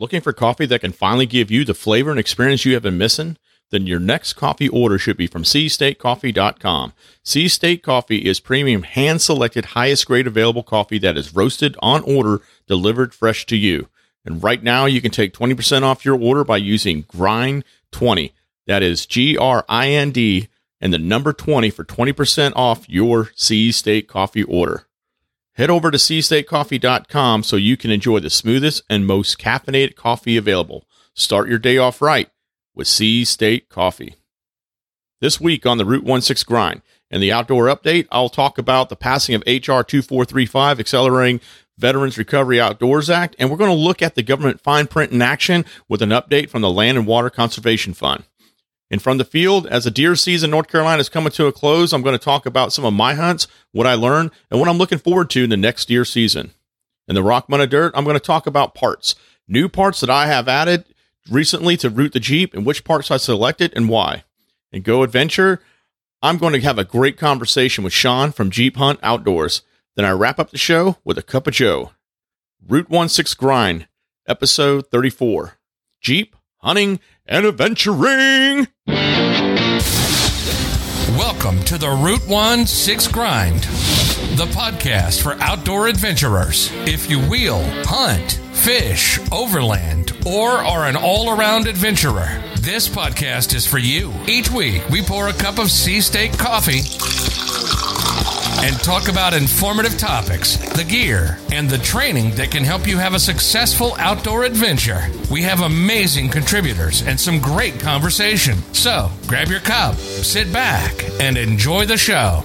Looking for coffee that can finally give you the flavor and experience you have been missing? Then your next coffee order should be from seastatecoffee.com. Sea State Coffee is premium hand selected highest grade available coffee that is roasted on order, delivered fresh to you. And right now you can take 20% off your order by using grind20. That is G R I N D and the number 20 for 20% off your Sea State Coffee order. Head over to seastatecoffee.com so you can enjoy the smoothest and most caffeinated coffee available. Start your day off right with Sea State Coffee. This week on the Root 16 Grind and the Outdoor Update, I'll talk about the passing of HR 2435, accelerating Veterans Recovery Outdoors Act, and we're going to look at the government fine print in action with an update from the Land and Water Conservation Fund. And from the field, as the deer season North Carolina is coming to a close, I'm going to talk about some of my hunts, what I learned, and what I'm looking forward to in the next deer season. In the Rock Mud Dirt, I'm going to talk about parts, new parts that I have added recently to Root the Jeep, and which parts I selected and why. And Go Adventure, I'm going to have a great conversation with Shawn from Jeep Hunt Outdoors. Then I wrap up the show with a cup of Joe. Root 16 Grind, episode 34 Jeep, Hunting, and Adventuring. Welcome to the Root 1 6 Grind, the podcast for outdoor adventurers. If you wheel, hunt, fish, overland, or are an all around adventurer, this podcast is for you. Each week, we pour a cup of Sea State coffee and talk about informative topics, the gear, and the training that can help you have a successful outdoor adventure. We have amazing contributors and some great conversation. So grab your cup, sit back, and enjoy the show.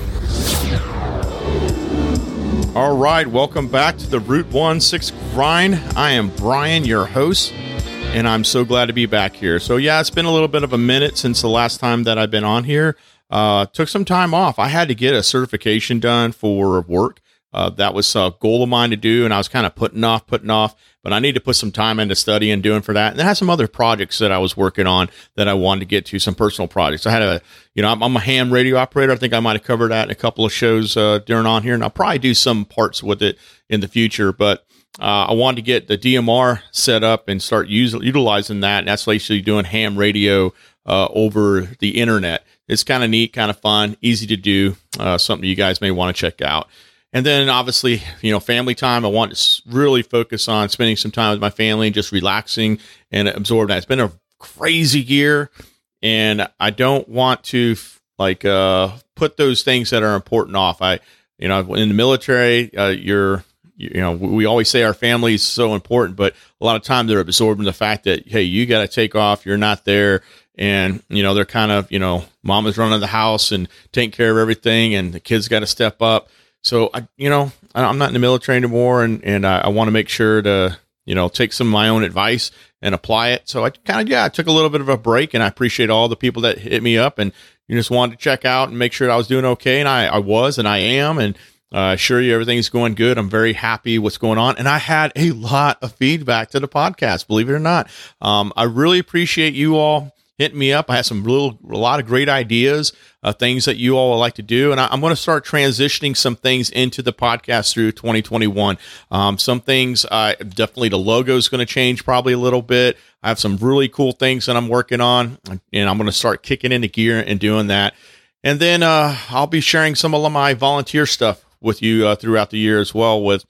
All right, welcome back to the Root 1 6 Grind. I am Brian, your host, and I'm so glad to be back here. So, yeah, it's been a little bit of a minute since the last time that I've been on here. Uh, took some time off. I had to get a certification done for work. Uh, that was a goal of mine to do, and I was kind of putting off, putting off. But I need to put some time into studying doing for that. And I had some other projects that I was working on that I wanted to get to, some personal projects. I had a, you know, I'm, I'm a ham radio operator. I think I might have covered that in a couple of shows uh, during on here, and I'll probably do some parts with it in the future. But uh, I wanted to get the DMR set up and start using utilizing that. And that's basically doing ham radio uh, over the internet. It's kind of neat, kind of fun, easy to do. Uh, something you guys may want to check out. And then obviously, you know, family time. I want to really focus on spending some time with my family and just relaxing and absorb that. It's been a crazy year, and I don't want to like uh, put those things that are important off. I, you know, in the military, uh, you're you know, we always say our family is so important, but a lot of time they're absorbing the fact that, hey, you got to take off. You're not there and you know they're kind of you know mom is running the house and taking care of everything and the kids got to step up so i you know i'm not in the military anymore and and i, I want to make sure to you know take some of my own advice and apply it so i kind of yeah i took a little bit of a break and i appreciate all the people that hit me up and you just wanted to check out and make sure i was doing okay and i, I was and i am and uh, assure you everything's going good. I'm very happy what's going on. And I had a lot of feedback to the podcast, believe it or not. Um, I really appreciate you all hit me up. I have some little, a lot of great ideas, uh, things that you all would like to do. And I, am going to start transitioning some things into the podcast through 2021. Um, some things, uh, definitely the logo is going to change probably a little bit. I have some really cool things that I'm working on, and I'm going to start kicking into gear and doing that. And then uh, I'll be sharing some of my volunteer stuff with you uh, throughout the year as well with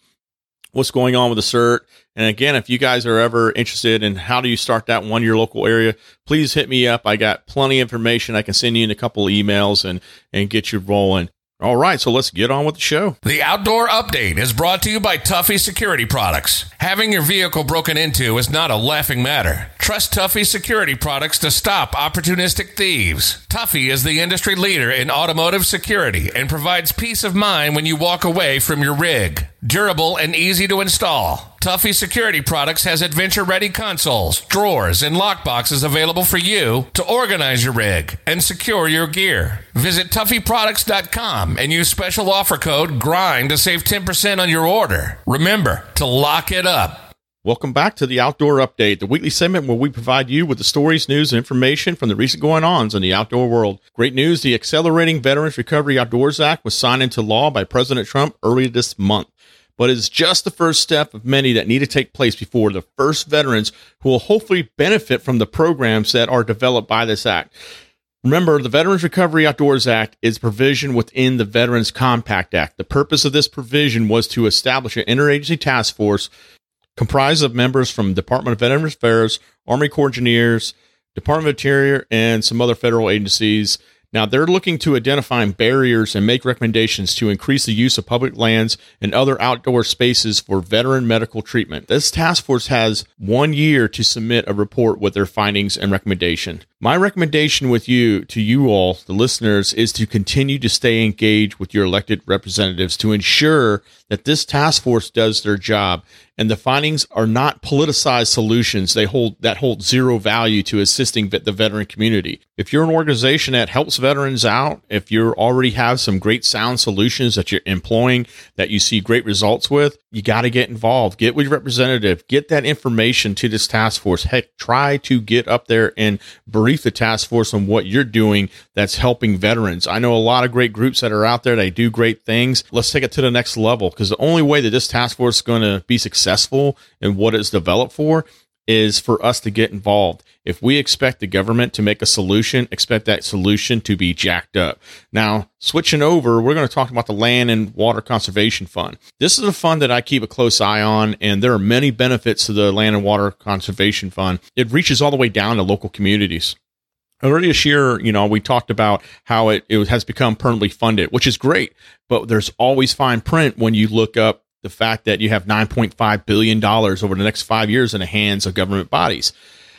what's going on with the cert. And again, if you guys are ever interested in how do you start that one your local area, please hit me up. I got plenty of information. I can send you in a couple emails and and get you rolling. All right, so let's get on with the show. The Outdoor Update is brought to you by Tuffy Security Products. Having your vehicle broken into is not a laughing matter. Trust Tuffy Security Products to stop opportunistic thieves. Tuffy is the industry leader in automotive security and provides peace of mind when you walk away from your rig. Durable and easy to install. Tuffy Security Products has adventure ready consoles, drawers, and lockboxes available for you to organize your rig and secure your gear. Visit TuffyProducts.com and use special offer code GRIND to save 10% on your order. Remember to lock it up. Welcome back to the Outdoor Update, the weekly segment where we provide you with the stories, news, and information from the recent going ons in the outdoor world. Great news the Accelerating Veterans Recovery Outdoors Act was signed into law by President Trump earlier this month. But it's just the first step of many that need to take place before the first veterans who will hopefully benefit from the programs that are developed by this act. Remember, the Veterans Recovery Outdoors Act is provision within the Veterans Compact Act. The purpose of this provision was to establish an interagency task force comprised of members from Department of Veterans Affairs, Army Corps Engineers, Department of Interior, and some other federal agencies now, they're looking to identify barriers and make recommendations to increase the use of public lands and other outdoor spaces for veteran medical treatment. This task force has one year to submit a report with their findings and recommendation. My recommendation with you, to you all, the listeners, is to continue to stay engaged with your elected representatives to ensure that this task force does their job and the findings are not politicized solutions. They hold that hold zero value to assisting the veteran community. If you're an organization that helps veterans out if you already have some great sound solutions that you're employing that you see great results with you got to get involved. Get with your representative. Get that information to this task force. Heck try to get up there and brief the task force on what you're doing that's helping veterans i know a lot of great groups that are out there they do great things let's take it to the next level because the only way that this task force is going to be successful in what it's developed for is for us to get involved. If we expect the government to make a solution, expect that solution to be jacked up. Now, switching over, we're going to talk about the Land and Water Conservation Fund. This is a fund that I keep a close eye on, and there are many benefits to the Land and Water Conservation Fund. It reaches all the way down to local communities. Earlier this year, you know, we talked about how it, it has become permanently funded, which is great, but there's always fine print when you look up the fact that you have $9.5 billion over the next five years in the hands of government bodies.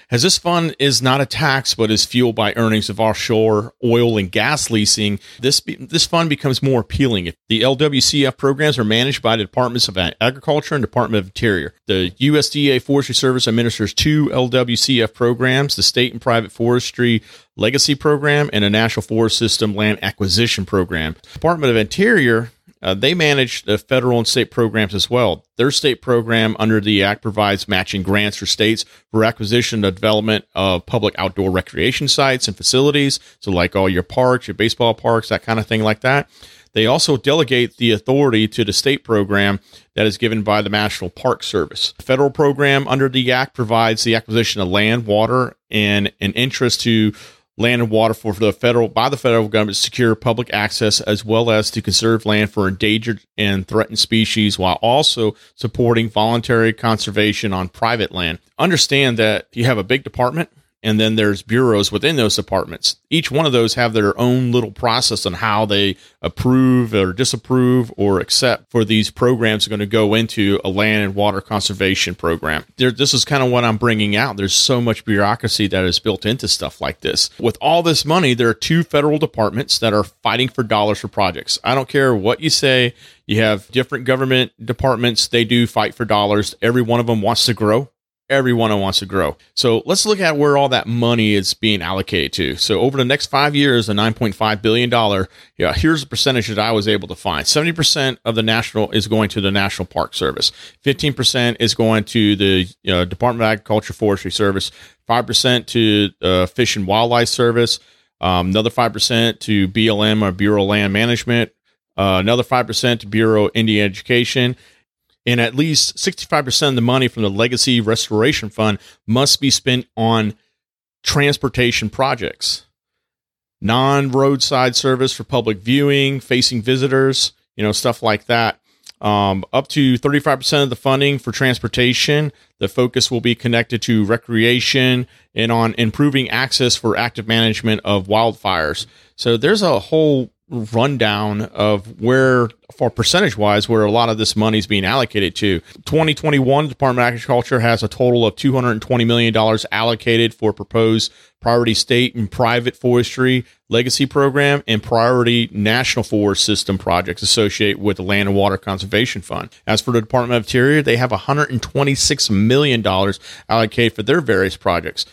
As this fund is not a tax but is fueled by earnings of offshore oil and gas leasing, this this fund becomes more appealing. The LWCF programs are managed by the Departments of Agriculture and Department of Interior. The USDA Forestry Service administers two LWCF programs: the State and Private Forestry Legacy Program and a National Forest System Land Acquisition Program. Department of Interior uh, they manage the federal and state programs as well. Their state program under the Act provides matching grants for states for acquisition and development of public outdoor recreation sites and facilities. So, like all your parks, your baseball parks, that kind of thing, like that. They also delegate the authority to the state program that is given by the National Park Service. The federal program under the Act provides the acquisition of land, water, and an interest to land and water for the federal by the federal government to secure public access as well as to conserve land for endangered and threatened species while also supporting voluntary conservation on private land. Understand that you have a big department and then there's bureaus within those departments. Each one of those have their own little process on how they approve or disapprove or accept for these programs are going to go into a land and water conservation program. There, this is kind of what I'm bringing out. There's so much bureaucracy that is built into stuff like this. With all this money, there are two federal departments that are fighting for dollars for projects. I don't care what you say. You have different government departments. They do fight for dollars. Every one of them wants to grow everyone wants to grow. So let's look at where all that money is being allocated to. So over the next five years, the $9.5 billion, yeah, here's the percentage that I was able to find. 70% of the national is going to the National Park Service. 15% is going to the you know, Department of Agriculture Forestry Service. 5% to uh, Fish and Wildlife Service. Um, another 5% to BLM or Bureau of Land Management. Uh, another 5% to Bureau of Indian Education and at least 65% of the money from the Legacy Restoration Fund must be spent on transportation projects, non roadside service for public viewing, facing visitors, you know, stuff like that. Um, up to 35% of the funding for transportation, the focus will be connected to recreation and on improving access for active management of wildfires. So there's a whole rundown of where, for percentage wise, where a lot of this money is being allocated to. 2021, Department of Agriculture has a total of $220 million allocated for proposed priority state and private forestry legacy program and priority national forest system projects associated with the Land and Water Conservation Fund. As for the Department of Interior, they have $126 million allocated for their various projects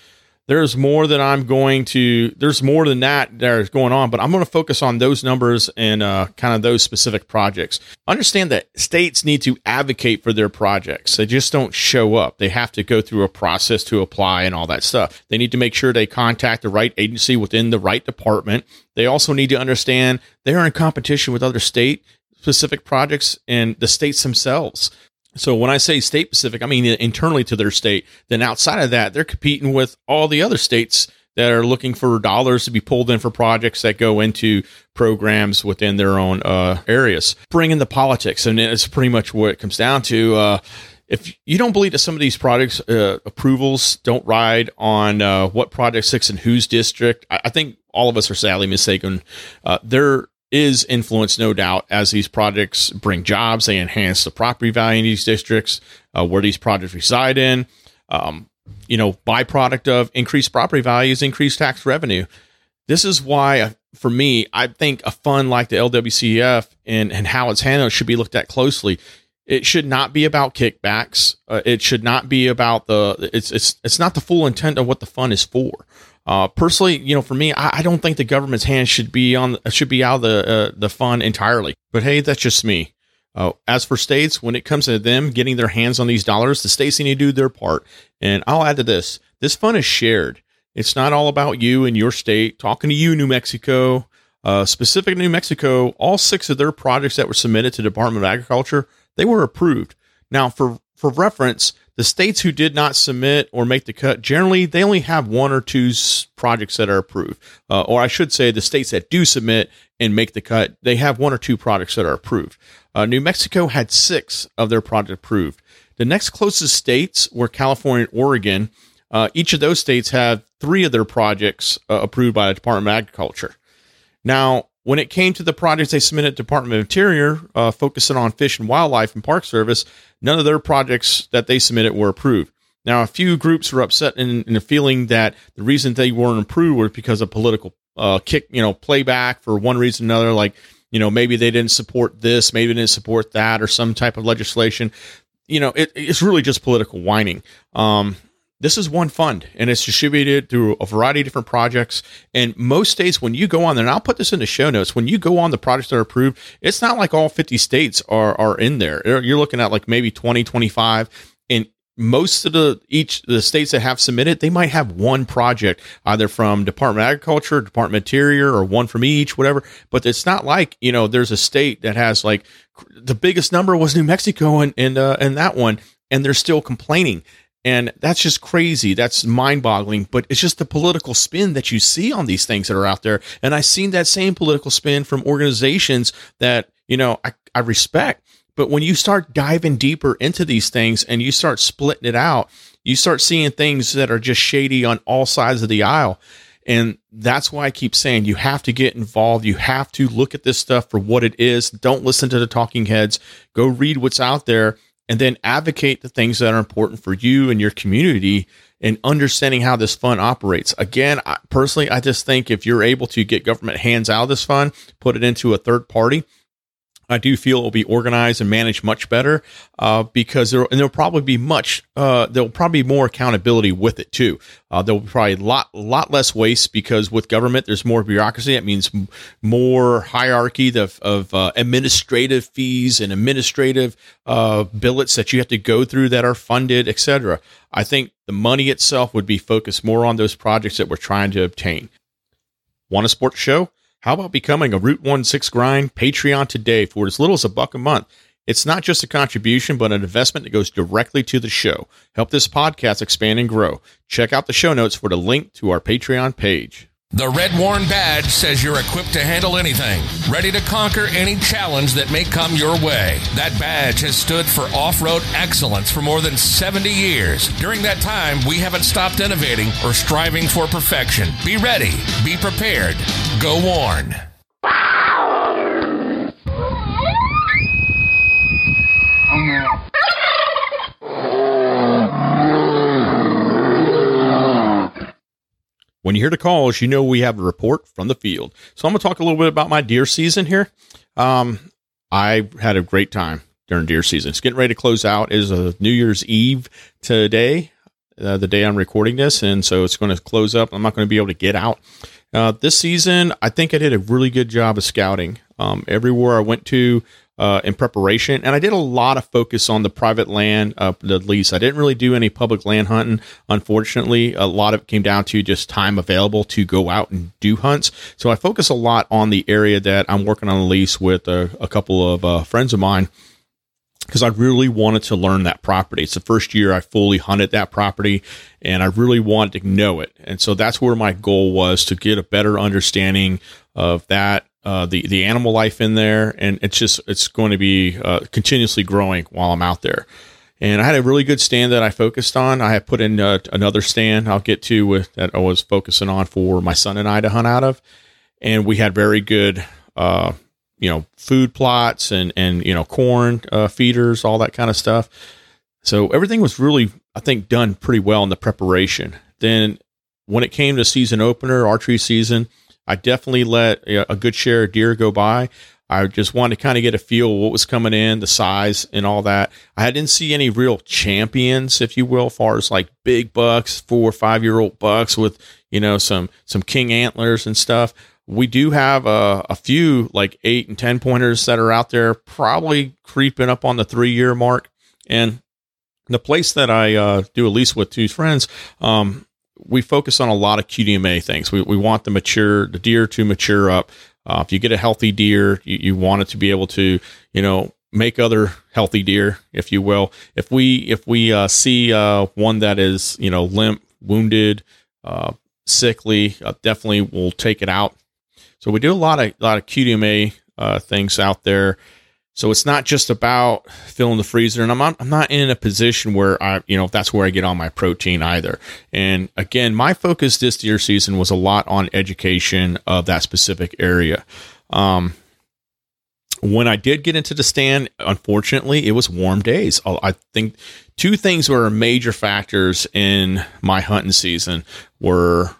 there's more that I'm going to, there's more than that that is going on, but I'm going to focus on those numbers and uh, kind of those specific projects. Understand that states need to advocate for their projects. They just don't show up. They have to go through a process to apply and all that stuff. They need to make sure they contact the right agency within the right department. They also need to understand they are in competition with other state specific projects and the states themselves. So when I say state specific, I mean internally to their state. Then outside of that, they're competing with all the other states that are looking for dollars to be pulled in for projects that go into programs within their own uh, areas. Bring in the politics, and it's pretty much what it comes down to. Uh, if you don't believe that some of these projects uh, approvals don't ride on uh, what project six in whose district, I, I, think all of us are sadly mistaken. Uh, there is influenced, no doubt, as these projects bring jobs. They enhance the property value in these districts uh, where these projects reside in. Um, you know, byproduct of increased property values, increased tax revenue. This is why, uh, for me, I think a fund like the LWCF and, and how it's handled should be looked at closely. It should not be about kickbacks. Uh, it should not be about the. It's it's it's not the full intent of what the fund is for. Uh, personally, you know, for me, I, I, don't think the government's hands should be on should be out of the uh, the fund entirely. But hey, that's just me. Uh, as for states, when it comes to them getting their hands on these dollars, the states need to do their part. And I'll add to this: this fund is shared. It's not all about you and your state. Talking to you, New Mexico, uh, specific New Mexico, all six of their projects that were submitted to Department of Agriculture, they were approved. Now, for for reference, the states who did not submit or make the cut generally they only have one or two projects that are approved, uh, or I should say, the states that do submit and make the cut, they have one or two projects that are approved. Uh, New Mexico had six of their projects approved. The next closest states were California and Oregon. Uh, each of those states have three of their projects uh, approved by the Department of Agriculture. Now, when it came to the projects they submitted to Department of Interior, uh, focusing on fish and wildlife and park service, none of their projects that they submitted were approved. Now, a few groups were upset in, in the feeling that the reason they weren't approved was because of political uh, kick, you know, playback for one reason or another. Like, you know, maybe they didn't support this, maybe they didn't support that, or some type of legislation. You know, it, it's really just political whining. Um, this is one fund and it's distributed through a variety of different projects. And most states, when you go on there, and I'll put this in the show notes, when you go on the projects that are approved, it's not like all 50 states are, are in there. You're looking at like maybe 20, 25. And most of the each the states that have submitted, they might have one project either from Department of Agriculture, Department of Interior, or one from each, whatever. But it's not like you know there's a state that has like the biggest number was New Mexico and and uh, and that one, and they're still complaining. And that's just crazy. That's mind boggling. But it's just the political spin that you see on these things that are out there. And I've seen that same political spin from organizations that, you know, I, I respect. But when you start diving deeper into these things and you start splitting it out, you start seeing things that are just shady on all sides of the aisle. And that's why I keep saying you have to get involved. You have to look at this stuff for what it is. Don't listen to the talking heads. Go read what's out there and then advocate the things that are important for you and your community and understanding how this fund operates. Again, I, personally, I just think if you're able to get government hands out of this fund, put it into a third party, I do feel it will be organized and managed much better uh, because there and there'll probably be much uh, there'll probably be more accountability with it too. Uh, there'll be probably a lot lot less waste because with government there's more bureaucracy. That means more hierarchy of, of uh, administrative fees and administrative uh, billets that you have to go through that are funded, etc. I think the money itself would be focused more on those projects that we're trying to obtain. Want support the show? How about becoming a Root 16 Grind Patreon today for as little as a buck a month? It's not just a contribution, but an investment that goes directly to the show. Help this podcast expand and grow. Check out the show notes for the link to our Patreon page. The Red Warn badge says you're equipped to handle anything, ready to conquer any challenge that may come your way. That badge has stood for off road excellence for more than 70 years. During that time, we haven't stopped innovating or striving for perfection. Be ready, be prepared, go Warn. When you hear the calls, you know we have a report from the field. So I'm going to talk a little bit about my deer season here. Um, I had a great time during deer season. It's getting ready to close out. It is a New Year's Eve today, uh, the day I'm recording this, and so it's going to close up. I'm not going to be able to get out uh, this season. I think I did a really good job of scouting. Um, everywhere I went to, uh, in preparation, and I did a lot of focus on the private land, uh, the lease. I didn't really do any public land hunting. Unfortunately, a lot of it came down to just time available to go out and do hunts. So I focus a lot on the area that I'm working on a lease with a, a couple of uh, friends of mine because I really wanted to learn that property. It's the first year I fully hunted that property and I really wanted to know it. And so that's where my goal was to get a better understanding of that uh, the the animal life in there, and it's just it's going to be uh, continuously growing while I'm out there. And I had a really good stand that I focused on. I had put in uh, another stand I'll get to with that I was focusing on for my son and I to hunt out of, and we had very good, uh, you know, food plots and and you know corn uh, feeders, all that kind of stuff. So everything was really, I think, done pretty well in the preparation. Then when it came to season opener, archery season, I definitely let a good share of deer go by. I just wanted to kind of get a feel of what was coming in, the size and all that. I didn't see any real champions, if you will, as far as like big bucks, four or five year old bucks with, you know, some, some king antlers and stuff. We do have a, a few like eight and 10 pointers that are out there, probably creeping up on the three year mark. And the place that I uh, do a lease with two friends, um, we focus on a lot of QDMA things. We, we want the mature, the deer to mature up. Uh, if you get a healthy deer, you, you want it to be able to, you know, make other healthy deer, if you will. If we if we uh, see uh, one that is you know limp, wounded, uh, sickly, uh, definitely we'll take it out. So we do a lot of a lot of QDMA uh, things out there so it's not just about filling the freezer, and I'm not, I'm not in a position where I, you know, that's where I get all my protein either. And again, my focus this deer season was a lot on education of that specific area. Um, when I did get into the stand, unfortunately, it was warm days. I think two things were major factors in my hunting season were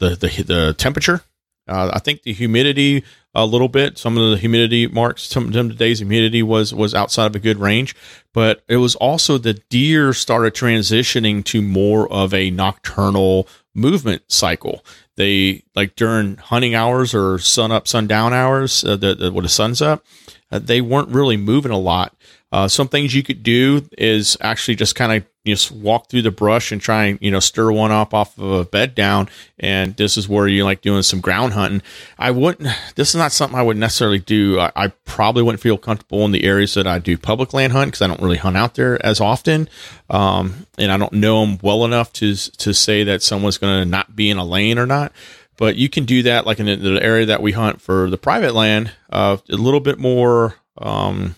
the the, the temperature. Uh, I think the humidity a little bit. Some of the humidity marks, some of the days humidity was was outside of a good range, but it was also the deer started transitioning to more of a nocturnal movement cycle. They like during hunting hours or sun up, sundown hours, uh, the, the, when the sun's up, uh, they weren't really moving a lot. Uh, some things you could do is actually just kind of you just walk through the brush and try and you know stir one up off of a bed down. And this is where you like doing some ground hunting. I wouldn't. This is not something I would necessarily do. I, I probably wouldn't feel comfortable in the areas that I do public land hunt because I don't really hunt out there as often, um, and I don't know them well enough to to say that someone's going to not be in a lane or not but you can do that like in the area that we hunt for the private land uh, a little bit more um,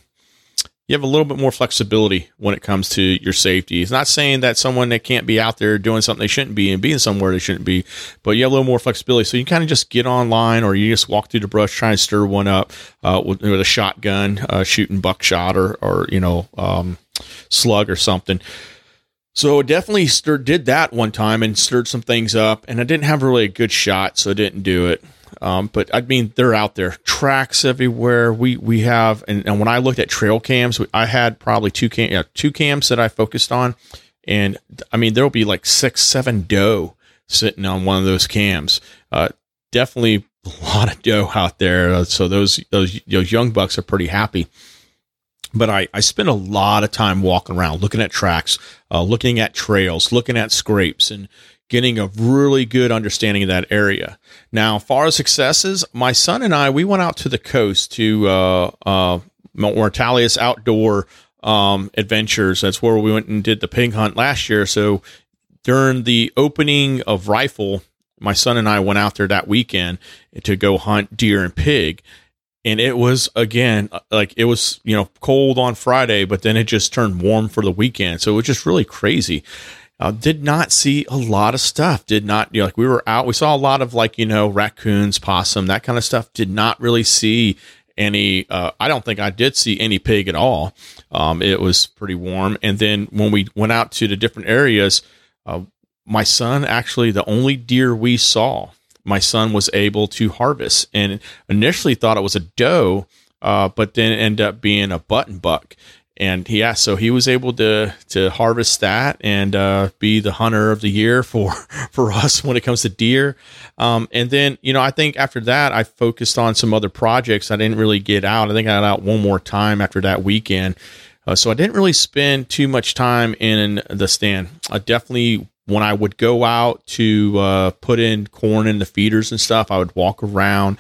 you have a little bit more flexibility when it comes to your safety. It's not saying that someone that can't be out there doing something they shouldn't be and being somewhere they shouldn't be, but you have a little more flexibility. So you kind of just get online or you just walk through the brush, trying to stir one up uh, with, with, a shotgun, uh, shooting buckshot or, or you know, um, slug or something. So definitely stirred, did that one time and stirred some things up, and I didn't have really a good shot, so I didn't do it. Um, but I mean, they're out there, tracks everywhere. We we have, and, and when I looked at trail cams, I had probably two cam, know, two cams that I focused on, and I mean, there'll be like six, seven doe sitting on one of those cams. Uh, definitely a lot of doe out there. Uh, so those those those young bucks are pretty happy. But I, I spent a lot of time walking around, looking at tracks, uh, looking at trails, looking at scrapes, and getting a really good understanding of that area. Now, far as successes, my son and I, we went out to the coast to uh, uh, Mortalius Outdoor um, Adventures. That's where we went and did the pig hunt last year. So during the opening of Rifle, my son and I went out there that weekend to go hunt deer and pig. And it was again like it was you know cold on Friday, but then it just turned warm for the weekend. So it was just really crazy. Uh, did not see a lot of stuff. Did not, you know, like we were out, we saw a lot of like, you know, raccoons, possum, that kind of stuff. Did not really see any, uh, I don't think I did see any pig at all. Um, it was pretty warm. And then when we went out to the different areas, uh, my son actually, the only deer we saw, my son was able to harvest and initially thought it was a doe, uh, but then ended up being a button buck and yeah, so he was able to to harvest that and uh, be the hunter of the year for for us when it comes to deer. Um, and then you know, I think after that, I focused on some other projects. I didn't really get out. I think I got out one more time after that weekend. Uh, so I didn't really spend too much time in the stand. I definitely when I would go out to uh, put in corn in the feeders and stuff, I would walk around.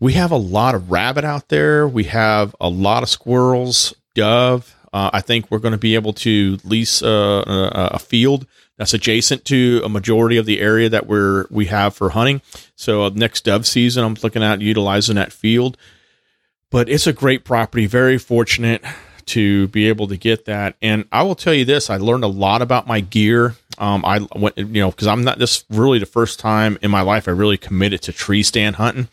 We have a lot of rabbit out there. We have a lot of squirrels, dove. Uh, I think we're going to be able to lease uh, a, a, field that's adjacent to a majority of the area that we're we have for hunting. So uh, next dove season, I'm looking at utilizing that field. But it's a great property. Very fortunate to be able to get that. And I will tell you this: I learned a lot about my gear. Um, I went, you know, because I'm not this really the first time in my life I really committed to tree stand hunting,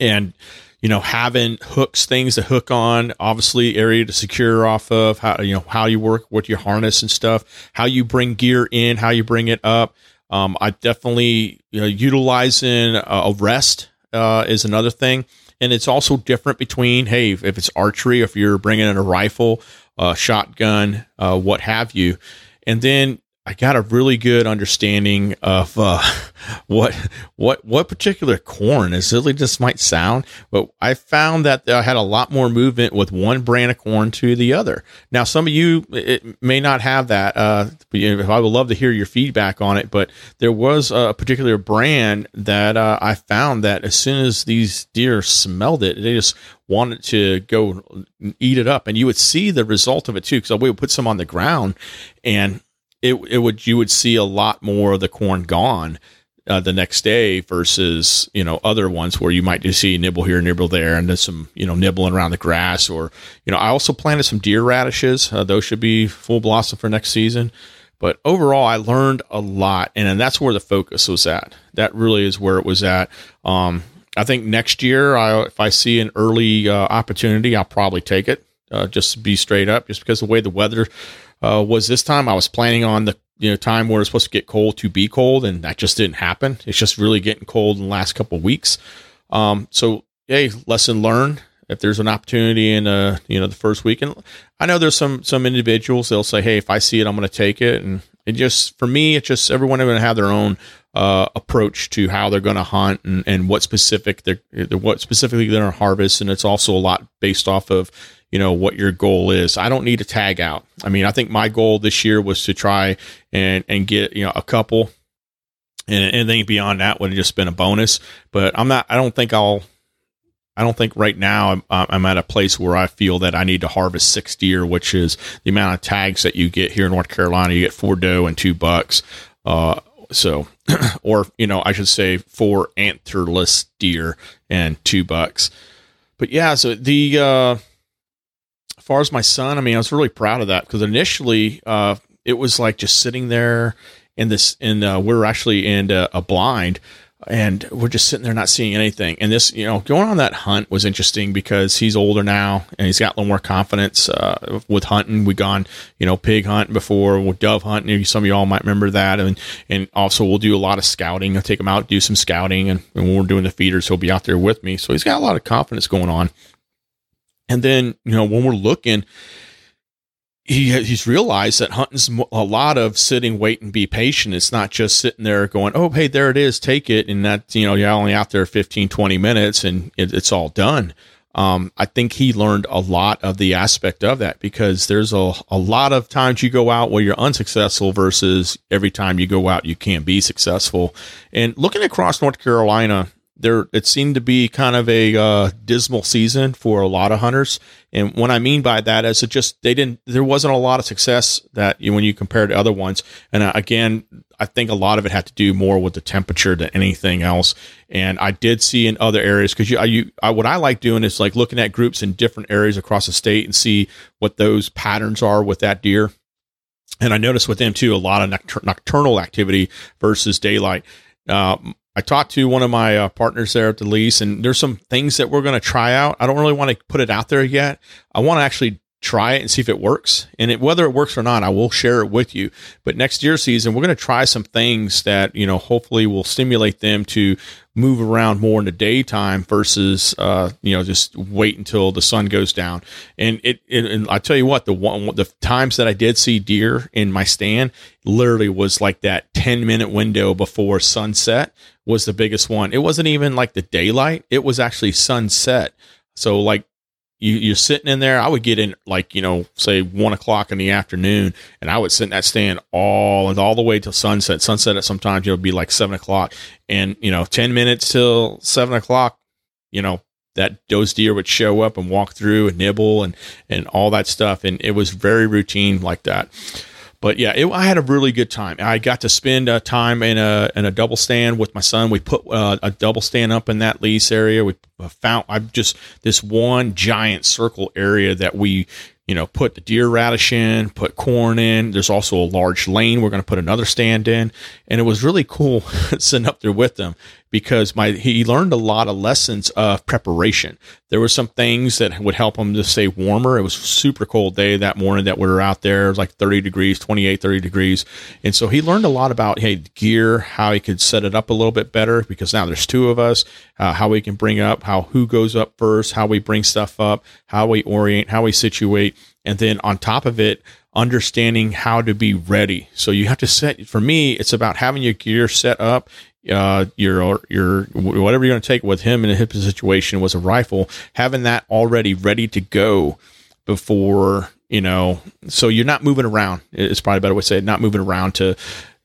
and you know, having hooks, things to hook on, obviously area to secure off of, how you know how you work with your harness and stuff, how you bring gear in, how you bring it up. Um, I definitely you know, utilizing a rest uh, is another thing. And it's also different between hey if it's archery if you're bringing in a rifle a shotgun uh, what have you. And then I got a really good understanding of uh, what what what particular corn is. Really, just might sound, but I found that I had a lot more movement with one brand of corn to the other. Now, some of you it may not have that. Uh, I would love to hear your feedback on it, but there was a particular brand that uh, I found that as soon as these deer smelled it, they just wanted to go eat it up, and you would see the result of it too. Because we would put some on the ground and it it would you would see a lot more of the corn gone uh, the next day versus you know other ones where you might just see nibble here, nibble there, and then some you know nibbling around the grass. Or you know, I also planted some deer radishes. Uh, those should be full blossom for next season. But overall, I learned a lot, and, and that's where the focus was at. That really is where it was at. Um, I think next year, I, if I see an early uh, opportunity, I'll probably take it. Uh, just to be straight up, just because the way the weather uh, was this time I was planning on the you know time where it's supposed to get cold to be cold, and that just didn't happen. It's just really getting cold in the last couple of weeks. Um, so hey, lesson learned. If there's an opportunity in uh you know the first week, and I know there's some some individuals they'll say, hey, if I see it, I'm going to take it, and it just for me, it's just everyone going to have their own uh, approach to how they're going to hunt and, and what specific they're, what specifically they're going to harvest, and it's also a lot based off of you know what your goal is. I don't need a tag out. I mean, I think my goal this year was to try and and get you know a couple, and anything beyond that would have just been a bonus. But I'm not. I don't think I'll. I don't think right now I'm, I'm at a place where I feel that I need to harvest six deer, which is the amount of tags that you get here in North Carolina. You get four doe and two bucks. Uh, so, or you know, I should say four antlerless deer and two bucks. But yeah, so the uh, as far as my son, I mean, I was really proud of that because initially uh, it was like just sitting there in this, and uh, we're actually in a, a, blind, and we're just sitting there not seeing anything. And this, you know, going on that hunt was interesting because he's older now and he's got a little more confidence uh, with hunting. We've gone, you know, pig hunting before, with dove hunting. Some of y'all might remember that, and and also we'll do a lot of scouting. I'll take him out, do some scouting, and, and when we're doing the feeders, he'll be out there with me. So he's got a lot of confidence going on. And then, you know, when we're looking, he he's realized that hunting's a lot of sitting, wait, and be patient. It's not just sitting there going, oh, hey, there it is, take it. And that, you know, you're only out there 15, 20 minutes and it, it's all done. Um, I think he learned a lot of the aspect of that because there's a, a lot of times you go out where you're unsuccessful versus every time you go out, you can be successful. And looking across North Carolina, there it seemed to be kind of a uh, dismal season for a lot of hunters. And what I mean by that is it just they didn't there wasn't a lot of success that you, when you compare to other ones. And uh, again, I think a lot of it had to do more with the temperature than anything else. And I did see in other areas because you, I, you I, what I like doing is like looking at groups in different areas across the state and see what those patterns are with that deer. And I noticed with them too a lot of nocturnal activity versus daylight. Uh, I talked to one of my uh, partners there at the lease, and there's some things that we're going to try out. I don't really want to put it out there yet. I want to actually try it and see if it works. And it, whether it works or not, I will share it with you. But next year season, we're going to try some things that, you know, hopefully will stimulate them to move around more in the daytime versus, uh, you know, just wait until the sun goes down. And it, it and I tell you what, the one, the times that I did see deer in my stand literally was like that 10 minute window before sunset was the biggest one. It wasn't even like the daylight. It was actually sunset. So like you, you're sitting in there. I would get in like, you know, say one o'clock in the afternoon and I would sit in that stand all and all the way till sunset. Sunset at sometimes, you know, be like seven o'clock and, you know, 10 minutes till seven o'clock, you know, that those deer would show up and walk through and nibble and, and all that stuff. And it was very routine like that but yeah, it, I had a really good time. I got to spend uh, time in a in a double stand with my son. We put uh, a double stand up in that lease area. We found I've just this one giant circle area that we you know, put the deer radish in, put corn in. There's also a large lane we're going to put another stand in. And it was really cool sitting up there with them because my he learned a lot of lessons of preparation. There were some things that would help him to stay warmer. It was super cold day that morning that we were out there. It was like 30 degrees, 28, 30 degrees. And so he learned a lot about, hey, gear, how he could set it up a little bit better because now there's two of us, uh, how we can bring up, how who goes up first, how we bring stuff up, how we orient, how we situate. And then on top of it, understanding how to be ready. So you have to set, for me, it's about having your gear set up uh, your your whatever you're going to take with him in a hip situation was a rifle, having that already ready to go before you know. So you're not moving around. It's probably a better way to say it. Not moving around to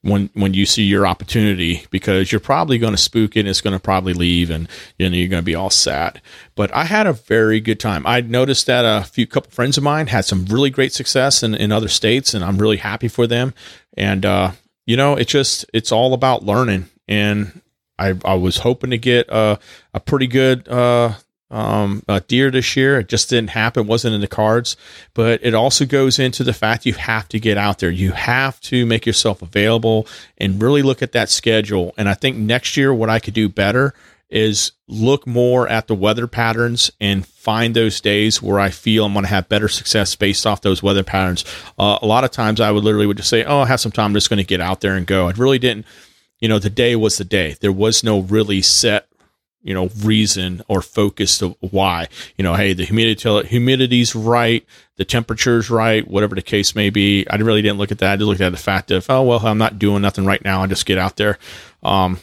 when when you see your opportunity because you're probably going to spook it and it's going to probably leave and you know you're going to be all sad but i had a very good time i noticed that a few couple friends of mine had some really great success in, in other states and i'm really happy for them and uh, you know it's just it's all about learning and I, I was hoping to get a, a pretty good uh, um, deer this year. It just didn't happen, wasn't in the cards. But it also goes into the fact you have to get out there. You have to make yourself available and really look at that schedule. And I think next year, what I could do better is look more at the weather patterns and find those days where I feel I'm going to have better success based off those weather patterns. Uh, a lot of times I would literally would just say, "Oh, I have some time. I'm just going to get out there and go." I really didn't you know, the day was the day. There was no really set, you know, reason or focus to why. You know, hey, the humidity humidity's right, the temperature's right, whatever the case may be. I really didn't look at that. I just looked at the fact of, oh well, I'm not doing nothing right now. I just get out there. Um,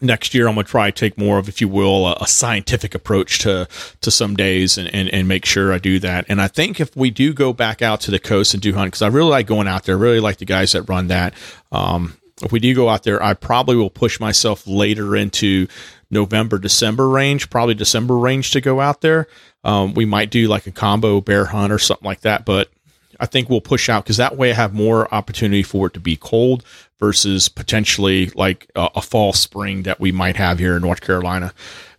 next year I'm to try take more of, if you will, a, a, scientific approach to to some days and, and, and make sure I do that. And I think if we do go back out to the coast and do hunt, because I really like going out there, I really like the guys that run that. Um, if we do go out there, I probably will push myself later into November, December range, probably December range to go out there. Um, we might do like a combo bear hunt or something like that, but I think we'll push out because that way I have more opportunity for it to be cold versus potentially like a, a fall spring that we might have here in North Carolina.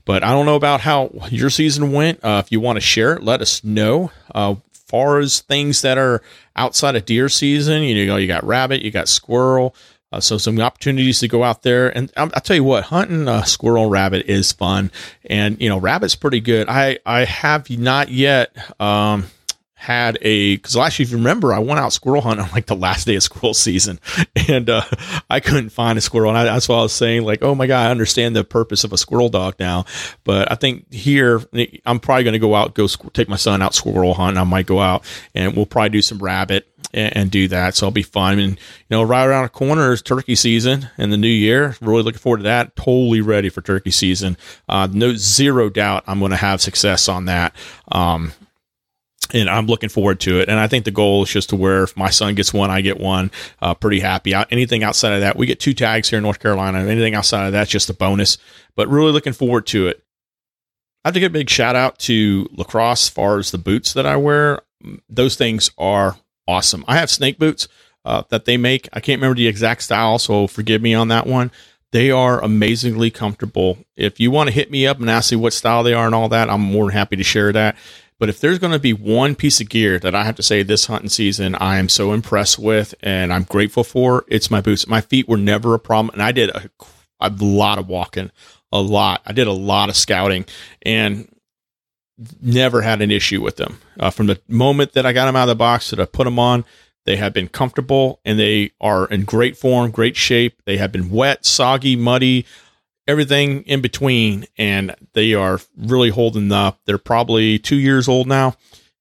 But I don't know about how your season went. Uh, if you want to share it, let us know. Uh, far as things that are outside of deer season, you know, you got rabbit, you got squirrel. Uh, so some opportunities to go out there, and I'll, I'll tell you what, hunting a squirrel rabbit is fun, and you know, rabbit's pretty good. I I have not yet um, had a because last year, if you remember, I went out squirrel hunting on like the last day of squirrel season, and uh, I couldn't find a squirrel. And I, that's why I was saying, like, oh my god, I understand the purpose of a squirrel dog now. But I think here, I'm probably going to go out, go take my son out squirrel hunting. I might go out, and we'll probably do some rabbit and, and do that. So I'll be fine. And you know, right around the corner is turkey season and the new year. Really looking forward to that. Totally ready for turkey season. Uh, no zero doubt, I'm going to have success on that. Um, and I'm looking forward to it. And I think the goal is just to where if my son gets one, I get one. Uh, pretty happy. Anything outside of that, we get two tags here in North Carolina. Anything outside of that's just a bonus. But really looking forward to it. I have to give a big shout out to LaCrosse as far as the boots that I wear. Those things are awesome. I have snake boots uh, that they make. I can't remember the exact style, so forgive me on that one. They are amazingly comfortable. If you want to hit me up and ask me what style they are and all that, I'm more than happy to share that. But if there's going to be one piece of gear that I have to say this hunting season I am so impressed with and I'm grateful for, it's my boots. My feet were never a problem, and I did a, a lot of walking, a lot. I did a lot of scouting, and never had an issue with them. Uh, from the moment that I got them out of the box that I put them on, they have been comfortable and they are in great form, great shape. They have been wet, soggy, muddy, everything in between, and they are really holding up. They're probably two years old now,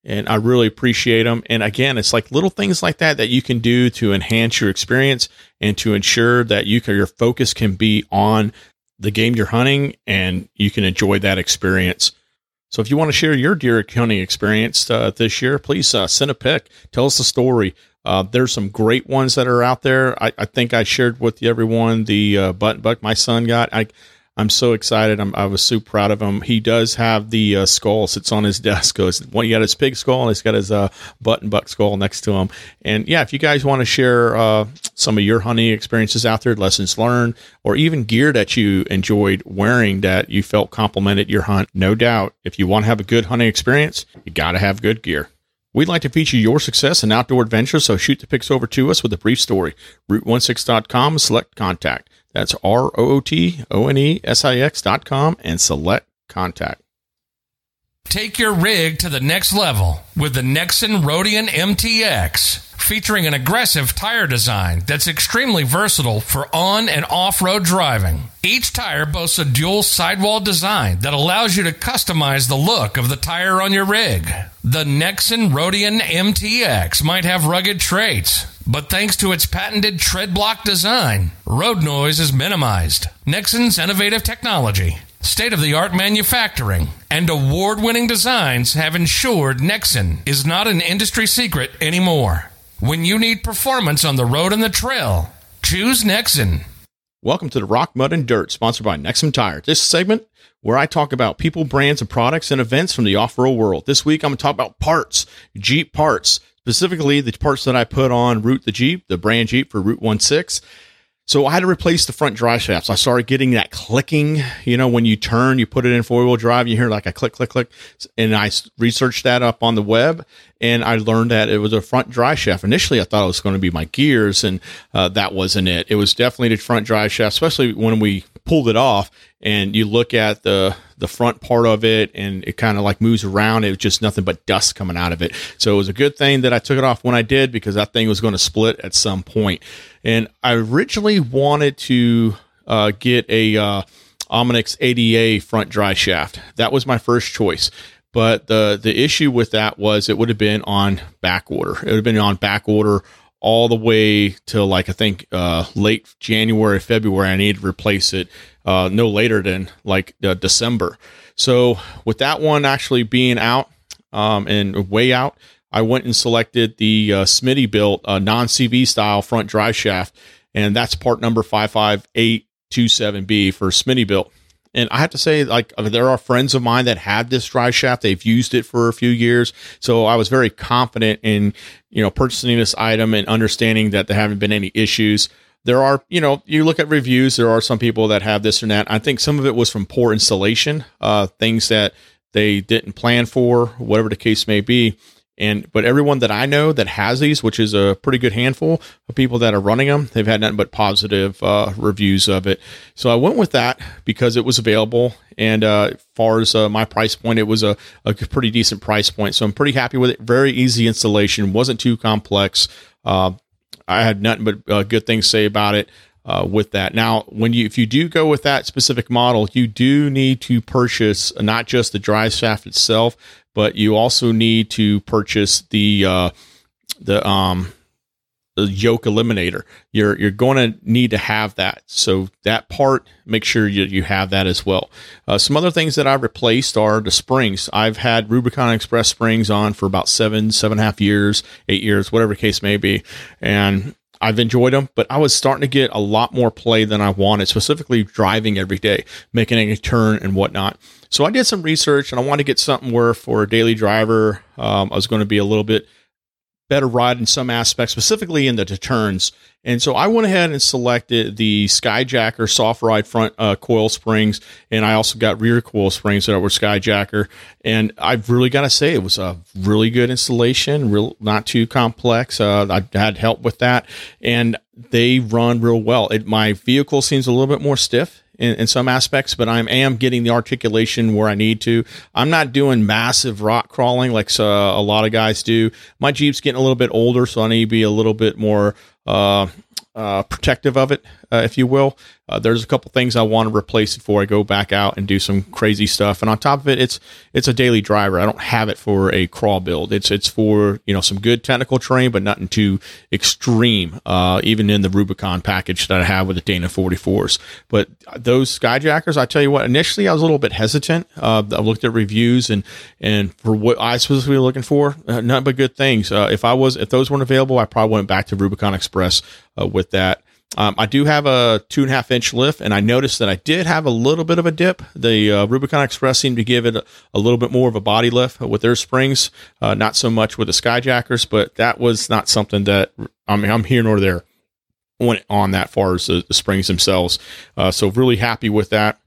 and I really appreciate them. And again, it's like little things like that that you can do to enhance your experience and to ensure that you can, your focus can be on the game you're hunting and you can enjoy that experience. So if you want to share your deer hunting experience uh, this year, please uh, send a pic. Tell us the story. Uh, there's some great ones that are out there. I, I think I shared with everyone the uh, button buck my son got. I I'm so excited. I'm, I was so proud of him. He does have the uh, skull sits on his desk. Goes one. He got his pig skull and he's got his uh, button buck skull next to him. And yeah, if you guys want to share uh, some of your hunting experiences out there, lessons learned, or even gear that you enjoyed wearing that you felt complimented your hunt, no doubt. If you want to have a good hunting experience, you got to have good gear. We'd like to feature your success in outdoor adventures, so shoot the pics over to us with a brief story. rootonesix.com, select contact. That's R O O T O N E S I X dot com and select contact. Take your rig to the next level with the Nexen Roadian MTX. Featuring an aggressive tire design that's extremely versatile for on and off road driving. Each tire boasts a dual sidewall design that allows you to customize the look of the tire on your rig. The Nexen Roadian MTX might have rugged traits, but thanks to its patented tread block design, road noise is minimized. Nexen's innovative technology, state of the art manufacturing, and award winning designs have ensured Nexen is not an industry secret anymore. When you need performance on the road and the trail, choose Nexen. Welcome to the Rock, Mud, and Dirt, sponsored by Nexen Tire. This segment where I talk about people, brands, and products and events from the off-road world. This week, I'm going to talk about parts, Jeep parts, specifically the parts that I put on Root the Jeep, the brand Jeep for Root One Six. So I had to replace the front drive shafts. I started getting that clicking. You know, when you turn, you put it in four wheel drive, you hear like a click, click, click. And I researched that up on the web and I learned that it was a front drive shaft. Initially, I thought it was going to be my gears, and uh, that wasn't it. It was definitely the front drive shaft, especially when we pulled it off and you look at the the front part of it and it kind of like moves around it was just nothing but dust coming out of it. So it was a good thing that i took it off when i did because that thing was going to split at some point. And i originally wanted to uh, get a uh, Omix-ADA front drive shaft. That was my first choice. But the the issue with that was it would have been on back order it would have been on back order all the way to like I think uh, late January, February. I need to replace it uh, no later than like uh, December. So with that one actually being out um, and way out, I went and selected the uh, Smittybilt uh, non CV style front drive shaft, and that's part number five five eight two seven B for Smittybilt. And I have to say, like, there are friends of mine that have this drive shaft. They've used it for a few years. So I was very confident in, you know, purchasing this item and understanding that there haven't been any issues. There are, you know, you look at reviews, there are some people that have this or that. I think some of it was from poor installation, uh, things that they didn't plan for, whatever the case may be. And but everyone that I know that has these, which is a pretty good handful of people that are running them, they've had nothing but positive uh, reviews of it. So I went with that because it was available, and uh, as far as uh, my price point, it was a, a pretty decent price point. So I'm pretty happy with it. Very easy installation, wasn't too complex. Uh, I had nothing but uh, good things to say about it. Uh, with that. Now, when you if you do go with that specific model, you do need to purchase not just the drive shaft itself, but you also need to purchase the uh, the um the yoke eliminator. You're you're going to need to have that. So that part, make sure you, you have that as well. Uh, some other things that I've replaced are the springs. I've had Rubicon Express springs on for about seven, seven and a half years, eight years, whatever case may be, and I've enjoyed them, but I was starting to get a lot more play than I wanted, specifically driving every day, making a turn and whatnot. So I did some research and I wanted to get something where for a daily driver, um, I was going to be a little bit better ride in some aspects, specifically in the turns. And so I went ahead and selected the Skyjacker soft ride front uh, coil springs, and I also got rear coil springs that were Skyjacker. And I've really got to say it was a really good installation, real not too complex. Uh, I had help with that, and they run real well. It, my vehicle seems a little bit more stiff in, in some aspects, but I am getting the articulation where I need to. I'm not doing massive rock crawling like uh, a lot of guys do. My Jeep's getting a little bit older, so I need to be a little bit more uh, uh, protective of it, uh, if you will. Uh, there's a couple things I want to replace before I go back out and do some crazy stuff. And on top of it, it's it's a daily driver. I don't have it for a crawl build. It's it's for you know some good technical terrain, but nothing too extreme. Uh, even in the Rubicon package that I have with the Dana 44s. But those Skyjackers, I tell you what, initially I was a little bit hesitant. Uh, I looked at reviews and and for what I was supposed to be looking for, uh, nothing but good things. Uh, if I was if those weren't available, I probably went back to Rubicon Express uh, with that. Um, I do have a two and a half inch lift, and I noticed that I did have a little bit of a dip. The uh, Rubicon Express seemed to give it a, a, little bit more of a body lift with their springs, uh, not so much with the Skyjackers, but that was not something that I mean, I'm here nor there went on that far as the, the springs themselves. Uh, so really happy with that.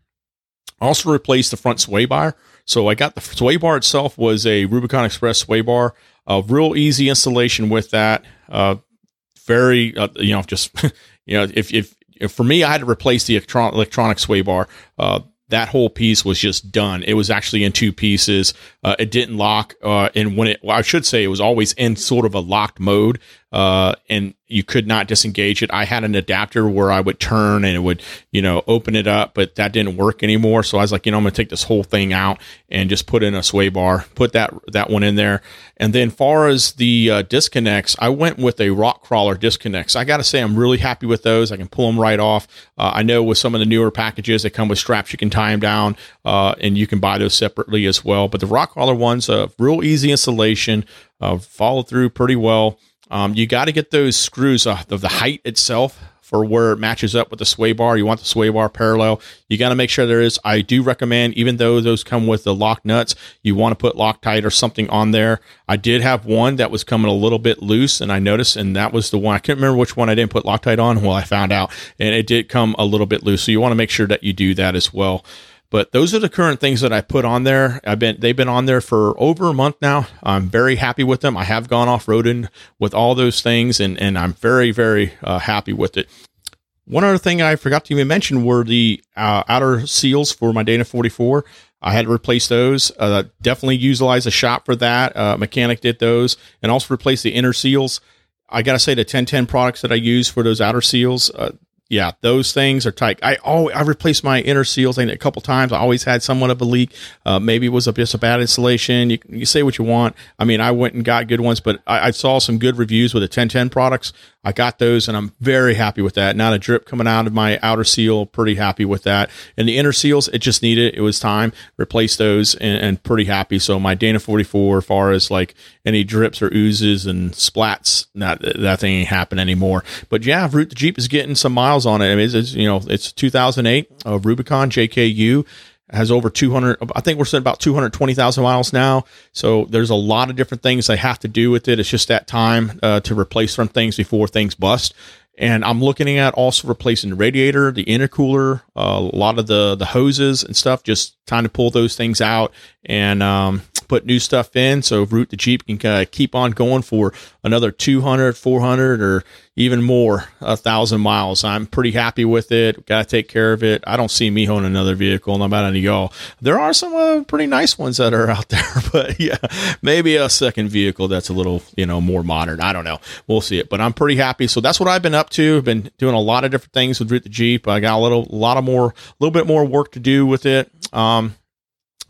Also replaced the front sway bar. So I got the sway bar itself was a Rubicon Express sway bar. A real easy installation with that. Uh, very, uh, you know, just You know, if, if, if for me, I had to replace the electron- electronic sway bar. Uh, that whole piece was just done. It was actually in two pieces. Uh, it didn't lock, uh, and when it, well, I should say, it was always in sort of a locked mode, uh, and you could not disengage it. I had an adapter where I would turn and it would, you know, open it up, but that didn't work anymore. So I was like, you know, I'm going to take this whole thing out and just put in a sway bar, put that that one in there. And then, far as the uh, disconnects, I went with a Rock Krawler disconnects. I got to say, I'm really happy with those. I can pull them right off. Uh, I know with some of the newer packages, they come with straps. You can tie them down, uh, and you can buy those separately as well. But the Rock Krawler ones, a real easy installation, uh, follow through pretty well. Um, you got to get those screws uh, of the height itself for where it matches up with the sway bar. You want the sway bar parallel. You got to make sure there is. I do recommend, even though those come with the lock nuts, you want to put Loctite or something on there. I did have one that was coming a little bit loose, and I noticed, and that was the one. I can't remember which one I didn't put Loctite on. Well, I found out, and it did come a little bit loose. So you want to make sure that you do that as well. But those are the current things that I put on there. I've been they've been on there for over a month now. I'm very happy with them. I have gone off roading with all those things, and and I'm very very uh, happy with it. One other thing I forgot to even mention were the uh, outer seals for my Dana 44. I had to replace those. Uh, definitely utilize a shop for that. Uh, mechanic did those, and also replace the inner seals. I gotta say the 1010 products that I use for those outer seals, uh, yeah, those things are tight. I oh, I replaced my inner seals a couple times. I always had somewhat of a leak. Uh, maybe it was a, just a bad installation. You, you say what you want. I mean, I went and got good ones, but I, I saw some good reviews with the 1010 products. I got those and I'm very happy with that. Not a drip coming out of my outer seal. Pretty happy with that. And the inner seals, it just needed, it was time. Replace those and, and pretty happy. So my Dana 44, as far as like any drips or oozes and splats, not, that thing ain't happen anymore. But yeah, Root the Jeep is getting some miles on it. I mean, it's, it's you know, it's 2008 uh, Rubicon JKU has over 200 i think we're at about 220000 miles now. So there's a lot of different things they have to do with it. It's just that time uh, to replace some things before things bust. And i'm looking at also replacing the radiator the intercooler uh, a lot of the the hoses and stuff just time to pull those things out. And um, put new stuff in. So Root the Jeep can kind of keep on going for another 200, 400, or even more, a thousand miles. I'm pretty happy with it. Got to take care of it. I don't see me owning another vehicle. Not about any y'all. There are some uh, pretty nice ones that are out there, but yeah, maybe a second vehicle that's a little, you know, more modern. I don't know. We'll see it, but I'm pretty happy. So that's what I've been up to. I've been doing a lot of different things with Root the Jeep. I got a little, a lot of more, a little bit more work to do with it. Um,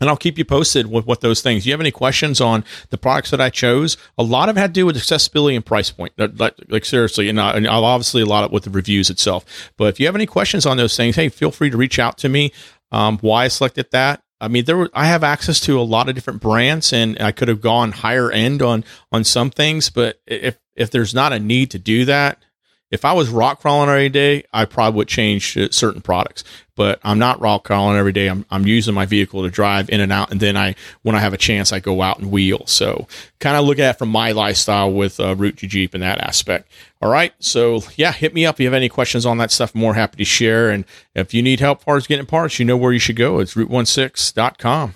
and I'll keep you posted with what those things. You have any questions on the products that I chose? A lot of it had to do with accessibility and price point. Like, like seriously, and, I, and obviously a lot of with the reviews itself. But if you have any questions on those things, hey, feel free to reach out to me. Um, why I selected that. I mean, there were, I have access to a lot of different brands, and I could have gone higher end on on some things. But if if there's not a need to do that, if I was rock crawling every day, I probably would change certain products. But I'm not rock crawling every day. I'm, I'm using my vehicle to drive in and out, and then I, when I have a chance, I go out and wheel. So kind of look at it from my lifestyle with uh, Root the Jeep in that aspect. All right. So yeah, hit me up if you have any questions on that stuff. More happy to share. And if you need help as getting parts, you know where you should go. It's rootonesix.com.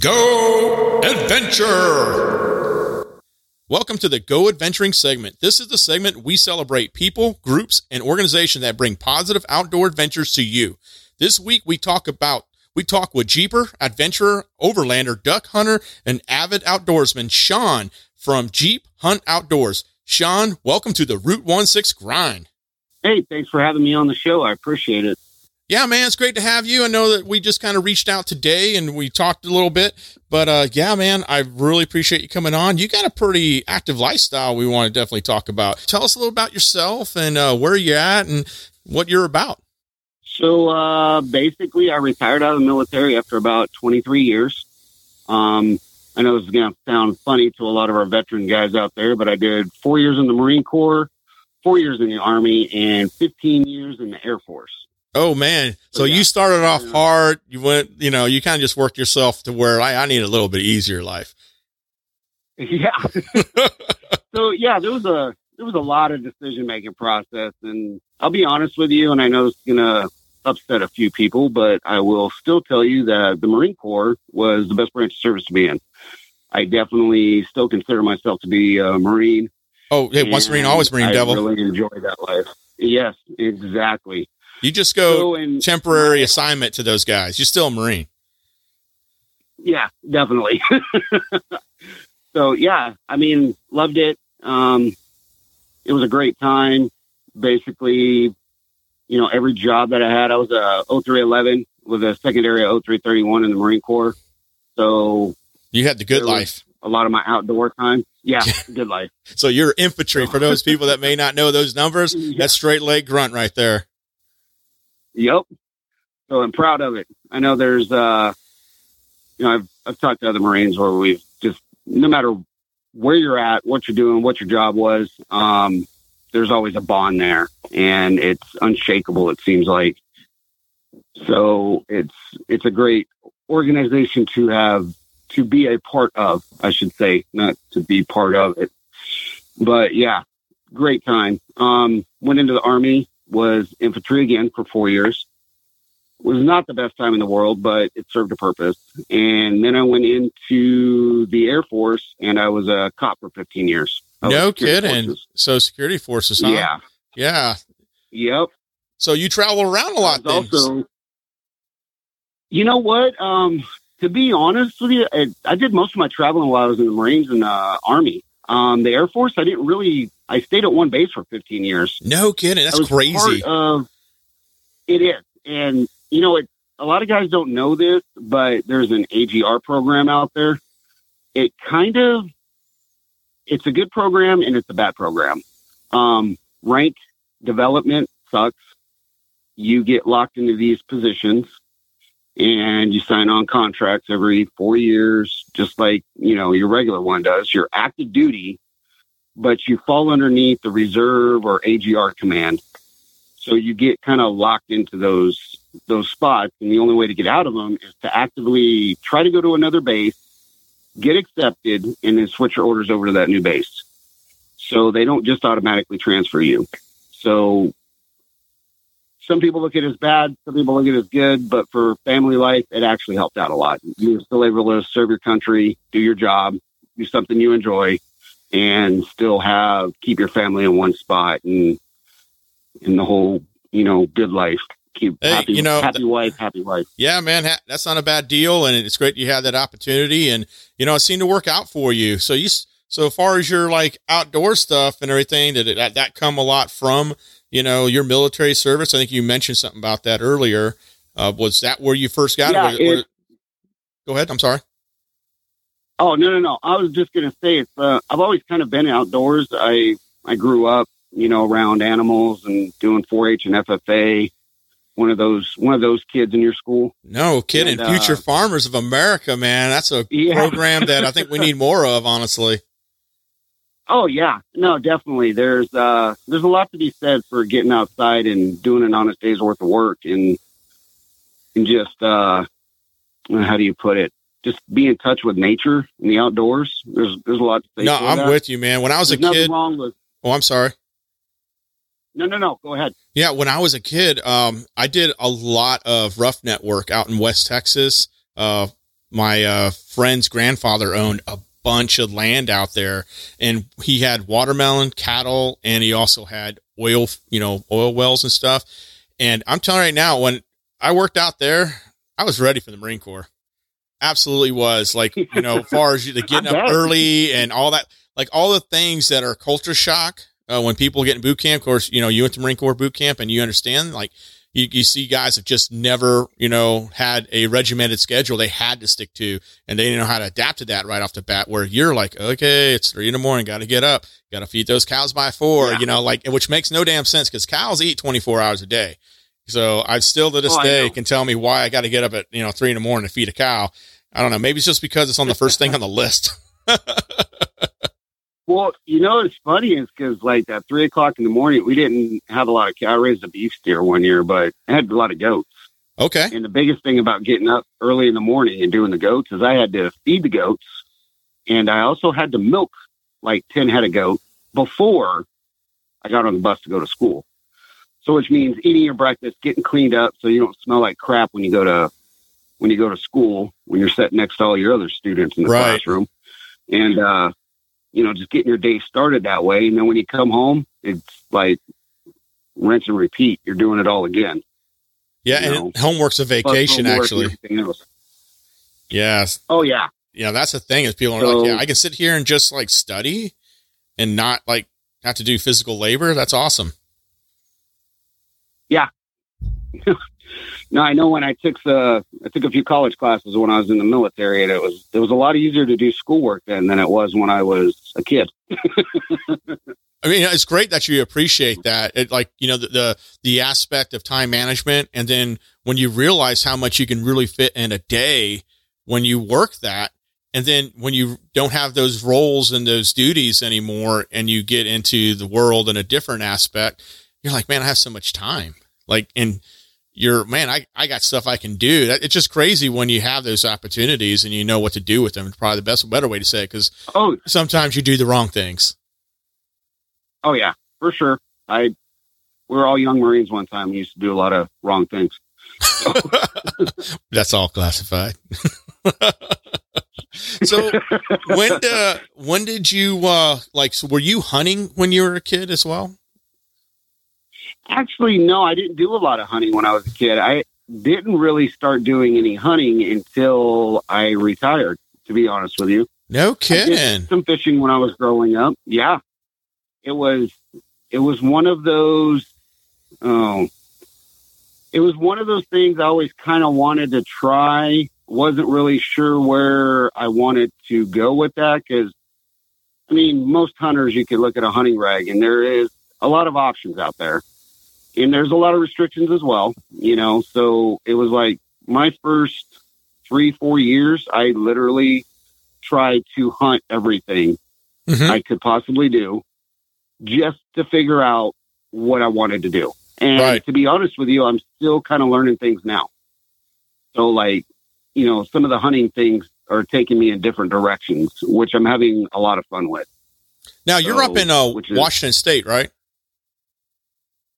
Go adventure! Welcome to the Go Adventuring segment. This is the segment we celebrate people, groups, and organizations that bring positive outdoor adventures to you. This week we talk about we talk with Jeeper, adventurer, overlander, duck hunter, and avid outdoorsman Shawn from Jeep Hunt Outdoors. Shawn, welcome to the Root One Six grind. Hey, thanks for having me on the show. I appreciate it. Yeah, man, it's great to have you. I know that we just kind of reached out today and we talked a little bit, but uh, yeah, man, I really appreciate you coming on. You got a pretty active lifestyle we want to definitely talk about. Tell us a little about yourself and uh, where you're at and what you're about. So uh, basically, I retired out of the military after about 23 years. Um, I know this is going to sound funny to a lot of our veteran guys out there, but I did four years in the Marine Corps, four years in the Army, and 15 years in the Air Force. Oh man. So yeah. you started off hard. You went, you know, you kind of just worked yourself to where I, I need a little bit easier life. Yeah. so yeah, there was a, there was a lot of decision making process and I'll be honest with you. And I know it's going to upset a few people, but I will still tell you that the Marine Corps was the best branch of service to be in. I definitely still consider myself to be a Marine. Oh, hey, once Marine, always Marine, I devil. I really enjoy that life. Yes, exactly. You just go so temporary assignment to those guys. You're still a Marine. Yeah, definitely. so yeah, I mean, loved it. Um, it was a great time. Basically, you know, every job that I had, I was a 0311 with a secondary 0331 in the Marine Corps. So you had the good life. A lot of my outdoor time. Yeah, good life. So you're infantry for those people that may not know those numbers. yeah. That's straight leg grunt right there. Yep. So I'm proud of it. I know there's, uh, you know, I've, I've talked to other Marines where we've just, no matter where you're at, what you're doing, what your job was, um, there's always a bond there and it's unshakable. It seems like, so it's, it's a great organization to have, to be a part of, I should say, not to be part of it. But yeah, great time. Um, went into the army, was infantry again for four years. Was not the best time in the world, but it served a purpose. And then I went into the Air Force and I was a cop for 15 years. No kidding. Forces. So security forces, huh? Yeah. Yeah. Yep. So you travel around a lot. Also, you know what? Um, to be honest with you, I, I, did most of my traveling while I was in the Marines and uh, Army. Um, the Air Force, I didn't really I stayed at one base for 15 years. No kidding. That's crazy. Of, it is. And, you know, it, a lot of guys don't know this, but there's an AGR program out there. It kind of, it's a good program and it's a bad program. Um, rank development sucks. You get locked into these positions and you sign on contracts every four years, just like, you know, your regular one does. Your active duty but you fall underneath the reserve or AGR command. So you get kind of locked into those those spots, and the only way to get out of them is to actively try to go to another base, get accepted, and then switch your orders over to that new base. So they don't just automatically transfer you. So some people look at it as bad, some people look at it as good, but for family life, it actually helped out a lot. You're still able to serve your country, do your job, do something you enjoy, and still have keep your family in one spot and in the whole you know good life. Keep hey, happy you know happy wife happy life yeah man ha- that's not a bad deal and it's great you had that opportunity and you know it seemed to work out for you. So you so far as your like outdoor stuff and everything did it, that that come a lot from you know your military service i think you mentioned something about that earlier uh, was that where you first got yeah, it, it go ahead i'm sorry Oh no no no! I was just gonna say it's. Uh, I've always kind of been outdoors. I I grew up, you know, around animals and doing 4-H and FFA. One of those one of those kids in your school. No kidding. And, Future uh, Farmers of America, man. That's a yeah. program that I think we need more of. Honestly. Oh yeah, no, definitely. There's uh, there's a lot to be said for getting outside and doing an honest day's worth of work and and just uh, how do you put it? just be in touch with nature and the outdoors. There's there's a lot to say. No, I'm that. with you, man. When I was there's a kid, wrong with. Oh, I'm sorry. No, no, no. Go ahead. Yeah, when I was a kid, um, I did a lot of rough network out in West Texas. Uh, my uh, friend's grandfather owned a bunch of land out there, and he had watermelon, cattle, and he also had oil, you know, oil wells and stuff. And I'm telling you right now, when I worked out there, I was ready for the Marine Corps. Absolutely was like you know, as far as the getting up early and all that, like all the things that are culture shock uh, when people get in boot camp. Of course, you know, you went to Marine Corps boot camp and you understand like you, you see guys have just never, you know, had a regimented schedule they had to stick to, and they didn't know how to adapt to that right off the bat. Where you're like, okay, it's three in the morning, got to get up, got to feed those cows by four, yeah. you know, like, which makes no damn sense because cows eat 24 hours a day. So I still to this oh, day can tell me why I got to get up at, you know, three in the morning to feed a cow. I don't know. Maybe it's just because it's on the first thing on the list. Well, you know, it's funny is because like at three o'clock in the morning, we didn't have a lot of. I raised a beef steer one year, but I had a lot of goats. Okay. And the biggest thing about getting up early in the morning and doing the goats is I had to feed the goats, and I also had to milk like ten head of goat before I got on the bus to go to school. So, which means eating your breakfast, getting cleaned up, so you don't smell like crap when you go to when you go to school when you're sitting next to all your other students in the right. classroom. And uh, you know, just getting your day started that way. And then when you come home, it's like rinse and repeat. You're doing it all again. Yeah, and know? homework's a vacation, actually. Yes. Oh yeah. Yeah, that's the thing is people are so, like, yeah, I can sit here and just like study and not like have to do physical labor. That's awesome. Yeah. No, I know when I took the I took a few college classes when I was in the military, and it was it was a lot easier to do schoolwork then than it was when I was a kid. I mean, it's great that you appreciate that. It like you know the, the the aspect of time management, and then when you realize how much you can really fit in a day when you work that, and then when you don't have those roles and those duties anymore, and you get into the world in a different aspect, you're like, man, I have so much time. Like, and you're man, I, I got stuff I can do. It's just crazy when you have those opportunities and you know what to do with them. It's probably the best, better way to say it because oh, sometimes you do the wrong things. Oh yeah, for sure. I we were all young Marines one time. We used to do a lot of wrong things. That's all classified. so when uh, when did you uh, like? So were you hunting when you were a kid as well? Actually, no, I didn't do a lot of hunting when I was a kid. I didn't really start doing any hunting until I retired, to be honest with you. No kidding. some fishing when I was growing up. Yeah. It was it was one of those oh it was one of those things I always kind of wanted to try. Wasn't really sure where I wanted to go with that because I mean, most hunters you could look at a hunting rag and there is a lot of options out there and there's a lot of restrictions as well, you know. So it was like my first three, four years, I literally tried to hunt everything mm-hmm. I could possibly do just to figure out what I wanted to do. And right. to be honest with you, I'm still kind of learning things now. So, like, you know, some of the hunting things are taking me in different directions, which I'm having a lot of fun with. Now, you're so, up in uh, Washington State, right?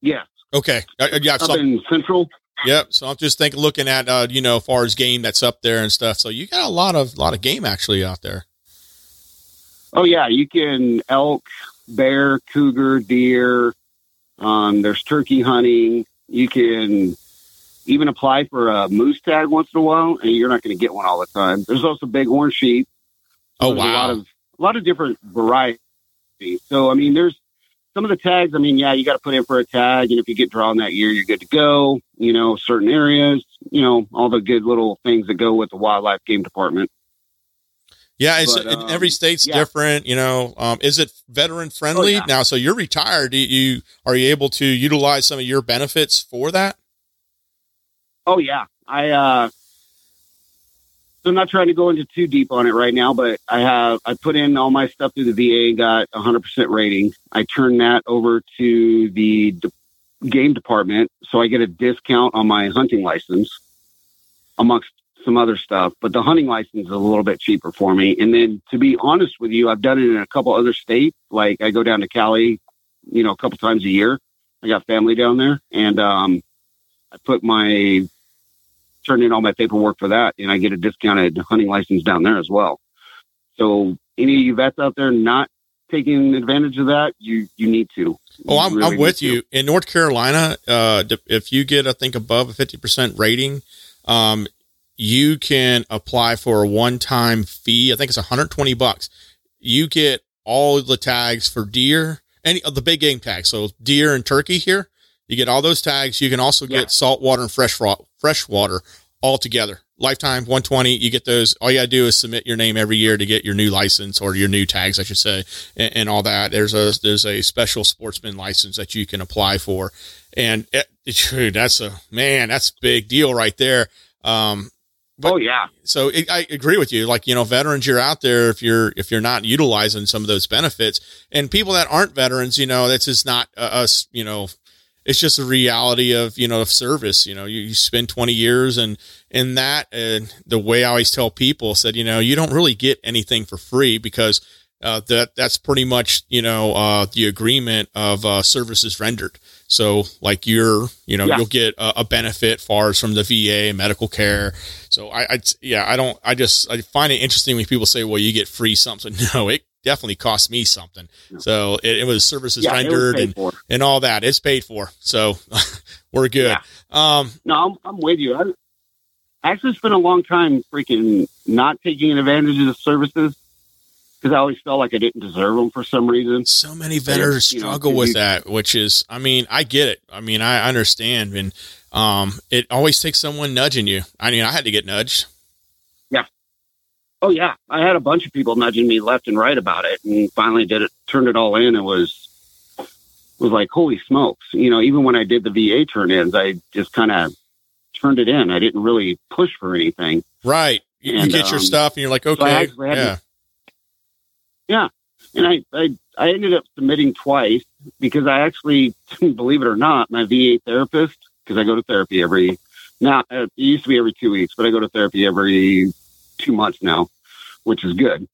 Yeah. Okay. Uh, uh, yeah. Up so, in Central. Yep. So I'm just thinking, looking at, uh, you know, as far as game that's up there and stuff. So you got a lot of, lot of game actually out there. Oh yeah. You can elk, bear, cougar, deer. Um, there's turkey hunting. You can even apply for a moose tag once in a while and you're not going to get one all the time. There's also big horn sheep. So oh, wow. A lot of, a lot of different varieties. So, I mean, there's, some of the tags, I mean, yeah, you got to put in for a tag, and if you get drawn that year, you're good to go. You know, certain areas, you know, all the good little things that go with the wildlife game department. Yeah, it's, but, um, every state's yeah. different. You know, um, is it veteran friendly oh, yeah. now? So you're retired. You are you able to utilize some of your benefits for that? Oh yeah, I uh, so I'm not trying to go into too deep on it right now, but I have I put in all my stuff through the VA, got 100% rating. I turn that over to the de- game department, so I get a discount on my hunting license, amongst some other stuff. But the hunting license is a little bit cheaper for me. And then, to be honest with you, I've done it in a couple other states. Like I go down to Cali, you know, a couple times a year. I got family down there, and um, I put my turn in all my paperwork for that, and I get a discounted hunting license down there as well. So any of you vets out there not taking advantage of that, you you need to. Oh, I'm, really I'm with you. to. In North Carolina, uh, if you get, I think, above a 50% rating, um, you can apply for a one time fee. I think it's 120 bucks. You get all the tags for deer, any of the big game tags. So deer and turkey here, you get all those tags. You can also Yeah. get saltwater and fresh fresh water all together. Lifetime 120. You get those. All you gotta do is submit your name every year to get your new license or your new tags, I should say, and, and all that. There's a there's a special sportsman license that you can apply for, and it, it- that's a man, that's a big deal right there. Um, but- oh yeah, so it, I agree with you. Like you know, veterans, you're out there if you're if you're not utilizing some of those benefits, and people that aren't veterans, you know, that's just not uh, us. You know, it's just a reality of you know of service. You know, you, you spend 20 years and in that, and the way I always tell people said, you know, you don't really get anything for free because. Uh, that that's pretty much you know uh, the agreement of uh, services rendered. So like you're you know Yeah. you'll get a, a benefit far as from the VA medical care. So I, I yeah I don't I just I find it interesting when people say well you get free something. No, it definitely cost me something. So it, it was services yeah, rendered and for. and all that. It's paid for. So we're good. Um, No, I'm, I'm with you. I, actually spent a long time freaking not taking advantage of the services because I always felt like I didn't deserve them for some reason. so many veterans you know, struggle you- with that, which is, I mean, I get it. I mean, I understand. And, um, it always takes someone nudging you. I mean, I had to get nudged. Oh yeah, I had a bunch of people nudging me left and right about it, and finally did it, turned it all in, It was was like, holy smokes! You know, even when I did the VA turn-ins, I just kind of turned it in. I didn't really push for anything. Right. You, you And, get your um, stuff and you're like, okay. actually had to- yeah. and I, I I ended up submitting twice because I actually, believe it or not, my VA therapist because I go to therapy every now uh, it used to be every two weeks, but I go to therapy every two months now, which is good.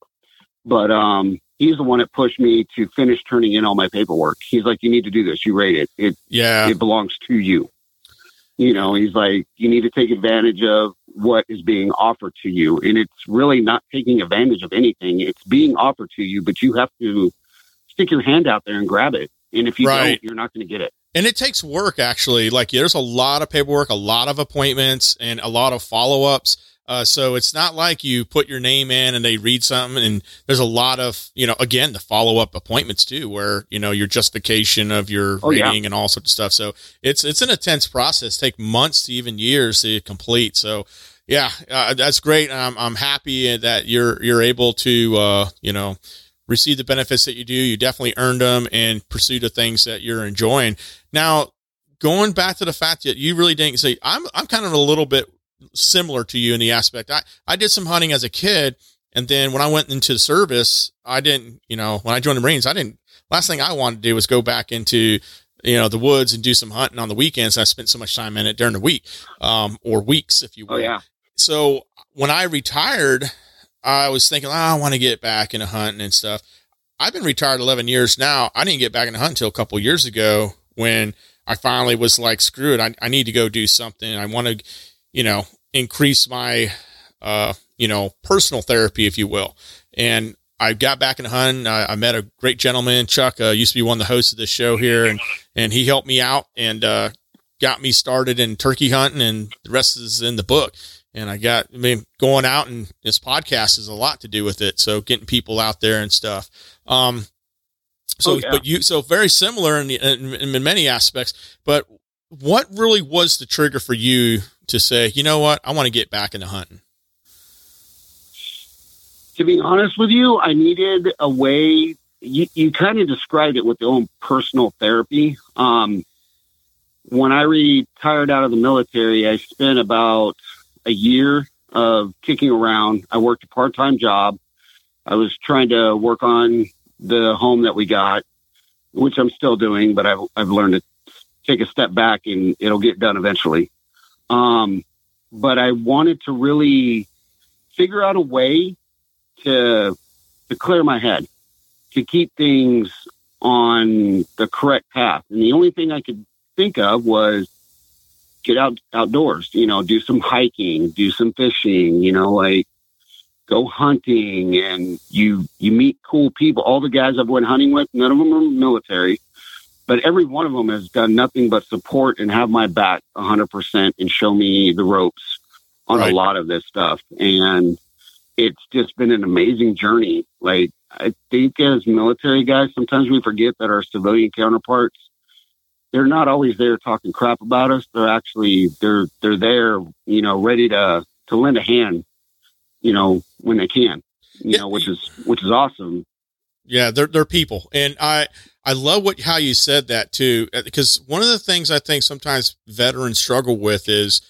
But um, he's the one that pushed me to finish turning in all my paperwork. He's like, "You need to do this. You rate it. It Yeah. it belongs to you." You know, he's like, "You need to take advantage of what is being offered to you," and it's really not taking advantage of anything. It's being offered to you, but you have to stick your hand out there and grab it. And if you Right. don't, you're not going to get it. And it takes work actually. Like there's a lot of paperwork, a lot of appointments, and a lot of follow ups. Uh, so it's not like you put your name in and they read something. And there's a lot of you know again the follow up appointments too, where you know your justification of your Oh, yeah. rating and all sorts of stuff. So it's it's an intense process. Take months to even years to complete. So yeah, uh, that's great. I'm I'm happy that you're you're able to uh, you know receive the benefits that you do. You definitely earned them and pursue the things that you're enjoying. Now, going back to the fact that you really didn't say, I'm, I'm kind of a little bit similar to you in the aspect. I, I did some hunting as a kid. And then when I went into service, I didn't, you know, when I joined the Marines, I didn't, last thing I wanted to do was go back into, you know, the woods and do some hunting on the weekends. I spent so much time in it during the week, um, or weeks, if you will Oh yeah, so when I retired, I was thinking, oh, I want to get back into hunting and stuff. I've been retired 11 years now. I didn't get back into hunting until a couple years ago when I finally was like, screw it. I, I need to go do something. I want to, you know, increase my, uh, you know, personal therapy, if you will. And I got back in hunting. I, I met a great gentleman, Chuck, uh, used to be one of the hosts of this show here, and, and he helped me out and, uh, got me started in turkey hunting, and the rest is in the book and I got, I mean, going out and this podcast has a lot to do with it. So getting people out there and stuff. Um, so, Oh, yeah. but you, so very similar in, the, in, in many aspects, but what really was the trigger for you to say, you know what, I want to get back into hunting? to be honest with you, I needed a way. You, you kind of described it with your own personal therapy. Um, when I retired out of the military, I spent about a year of kicking around. I worked a part time job. I was trying to work on the home that we got, which I'm still doing, but I've, I've learned to take a step back and it'll get done eventually. Um, but I wanted to really figure out a way to to clear my head, to keep things on the correct path. And the only thing I could think of was get out outdoors, you know, do some hiking, do some fishing, you know, like go hunting and you you meet cool people. All the guys I've went hunting with, none of them are military, but every one of them has done nothing but support and have my back 100% and show me the ropes on right. a lot of this stuff. And it's just been an amazing journey. Like I think as military guys, sometimes we forget that our civilian counterparts they're not always there talking crap about us. They're actually they're they're there, you know, ready to to lend a hand you know, when they can, you yeah. know, which is, which is awesome. Yeah. They're, they're people. And I, I love what, how you said that too, because uh, one of the things I think sometimes veterans struggle with is,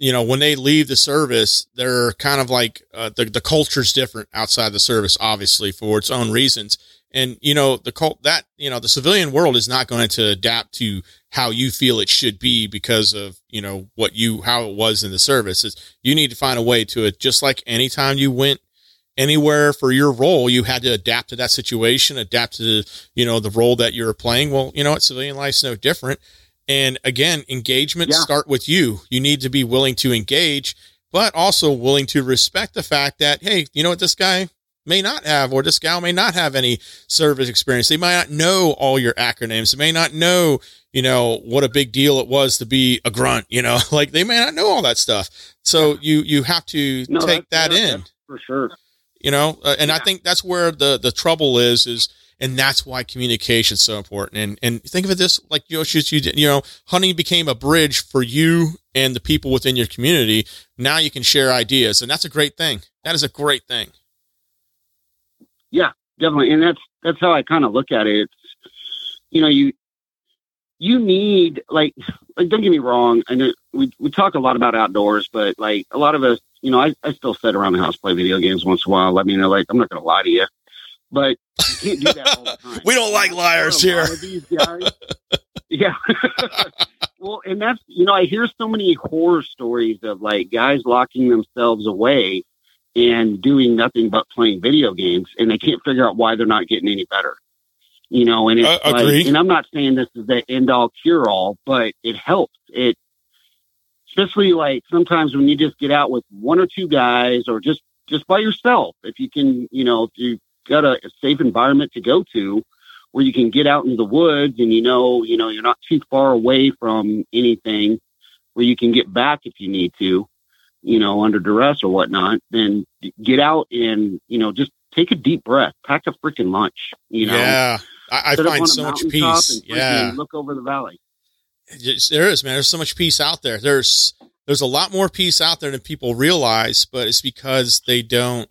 you know, when they leave the service, they're kind of like, uh, the, the culture's different outside the service, obviously for its own reasons. And, you know, the cult that, you know, the civilian world is not going to adapt to how you feel it should be because of, you know, what you, how it was in the service. It's, you need to find a way to it. Just like anytime you went anywhere for your role, you had to adapt to that situation, adapt to, you know, the role that you're playing. Well, you know what? Civilian life's no different. And again, engagement yeah. start with you. You need to be willing to engage, but also willing to respect the fact that, hey, you know what, this guy, may not have, or this gal may not have any service experience. They might not know all your acronyms. They may not know, you know, what a big deal it was to be a grunt, you know, like they may not know all that stuff. So you, you have to no, take that in for sure. You know, uh, and yeah. I think that's where the, the trouble is, is, and that's why communication is so important. And, and think of it this, like you did, you know, hunting became a bridge for you and the people within your community. Now you can share ideas and that's a great thing. That is a great thing. Yeah, definitely. And that's that's how I kind of look at it. It's you know, you you need like like don't get me wrong, I know we we talk a lot about outdoors, but like a lot of us, you know, I, I still sit around the house play video games once in a while. Let me know, like I'm not gonna lie to you. But you can't do that all the time. we don't like liars here. yeah. well, and that's you know, I hear so many horror stories of like guys locking themselves away and doing nothing but playing video games and they can't figure out why they're not getting any better. You know, and it's uh, like, and I'm not saying this is the end all cure all, but it helps. It, especially like sometimes when you just get out with one or two guys or just, just by yourself, if you can, you know, if you've got a, a safe environment to go to where you can get out into the woods and you know, you know, you're not too far away from anything where you can get back if you need to you know, under duress or whatnot, then get out and, you know, just take a deep breath, pack a freaking lunch, you know. Yeah. I, I find so much peace. yeah. Look over the valley. There is, man. There's so much peace out there. There's, there's a lot more peace out there than people realize, but it's because they don't,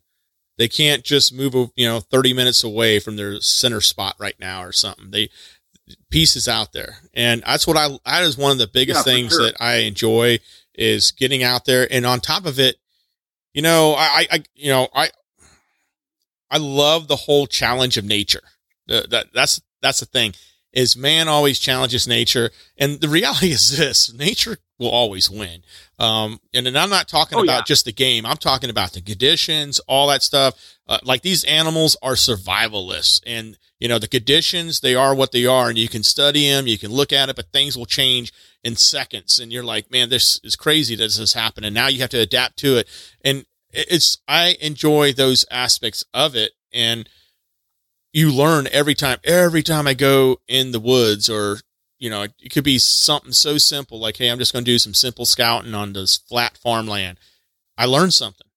they can't just move, you know, 30 minutes away from their center spot right now or something. They, peace is out there. And that's what I, that is one of the biggest yeah, things sure. that I enjoy is getting out there. And on top of it, you know, I, I, you know, I, I love the whole challenge of nature. that that's that's the thing is man always challenges nature, and the reality is this: nature will always win. Um, and, and I'm not talking oh, about yeah. just the game. I'm talking about the conditions, all that stuff. Uh, like these animals are survivalists, and you know the conditions they are what they are, and you can study them, you can look at it, but things will change in seconds, and you're like, man, this is crazy that this has happened, and now you have to adapt to it. And it's I enjoy those aspects of it, and you learn every time. Every time I go in the woods, or you know, it could be something so simple like, hey, I'm just going to do some simple scouting on this flat farmland. I learned something.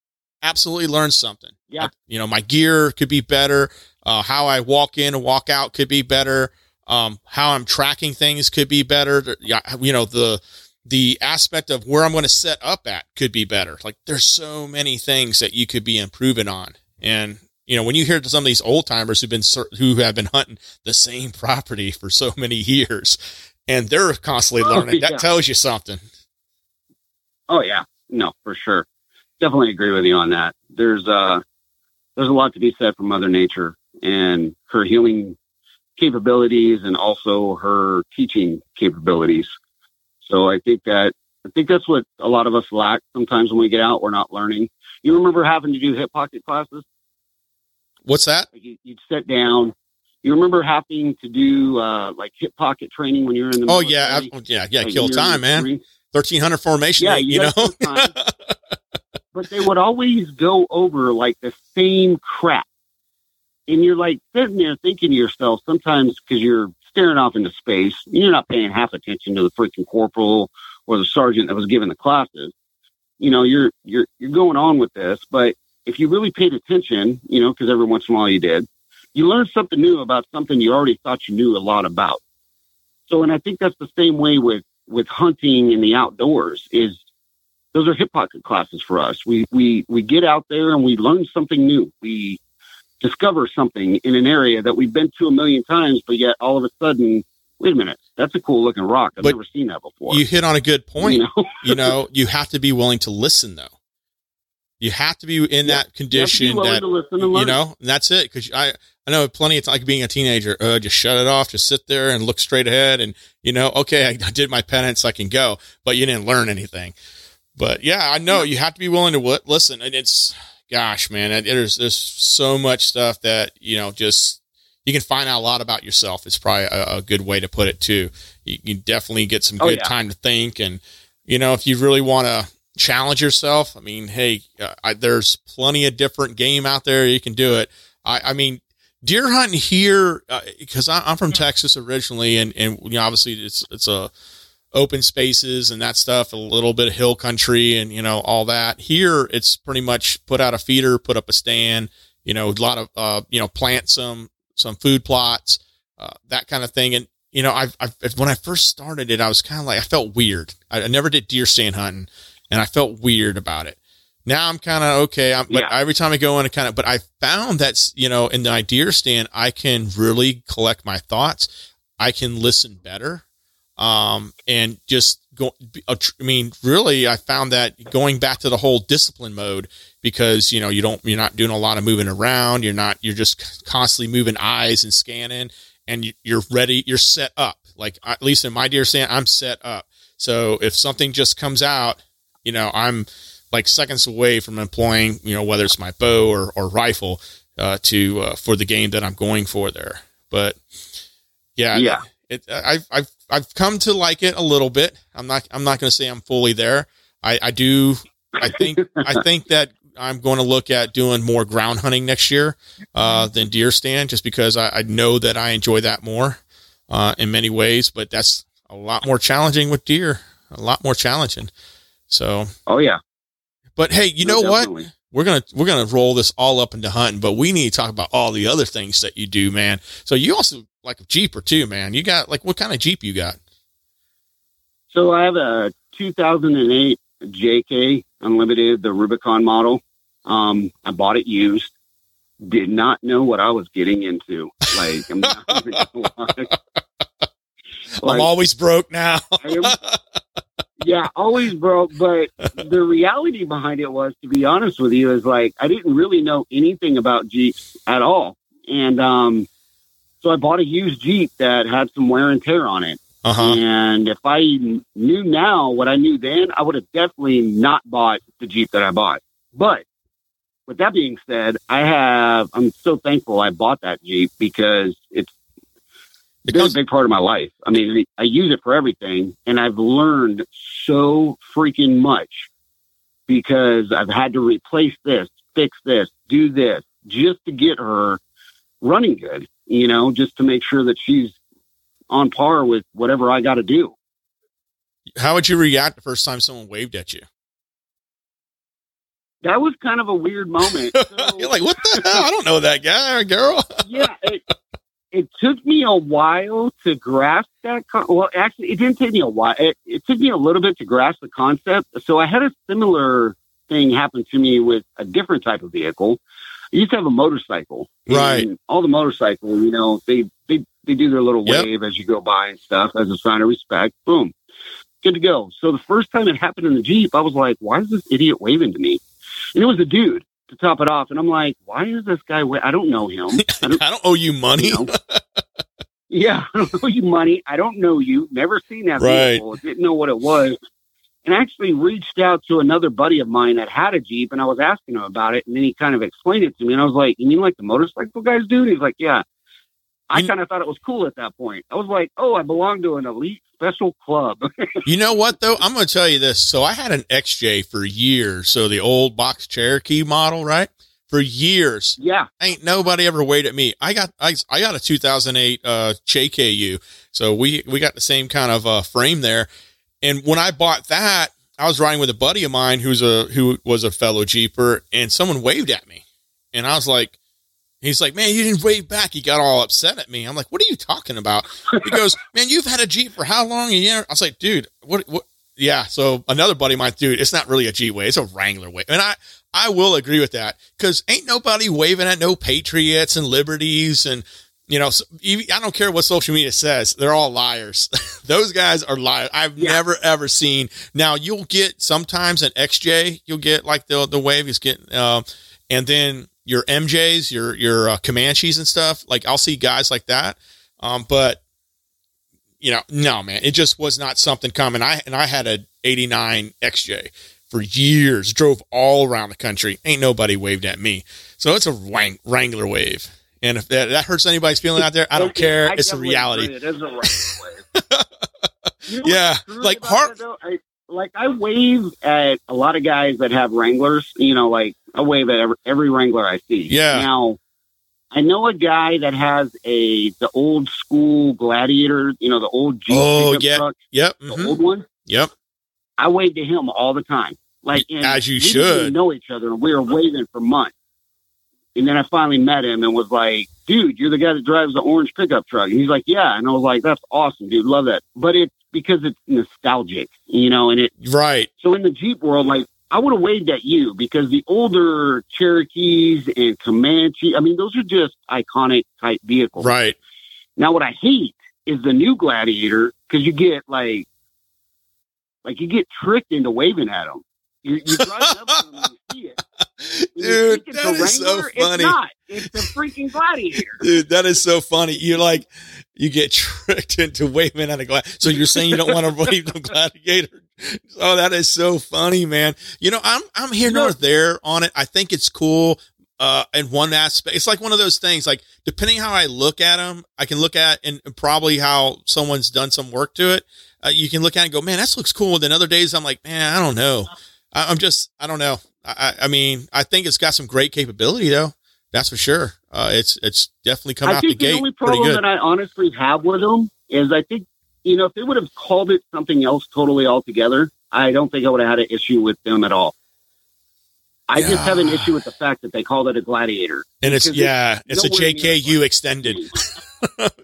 Absolutely learned something. Yeah. I, you know, my gear could be better. Uh, how I walk in and walk out could be better. Um, how I'm tracking things could be better. You know, the, the aspect of where I'm going to set up at could be better. Like there's so many things that you could be improving on. And, you know, when you hear some of these old timers who've been, who have been hunting the same property for so many years and they're constantly oh, learning, yeah. that tells you something. Oh yeah. No, for sure. Definitely agree with you on that. There's, uh, there's a lot to be said for mother nature and her healing capabilities and also her teaching capabilities. So I think that I think that's what a lot of us lack sometimes when we get out. We're not learning. You remember having to do hip pocket classes? What's that? Like you, would sit down. You remember having to do uh, like hip pocket training when you're in the. Oh yeah, yeah, yeah. Like kill time, man. Thirteen hundred formation. Yeah, you, you know. but they would always go over like the same crap. And you're like sitting there thinking to yourself sometimes because you're staring off into space you're not paying half attention to the freaking corporal or the sergeant that was giving the classes. You know, you're you're you're going on with this, but if you really paid attention, you know, because every once in a while you did, you learned something new about something you already thought you knew a lot about. So, and I think that's the same way with with hunting in the outdoors. Is those are hip pocket classes for us. We we we get out there and we learn something new. We discover something in an area that we've been to a million times, but yet all of a sudden, wait a minute, that's a cool looking rock. I've But never seen that before. You hit on a good point. You know? you know, you have to be willing to listen though. You have to be in Yeah. that condition willing that to listen and you know, and that's it. Cause I, I know plenty of time, like being a teenager, uh, just shut it off, just sit there and look straight ahead. And, you know, okay, I, I did my penance, I can go, but you didn't learn anything. But yeah, I know you have to be willing to listen. And it's, gosh, man, it, there's, there's so much stuff that, you know, just, you can find out a lot about yourself. It's probably a, a good way to put it too. You can definitely get some Oh, good yeah. time to think. And, you know, if you really want to challenge yourself, I mean, hey, uh, I, there's plenty of different game out there. You can do it. I, I mean, deer hunting here, because I I'm from Texas originally, and and you know, obviously it's it's a open spaces and that stuff, a little bit of hill country, and you know all that. Here, it's pretty much put out a feeder, put up a stand, you know, a lot of uh, you know, plant some some food plots, uh, that kind of thing, and. You know, I've, I've when I first started it, I was kind of like I felt weird. I, I never did deer stand hunting, and I felt weird about it. Now I'm kind of okay. I'm, but Yeah. every time I go in, it kind of. But I found that's you know in the idea stand, I can really collect my thoughts. I can listen better, um, and just go. I mean, really, I found that going back to the whole discipline mode because you know you don't you're not doing a lot of moving around. You're not you're just constantly moving eyes and scanning, and you- you're ready. You're set up. Like at least in my deer stand, I'm set up. So if something just comes out, you know, I'm like seconds away from employing, you know, whether it's my bow or, or rifle, uh, to, uh, for the game that I'm going for there. But yeah, Yeah. it, I've, I've, I've come to like it a little bit. I'm not, I'm not going to say I'm fully there. I, I do, I think, I think that I'm going to look at doing more ground hunting next year, uh, than deer stand just because I, I know that I enjoy that more, uh, in many ways, but that's a lot more challenging with deer, a lot more challenging. So, oh yeah. but hey, you No, know what? We're gonna we're gonna roll this all up into hunting, but we need to talk about all the other things that you do, man. So you also like a Jeep or two, man. You got like what kind of Jeep you got? So I have a 2008 JK Unlimited, the Rubicon model. Um, I bought it used. Did not know what I was getting into. Like, I'm not even. I'm always broke now. I am- yeah, always broke. But the reality behind it was, to be honest with you, is like I didn't really know anything about Jeeps at all, and um, so I bought a used Jeep that had some wear and tear on it. Uh huh. And if I knew now what I knew then, I would have definitely not bought the Jeep that I bought. But with that being said, I have, I'm so thankful I bought that Jeep because it's It been a big part of my life. I mean, I use it for everything and I've learned so freaking much because I've had to replace this, fix this, do this just to get her running good, you know, just to make sure that she's on par with whatever I got to do. how would you react the first time someone waved at you? That was kind of a weird moment. So- You're like, what the hell? I don't know that guy or girl. yeah, it, it took me a while to grasp that. Con- well, actually, it didn't take me a while. It, it took me a little bit to grasp the concept. So I had a similar thing happen to me with a different type of vehicle. I used to have a motorcycle. Right. And all the motorcycles, you know, they, they, they do their little Yep. wave as you go by and stuff as a sign of respect. Boom. Good to go. So the first time it happened in the Jeep, I was like, why is this idiot waving to me? And it was a dude to top it off. And I'm like, why is this guy? Wa- I don't know him. I don't, I don't owe you money. you know? yeah, I don't owe you money. I don't know you. Never seen that Right. vehicle. Didn't know what it was. And actually reached out to another buddy of mine that had a Jeep and I was asking him about it. And then he kind of explained it to me. And I was like, You mean like the motorcycle guys do? And he's like, Yeah. I kind of thought it was cool at that point. I was like, Oh, I belong to an elite special club. you know what though? I'm going to tell you this. So I had an XJ for years. So the old box Cherokee model, right? For years. Yeah. Ain't nobody ever waited at me. I got I, I got a 2008 uh JKU. So we we got the same kind of uh frame there. And when I bought that, I was riding with a buddy of mine who's a who was a fellow Jeeper and someone waved at me. And I was like He's like, man, you didn't wave back. He got all upset at me. I'm like, what are you talking about? He goes, man, you've had a Jeep for how long? A year? I was like, dude, what, what? Yeah. So another buddy of mine, dude, it's not really a Jeep wave. It's a Wrangler way. And I, I will agree with that because ain't nobody waving at no Patriots and Liberties. And, you know, I don't care what social media says. They're all liars. Those guys are liars. I've yeah. never, ever seen. Now you'll get sometimes an XJ, you'll get like the, the wave is getting, uh, and then your MJs, your your uh, Comanches and stuff. Like I'll see guys like that, um, but you know, no man, it just was not something common. I and I had a '89 XJ for years, drove all around the country. Ain't nobody waved at me, so it's a Wrang- Wrangler wave. And if that, that, hurts anybody's feeling out there, I don't care. I it's a reality. It is a Wrangler wave. you know yeah, like heart like I wave at a lot of guys that have Wranglers. You know, like I wave at every, every Wrangler I see. Yeah. Now, I know a guy that has a the old school Gladiator. You know, the old Jeep oh yeah, truck, yep, the mm-hmm. old one. Yep. I wave to him all the time. Like as you should know each other, and we were waving for months. And then I finally met him and was like, dude, you're the guy that drives the orange pickup truck. And he's like, yeah. And I was like, that's awesome, dude. Love that. But it's because it's nostalgic, you know, and it, right. So in the Jeep world, like, I would have waved at you because the older Cherokees and Comanche, I mean, those are just iconic type vehicles. Right. Now, what I hate is the new Gladiator because you get like, like you get tricked into waving at them. You, you drive up to them and you see it. Dude, that is so funny. It's not. It's a freaking gladiator. Dude, that is so funny. You're like, you get tricked into waving at a gladiator. So you're saying you don't want to wave the gladiator? Oh, that is so funny, man. You know, I'm I'm here nor there on it. I think it's cool. Uh, in one aspect, it's like one of those things. Like depending how I look at them, I can look at and probably how someone's done some work to it. Uh, you can look at it and go, man, that looks cool. And then other days, I'm like, man, I don't know. I, I'm just, I don't know. I, I mean, I think it's got some great capability though. That's for sure. Uh, it's it's definitely come I out the, the gate. The only problem that I honestly have with them is I think you know if they would have called it something else totally altogether, I don't think I would have had an issue with them at all. I yeah. just have an issue with the fact that they called it a gladiator. And it's yeah, it's, it's a JKU extended.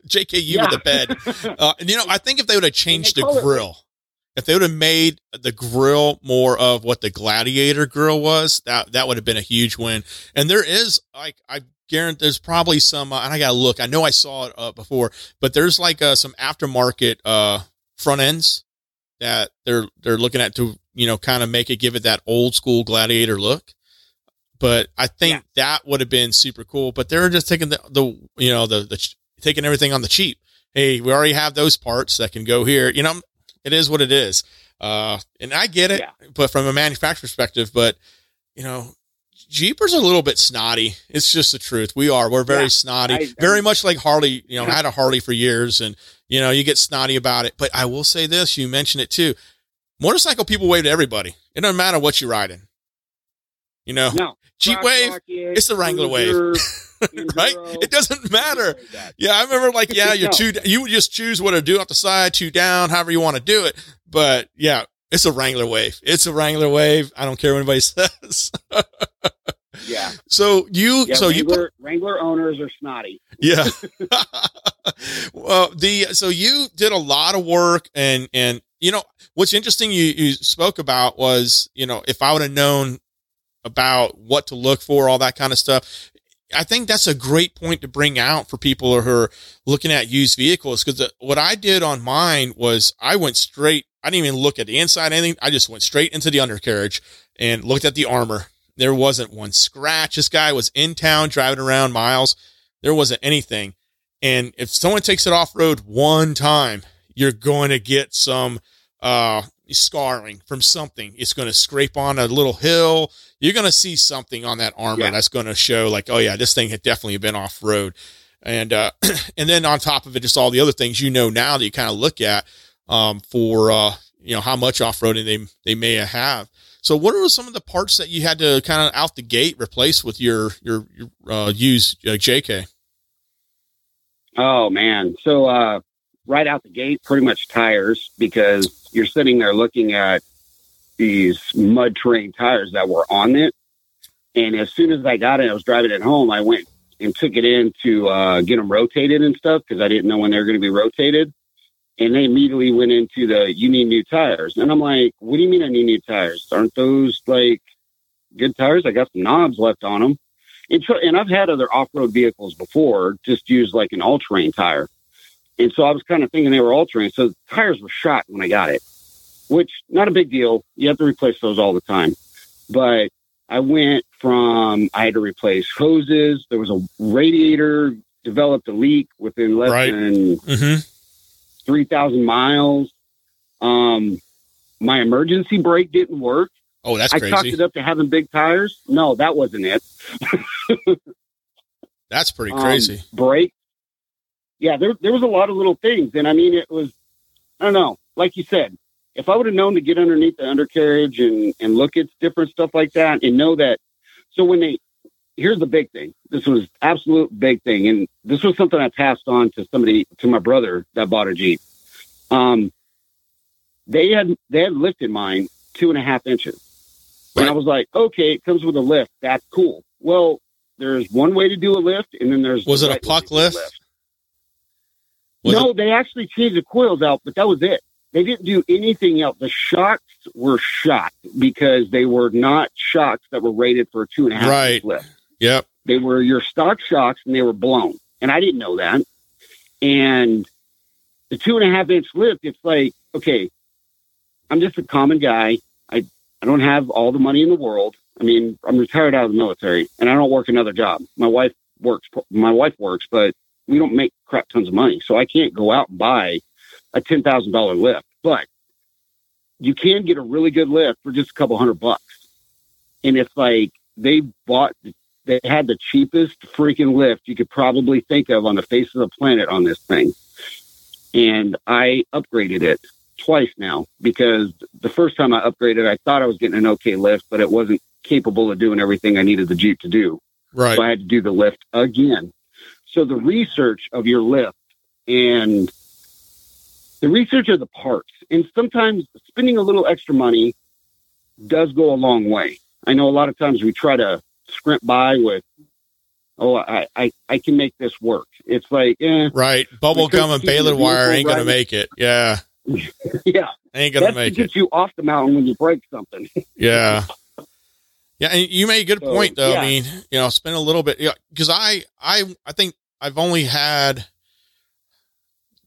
JKU yeah. with a bed. Uh, and you know, I think if they would have changed the grill, if they would have made the grill more of what the Gladiator grill was, that that would have been a huge win. And there is like I guarantee there's probably some, uh, and I gotta look. I know I saw it uh, before, but there's like uh, some aftermarket uh, front ends that they're they're looking at to you know kind of make it give it that old school Gladiator look. But I think yeah. that would have been super cool. But they're just taking the the you know the the taking everything on the cheap. Hey, we already have those parts that can go here. You know, it is what it is. Uh, and I get it, yeah. but from a manufacturer perspective, but you know, Jeepers are a little bit snotty. It's just the truth. We are. We're very yeah, snotty, I, very much like Harley. You know, I had a Harley for years, and you know, you get snotty about it. But I will say this: you mentioned it too. Motorcycle people wave to everybody. It doesn't matter what you're riding. You know, no. Jeep wave, it's the Wrangler wave. right? It doesn't matter. Yeah, I remember like, yeah, you're two, you would just choose what to do off the side, two down, however you want to do it. But yeah, it's a Wrangler wave. It's a Wrangler wave. I don't care what anybody says. yeah. So you, yeah, so Wrangler, you Wrangler owners are snotty. Yeah. well, the, so you did a lot of work and, and, you know, what's interesting you, you spoke about was, you know, if I would have known about what to look for, all that kind of stuff. I think that's a great point to bring out for people who are looking at used vehicles. Because what I did on mine was I went straight. I didn't even look at the inside anything. I just went straight into the undercarriage and looked at the armor. There wasn't one scratch. This guy was in town driving around miles. There wasn't anything. And if someone takes it off road one time, you're going to get some uh, scarring from something. It's going to scrape on a little hill you're going to see something on that armor yeah. that's going to show like, oh yeah, this thing had definitely been off road. And, uh, and then on top of it, just all the other things you know now that you kind of look at, um, for uh, you know how much off roading they they may have. So, what are some of the parts that you had to kind of out the gate replace with your your, your uh, used uh, JK? Oh man, so uh, right out the gate, pretty much tires because you're sitting there looking at these mud terrain tires that were on it. And as soon as I got it, I was driving it home. I went and took it in to uh, get them rotated and stuff because I didn't know when they were going to be rotated. And they immediately went into the you need new tires. And I'm like, what do you mean I need new tires? Aren't those like good tires? I got some knobs left on them. And, tr- and I've had other off road vehicles before, just use like an all terrain tire. And so I was kind of thinking they were altering. So the tires were shot when I got it, which not a big deal. You have to replace those all the time. But I went from, I had to replace hoses. There was a radiator developed a leak within less Right. than Mm-hmm. 3,000 miles. Um, my emergency brake didn't work. Oh, that's I crazy. it up to having big tires. No, that wasn't it. That's pretty Um, crazy. brake. Yeah, there there was a lot of little things, and I mean, it was I don't know. Like you said, if I would have known to get underneath the undercarriage and and look at different stuff like that, and know that. So when they here's the big thing. This was absolute big thing, and this was something I passed on to somebody to my brother that bought a Jeep. Um, they had they had lifted mine two and a half inches. And I was like, okay, it comes with a lift. That's cool. Well, there's one way to do a lift, and then there's Was the it a right way puck a lift? Was no, it- they actually changed the coils out, but that was it. They didn't do anything else. The shocks were shot because they were not shocks that were rated for a two and a half Right. inch lift. Yep. They were your stock shocks, and they were blown. And I didn't know that. And the two and a half inch lift, it's like, okay, I'm just a common guy. I I don't have all the money in the world. I mean, I'm retired out of the military, and I don't work another job. My wife works. My wife works, but we don't make crap tons of money, so I can't go out and buy a ten thousand dollar lift. But you can get a really good lift for just a couple hundred bucks. And it's like they bought, they had the cheapest freaking lift you could probably think of on the face of the planet on this thing. And I upgraded it twice now because the first time I upgraded, I thought I was getting an okay lift, but it wasn't capable of doing everything I needed the Jeep to do. Right. So I had to do the lift again. So the research of your lift and the research of the parts, and sometimes spending a little extra money does go a long way. I know a lot of times we try to scrimp by with, oh, I, I, I can make this work. It's like, eh, Right. Bubble gum and baler wire ain't gonna make it. Yeah. yeah, Ain't gonna that's to make it. get you off the mountain when you break something. Yeah. Yeah, and you made a good So, point though. yeah. I mean, you know, spend a little bit yeah, because I I I think I've only had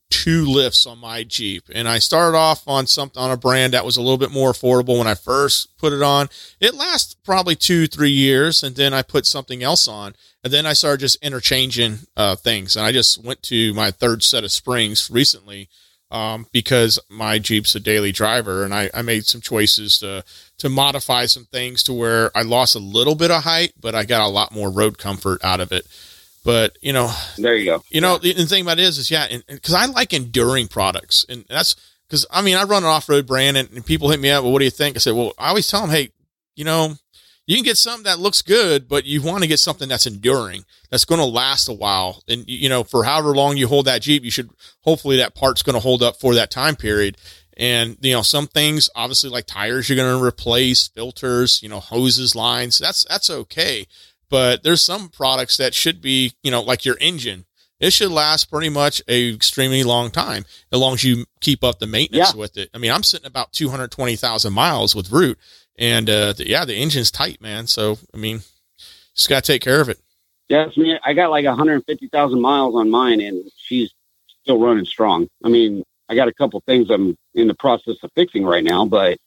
two lifts on my Jeep, and I started off on something on a brand that was a little bit more affordable when I first put it on. It lasts probably two three years, and then I put something else on, and then I started just interchanging uh, things, and I just went to my third set of springs recently. Um, because my Jeep's a daily driver, and I, I made some choices to to modify some things to where I lost a little bit of height, but I got a lot more road comfort out of it. But you know, There you go. you know, the, the thing about it is, is yeah, because I like enduring products, and that's because I mean I run an off road brand, and, and people hit me up. Well, what do you think? I said, well, I always tell them, hey, you know, you can get something that looks good, but you want to get something that's enduring, that's going to last a while, and you know, for however long you hold that Jeep, you should hopefully that part's going to hold up for that time period. And you know, some things obviously like tires, you're going to replace filters, you know, hoses, lines. That's that's okay but there's some products that should be, you know, like your engine. It should last pretty much a extremely long time as long as you keep up the maintenance Yeah. with it. I mean, I'm sitting about 220,000 miles with Root and, uh, the, yeah, the engine's tight, man. So, I mean, just got to take care of it. Yes, me. I got like 150,000 miles on mine, and she's still running strong. I mean, I got a couple things I'm in the process of fixing right now, but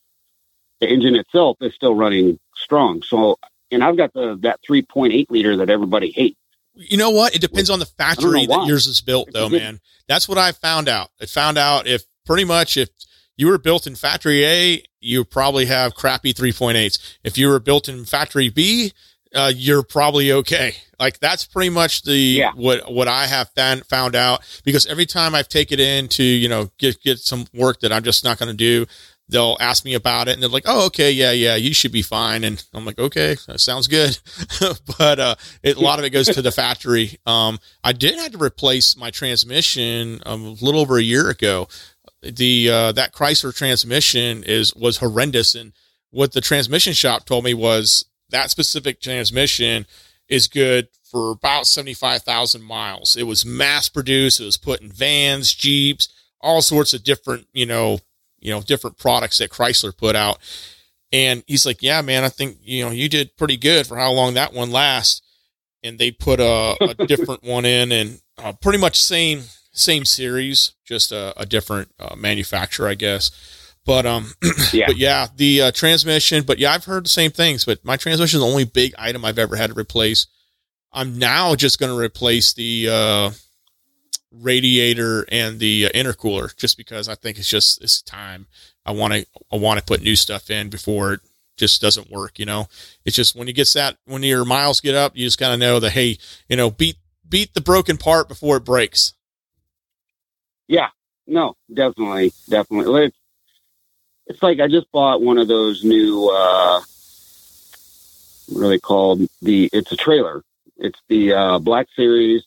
the engine itself is still running strong. So, and I've got the that 3.8 liter that everybody hates. You know what? It depends on the factory that yours is built, though, It's a good- man. That's what I found out. I found out if pretty much if you were built in factory A, you probably have crappy 3.8s. If you were built in factory B, uh, you're probably okay. Like that's pretty much the Yeah. what what I have found found out because every time I've taken it in to you know get get some work that I'm just not going to do, they'll ask me about it and they're like, oh okay yeah yeah you should be fine and I'm like okay that sounds good, but uh, it, a lot of it goes to the factory. Um, I did have to replace my transmission um, a little over a year ago. The uh, that Chrysler transmission is was horrendous and what the transmission shop told me was that specific transmission is good for about 75,000 miles. It was mass produced. It was put in vans, Jeeps, all sorts of different, you know, you know, different products that Chrysler put out. And he's like, yeah, man, I think, you know, you did pretty good for how long that one lasts. And they put a, a different one in and uh, pretty much same, same series, just a, a different uh, manufacturer, I guess. But um, Yeah. but yeah, the uh, transmission. But yeah, I've heard the same things. But my transmission is the only big item I've ever had to replace. I'm now just going to replace the uh, radiator and the uh, intercooler, just because I think it's just it's time. I want to I want to put new stuff in before it just doesn't work. You know, it's just when you get that when your miles get up, you just kind of know that hey, you know, beat beat the broken part before it breaks. Yeah, no, definitely, definitely. It's, it's like I just bought one of those new, uh, what they called? The it's a trailer. It's the uh, Black Series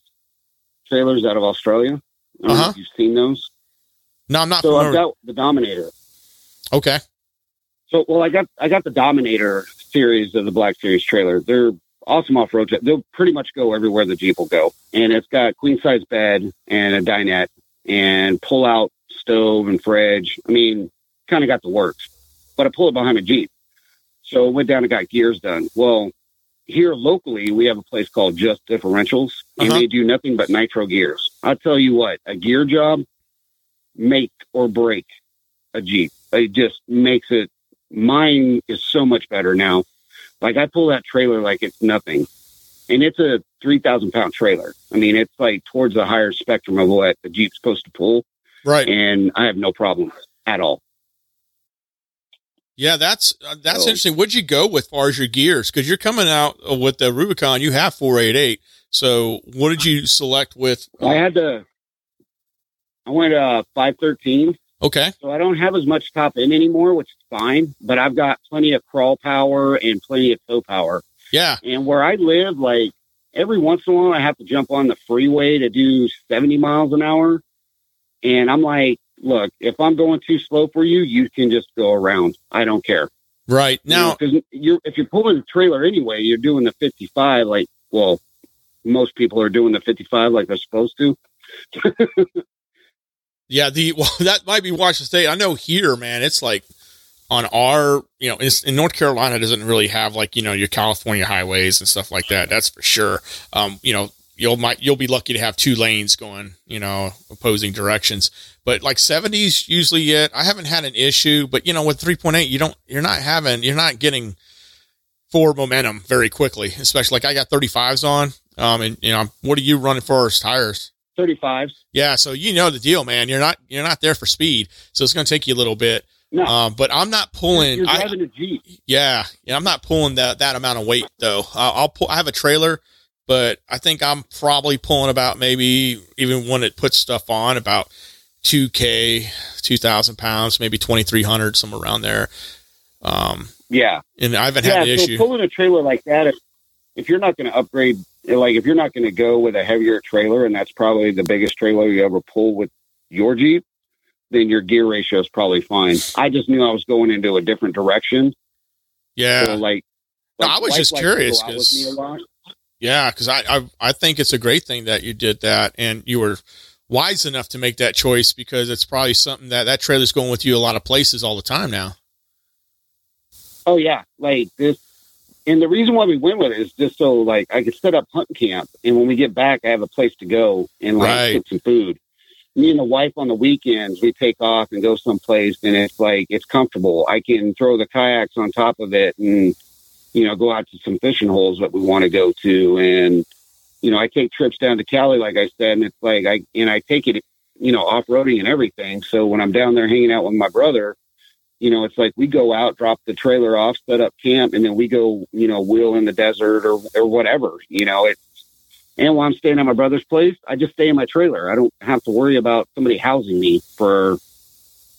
trailers out of Australia. I don't know Uh-huh. if you've seen those. No, I'm not So I've got the Dominator. okay, So well, I got I got the Dominator series of the Black Series trailer. They're awesome off road. They'll pretty much go everywhere the Jeep will go, and it's got queen size bed and a dinette and pull out stove and fridge. I mean, kind of got the works. But I pull it behind a Jeep, so I went down and got gears done. Well, here locally we have a place called Just Differentials, and Uh-huh. they do nothing but nitro gears. I'll tell you what, a gear job make or break a Jeep. It just makes it mine is so much better now. Like I pull that trailer like it's nothing. And it's a 3,000 pound trailer. I mean, it's like towards the higher spectrum of what a Jeep's supposed to pull. right. And I have no problem at all. Yeah, that's uh, that's So- interesting. What'd you go with far as your gears? Because you're coming out with the Rubicon, you have 488. So what did you select with? I had to, I went uh 513. Okay, So I don't have as much top end anymore, which is fine, but I've got plenty of crawl power and plenty of tow power. yeah, And where I live, like every once in a while, I have to jump on the freeway to do 70 miles an hour. And I'm like, look, if I'm going too slow for you, you can just go around. I don't care. right. Now, because you're if you're pulling the trailer anyway, you're doing the 55. Like, well, most people are doing the 55 like they're supposed to. yeah, the well, that might be Washington State. I know here, man, it's like on our, you know, in North Carolina doesn't really have like you know your California highways and stuff like that. That's for sure. Um, you know, you'll might you'll be lucky to have two lanes going, you know, opposing directions. But like 70s usually it. I haven't had an issue, but you know, with 3.8, you don't, you're not having, you're not getting forward momentum very quickly. Especially like I got 35s on. Um, and you know, what are you running for as tires? 35s. Yeah, so you know the deal, man. You're not you're not there for speed, so it's going to take you a little bit. No, Um, but I'm not pulling. you're driving a Jeep. yeah, yeah, I'm not pulling that that amount of weight though. I'll, I'll pull. I have a trailer, but I think I'm probably pulling about maybe even when it puts stuff on about two k, two thousand pounds, maybe twenty three hundred, somewhere around there. Um, Yeah. and I haven't yeah, had an so issue. pulling a trailer like that, if, if you're not going to upgrade, like if you're not going to go with a heavier trailer, and that's probably the biggest trailer you ever pull with your Jeep, then your gear ratio is probably fine. I just knew I was going into a different direction. yeah, So like, No, I was just curious go Yeah, because I, I I think it's a great thing that you did that, and you were wise enough to make that choice because it's probably something that that trailer's going with you a lot of places all the time now. Oh yeah, like this. And the reason why we went with it is just so like I could set up hunt camp, and when we get back, I have a place to go and like Right. get some food. Me and the wife on the weekends, we take off and go someplace, and it's like it's comfortable. I can throw the kayaks on top of it, and you know, go out to some fishing holes that we want to go to, and you know, I take trips down to Cali, like I said, and it's like I and I take it, you know, off roading and everything. So when I'm down there hanging out with my brother, you know, it's like we go out, drop the trailer off, set up camp, and then we go, you know, wheel in the desert or, or whatever, you know, it's, and while I'm staying at my brother's place, I just stay in my trailer. I don't have to worry about somebody housing me for,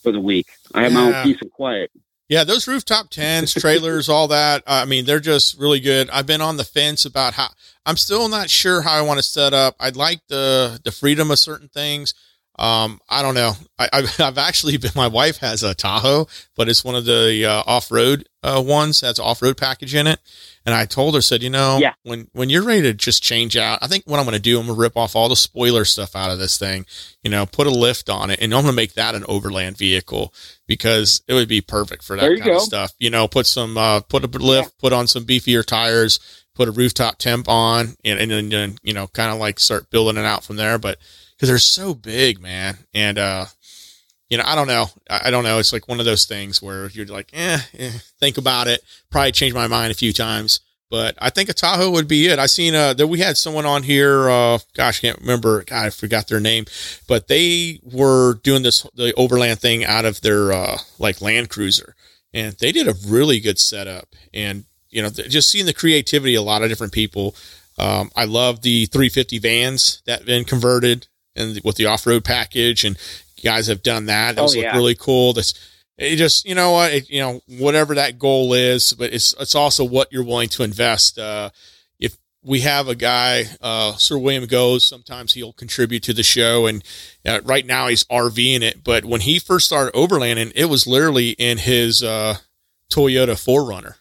for the week. I have yeah. my own peace and quiet. Yeah, those rooftop tents, trailers, all that. I mean, they're just really good. I've been on the fence about how I'm still not sure how I want to set up. I'd like the the freedom of certain things. Um, I don't know. I, have I've actually been, my wife has a Tahoe, but it's one of the uh, off road uh, ones that's off road package in it. And I told her, said, you know, yeah. when, when you're ready to just change out, I think what I'm going to do, I'm going to rip off all the spoiler stuff out of this thing, you know, put a lift on it and I'm going to make that an overland vehicle because it would be perfect for that kind go. of stuff. You know, put some, uh, put a lift, yeah. put on some beefier tires, put a rooftop temp on and, and then, you know, kind of like start building it out from there. But, because they're so big, man. And, uh, you know, I don't know. I, don't know. It's like one of those things where you're like, eh, eh, think about it. Probably change my mind a few times, but I think a Tahoe would be it. I seen, uh, that we had someone on here. Uh, gosh, can't remember. God, I forgot their name, but they were doing this, the overland thing out of their, uh, like Land Cruiser and they did a really good setup and, you know, just seeing the creativity, of a lot of different people. Um, I love the 350 vans that been converted and with the off road package, and guys have done that. Those oh, yeah. look really cool. This it just you know what it, you know whatever that goal is, but it's it's also what you're willing to invest. Uh, if we have a guy, uh, Sir William goes, sometimes he'll contribute to the show, and uh, right now he's RVing it. But when he first started overlanding, it was literally in his uh, Toyota 4Runner,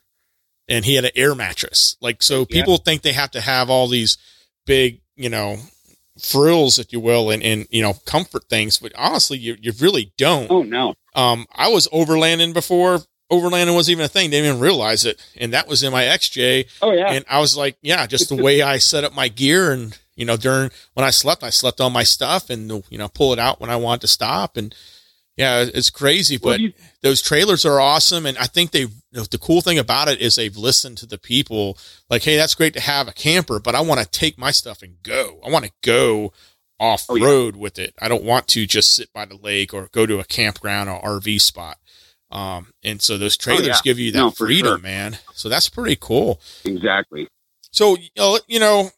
and he had an air mattress. Like so, people yeah. think they have to have all these big, you know, frills, if you will, and, and you know, comfort things. But honestly, you, you really don't. Oh, no. Um, I was overlanding before overlanding wasn't even a thing. They didn't even realize it. And that was in my XJ. Oh, yeah. And I was like, yeah, just the way I set up my gear. And, you know, during when I slept, I slept on my stuff and, you know, pull it out when I want to stop. And, yeah, it's crazy, but you, those trailers are awesome. And I think they, you know, the cool thing about it is they've listened to the people like, Hey, that's great to have a camper, but I want to take my stuff and go. I want to go off road oh, yeah. with it. I don't want to just sit by the lake or go to a campground or RV spot. Um, and so those trailers oh, yeah. give you that no, freedom, sure. man. So that's pretty cool. Exactly. So, you know,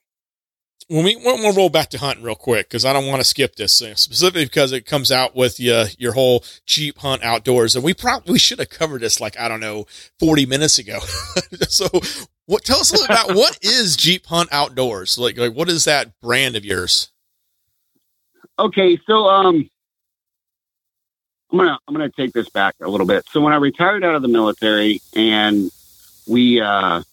when we we'll roll back to hunting real quick because I don't want to skip this uh, specifically because it comes out with you, your whole Jeep hunt outdoors, and we probably should have covered this like I don't know forty minutes ago. so, what tell us a little about what is Jeep Hunt Outdoors? Like, like what is that brand of yours? Okay, so um, I'm gonna I'm gonna take this back a little bit. So when I retired out of the military and we uh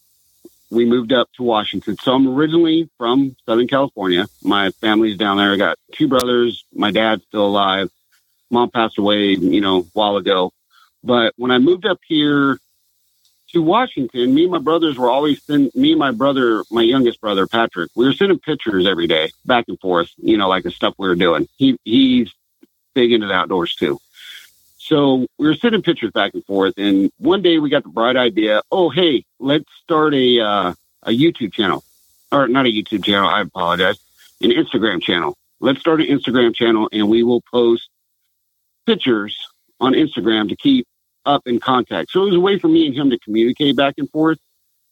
we moved up to Washington. So I'm originally from Southern California. My family's down there. I got two brothers. My dad's still alive. Mom passed away, you know, a while ago. But when I moved up here to Washington, me and my brothers were always sending, me and my brother, my youngest brother, Patrick, we were sending pictures every day back and forth, you know, like the stuff we were doing. He, he's big into the outdoors too. So we were sending pictures back and forth, and one day we got the bright idea. Oh, hey, let's start a uh, a YouTube channel, or not a YouTube channel. I apologize, an Instagram channel. Let's start an Instagram channel, and we will post pictures on Instagram to keep up in contact. So it was a way for me and him to communicate back and forth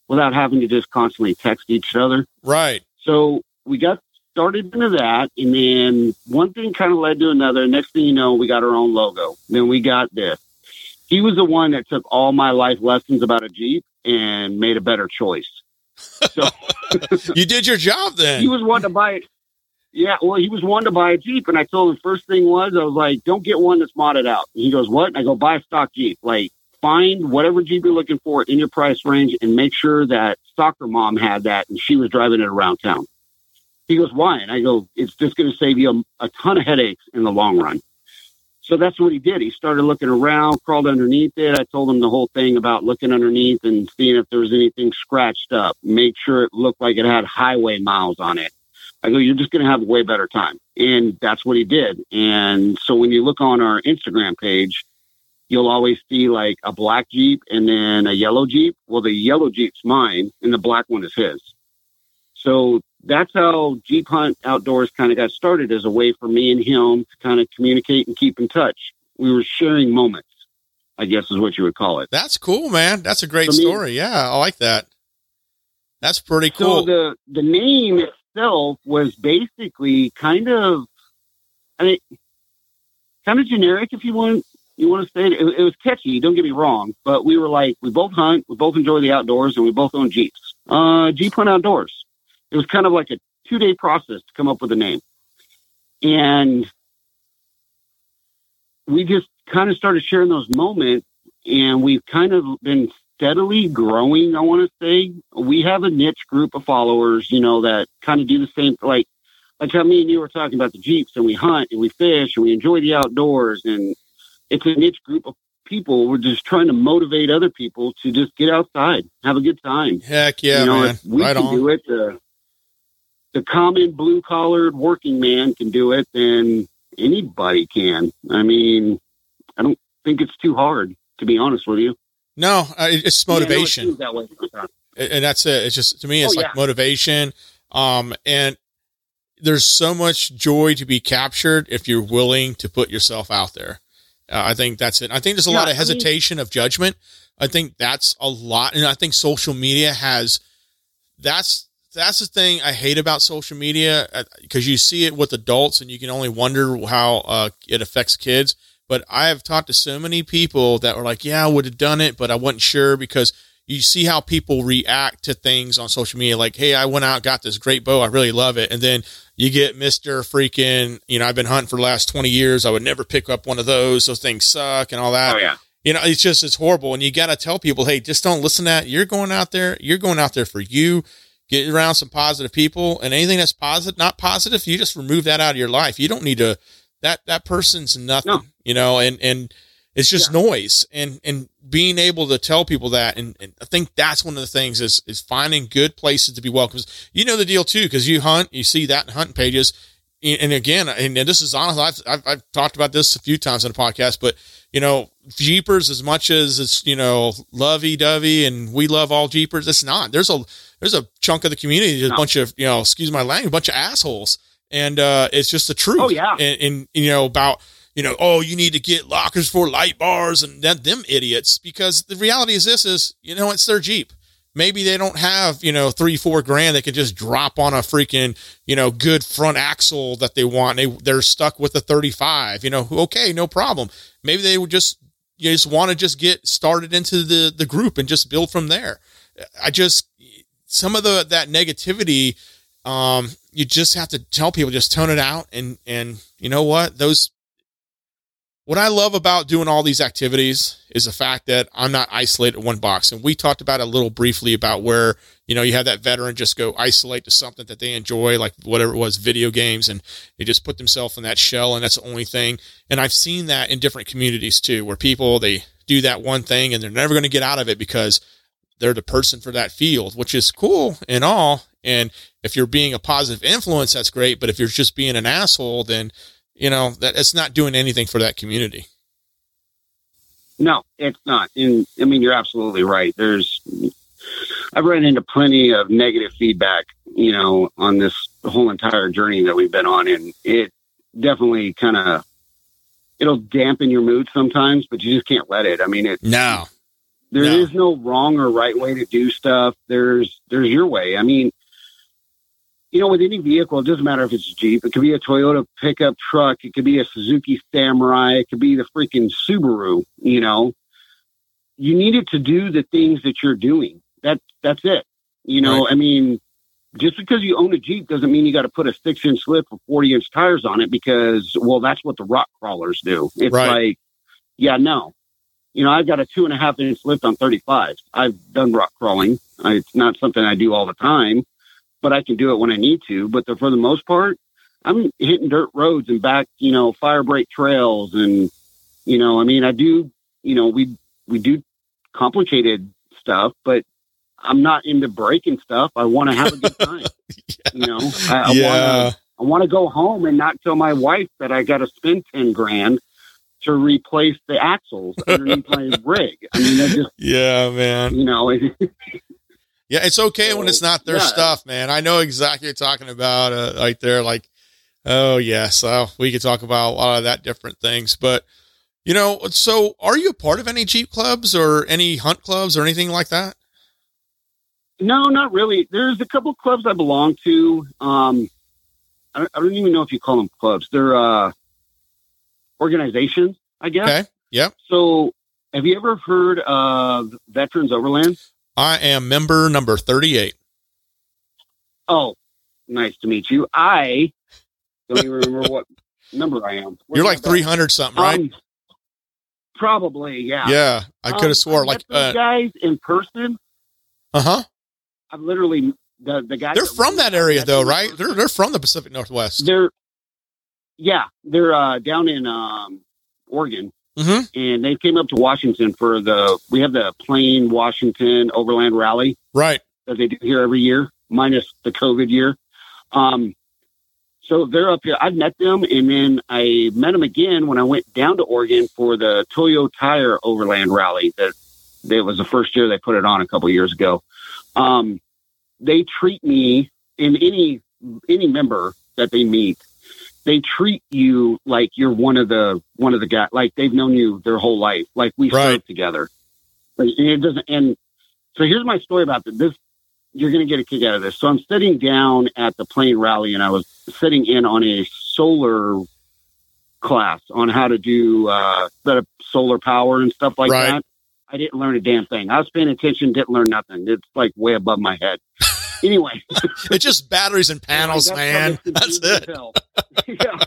without having to just constantly text each other. Right. So we got started into that. And then one thing kind of led to another. Next thing you know, we got our own logo. Then we got this. He was the one that took all my life lessons about a Jeep and made a better choice. So you did your job then. He was one to buy it. Yeah, well, he was one to buy a Jeep, and I told him first thing was I was like, "Don't get one that's modded out." And he goes, "What?" And I go, "Buy a stock Jeep. Like, find whatever Jeep you're looking for in your price range, and make sure that soccer mom had that, and she was driving it around town." He goes, why? And I go, it's just going to save you a, a ton of headaches in the long run. So that's what he did. He started looking around, crawled underneath it. I told him the whole thing about looking underneath and seeing if there was anything scratched up. Make sure it looked like it had highway miles on it. I go, you're just going to have a way better time. And that's what he did. And so when you look on our Instagram page, you'll always see like a black Jeep and then a yellow Jeep. Well, the yellow Jeep's mine and the black one is his. So that's how Jeep Hunt Outdoors kind of got started as a way for me and him to kind of communicate and keep in touch. We were sharing moments. I guess is what you would call it. That's cool, man. That's a great story. Yeah, I like that. That's pretty cool. So the the name itself was basically kind of, I mean, kind of generic if you want you want to say it. it. It was catchy. Don't get me wrong, but we were like we both hunt, we both enjoy the outdoors, and we both own Jeeps. Uh, Jeep Hunt Outdoors. It was kind of like a two day process to come up with a name, and we just kind of started sharing those moments, and we've kind of been steadily growing. I want to say we have a niche group of followers, you know, that kind of do the same, like like how me and you were talking about the Jeeps, and we hunt and we fish and we enjoy the outdoors, and it's a niche group of people. We're just trying to motivate other people to just get outside, have a good time. Heck yeah, you know, man! we right can on. do it. The, the common blue collared working man can do it, then anybody can. I mean, I don't think it's too hard, to be honest with you. No, it's motivation. Yeah, that. And that's it. It's just to me, it's oh, like yeah. motivation. Um, and there's so much joy to be captured if you're willing to put yourself out there. Uh, I think that's it. I think there's a Yeah, lot of I mean- hesitation of judgment. I think that's a lot, and I think social media has. That's that's the thing I hate about social media because you see it with adults, and you can only wonder how uh, it affects kids. But I have talked to so many people that were like, "Yeah, I would have done it, but I wasn't sure," because you see how people react to things on social media. Like, "Hey, I went out, got this great bow, I really love it," and then you get Mister Freaking, you know, I've been hunting for the last twenty years. I would never pick up one of those. Those things suck and all that Oh yeah. you know it's just it's horrible and you got to tell people hey just don't listen to that you're going out there you're going out there for you get around some positive people and anything that's positive not positive you just remove that out of your life you don't need to that that person's nothing No. you know and and it's just noise and and being able to tell people that and, and i think that's one of the things is is finding good places to be welcome 'Cause you know the deal too because you hunt you see that in hunting pages and again and this is honest I've, I've, I've talked about this a few times in the podcast but you know, Jeepers as much as it's, you know, lovey dovey and we love all Jeepers. It's not. There's a there's a chunk of the community, a No. bunch of, you know, excuse my language, a bunch of assholes. And uh it's just the truth. Oh, yeah. And, and you know, about you know, oh, you need to get lockers for light bars and that them idiots. Because the reality is this is, you know, it's their Jeep. Maybe they don't have, you know, three, four grand they could just drop on a freaking, you know, good front axle that they want. They they're stuck with a 35, you know, okay, no problem. Maybe they would just you just want to just get started into the the group and just build from there. I just some of the that negativity um you just have to tell people just tone it out and and you know what those what I love about doing all these activities is the fact that I'm not isolated in one box. And we talked about a little briefly about where, you know, you have that veteran just go isolate to something that they enjoy, like whatever it was, video games, and they just put themselves in that shell and that's the only thing. And I've seen that in different communities too, where people, they do that one thing and they're never going to get out of it because they're the person for that field, which is cool and all. And if you're being a positive influence, that's great. But if you're just being an asshole, then you know that it's not doing anything for that community. No, it's not. And I mean, you're absolutely right. There's, I've run into plenty of negative feedback, you know, on this whole entire journey that we've been on, and it definitely kind of, it'll dampen your mood sometimes, but you just can't let it. I mean, it. No, There is no wrong or right way to do stuff. There's there's your way. I mean, you know, with any vehicle, it doesn't matter if it's a Jeep. It could be a Toyota pickup truck. It could be a Suzuki Samurai. It could be the freaking Subaru. You know, you need it to do the things that you're doing. That that's it. You know, I mean, just because you own a Jeep doesn't mean you got to put a six inch slip or 40 inch tires on it because, well, that's what the rock crawlers do. It's Right. like, yeah, no. You know, I've got a two and a half inch lift on 35. I've done rock crawling. I, it's not something I do all the time, but I can do it when I need to. But the, for the most part, I'm hitting dirt roads and back, you know, fire break trails. And, you know, I mean, I do, you know, we, we do complicated stuff, but I'm not into breaking stuff. I want to have a good time. You know, I, I want yeah, to, I want to go home and not tell my wife that I got to spend 10 grand to replace the axles underneath my rig. I mean, that just, yeah, man. you know, Yeah, it's okay when it's not their yeah. stuff, man. I know exactly what you're talking about uh, right there. Like, oh yes, uh, we could talk about a lot of that different things, but You know, so are you a part of any Jeep clubs or any hunt clubs or anything like that? No, not really. There's a couple clubs I belong to. Um, I, I don't even know if you call them clubs. They're uh, organizations, I guess. Okay. Yep. So, have you ever heard of Veterans Overland? I am member number 38. Oh, nice to meet you. I don't even remember what number I am. What You're like I? 300 something, right? Um, probably, yeah. yeah. I could Um, have swore I like, uh guys in person. Uh huh. I've literally the the guys. They're from that area though, right? They're, they're from the Pacific Northwest. They're yeah, they're uh, down in um, Oregon, Mhm. and they came up to Washington for the. We have the Plain Washington Overland Rally Right. that they do here every year, minus the COVID year. Um, so they're up here. I've met them, and then I met them again when I went down to Oregon for the Toyo Tire Overland Rally. That that was the first year they put it on a couple years ago. Um, they treat me in any any member that they meet. They treat you like you're one of the one of the guys. Like they've known you their whole life. Like we Right. served together. Like, It doesn't. And so here's my story about this. this you're going to get a kick out of this. So I'm sitting down at the Plain rally, and I was sitting in on a solar class on how to do uh, set up solar power and stuff like Right. that. I didn't learn a damn thing. I was paying attention, didn't learn nothing. It's like way above my head. Anyway, It's just batteries and panels, Like, man. that's it. confused as hell. yeah.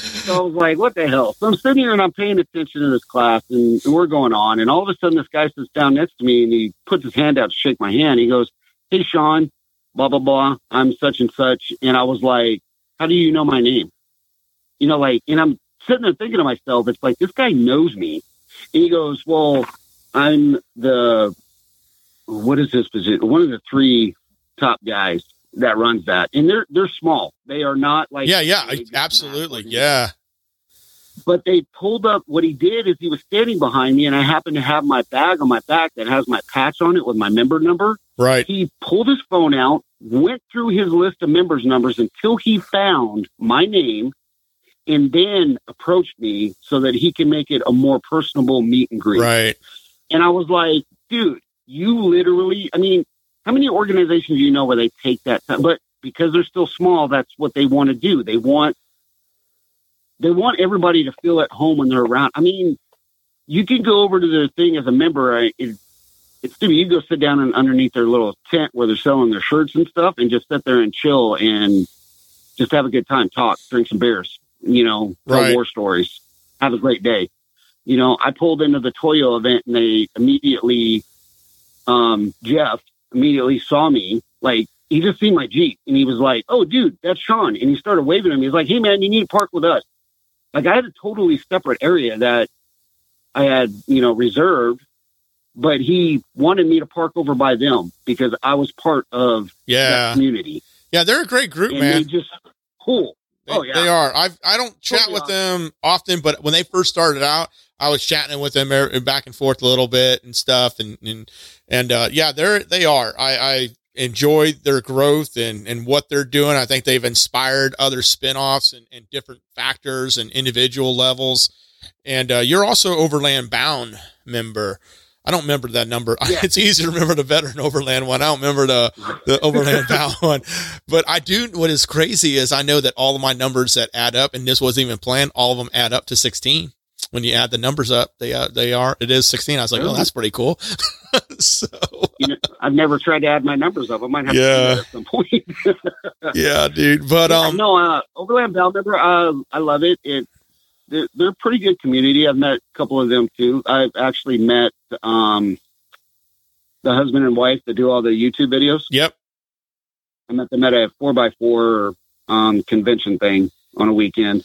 so I was like, what the hell? So I'm sitting here and I'm paying attention to this class and we're going on. And all of a sudden, this guy sits down next to me and he puts his hand out to shake my hand. He goes, Hey, Shawn, blah, blah, blah. I'm such and such. And I was like, How do you know my name? You know, like, and I'm sitting there thinking to myself, it's like, this guy knows me. And he goes, Well, I'm the, what is this position? One of the three top guys that runs that. And they're, they're small. They are not like, Yeah, yeah, absolutely. Yeah. But they pulled up. What he did is he was standing behind me, and I happened to have my bag on my back that has my patch on it with my member number. Right. He pulled his phone out, went through his list of members numbers until he found my name, and then approached me so that he can make it a more personable meet and greet. Right. And I was like, dude, you literally, I mean, how many organizations do you know where they take that time? But because they're still small, that's what they want to do. They want, they want everybody to feel at home when they're around. I mean, you can go over to their thing as a member. I, it, it's stupid. You go sit down and underneath their little tent where they're selling their shirts and stuff and just sit there and chill and just have a good time, talk, drink some beers, you know, tell Right. war stories, have a great day. You know, I pulled into the Toyo event and they immediately, um, Jeff immediately saw me. Like, he just seen my Jeep and he was like, Oh, dude, that's Shawn. And he started waving at me. He's like, Hey, man, you need to park with us. Like, I had a totally separate area that I had, you know, reserved, but he wanted me to park over by them because I was part of that Yeah. community. Yeah. They're a great group, And man. they just, cool. They, Oh, yeah. they are. I I don't chat Totally with are. them often, but when they first started out, I was chatting with them er- back and forth a little bit and stuff, and and and uh, yeah, they're they are. I I enjoy their growth and and what they're doing. I think they've inspired other spinoffs and, and different factors and individual levels. And uh, you're also Overland Bound member. I don't remember that number. Yeah. It's easy to remember the veteran Overland one. I don't remember the the Overland Bound one. But I do. What is crazy is I know that all of my numbers that add up, and this wasn't even planned. All of them add up to sixteen. When you add the numbers up, they uh, they are. It is sixteen. I was like, oh, that's pretty cool. so You know, I've never tried to add my numbers up. I might have Yeah. to do that at some point. yeah, dude. But um, no, uh, Overland Bound member, uh, I love it. It they're, they're a pretty good community. I've met a couple of them too. I've actually met um, the husband and wife that do all the YouTube videos. yep. I met them at a four by four um, convention thing on a weekend.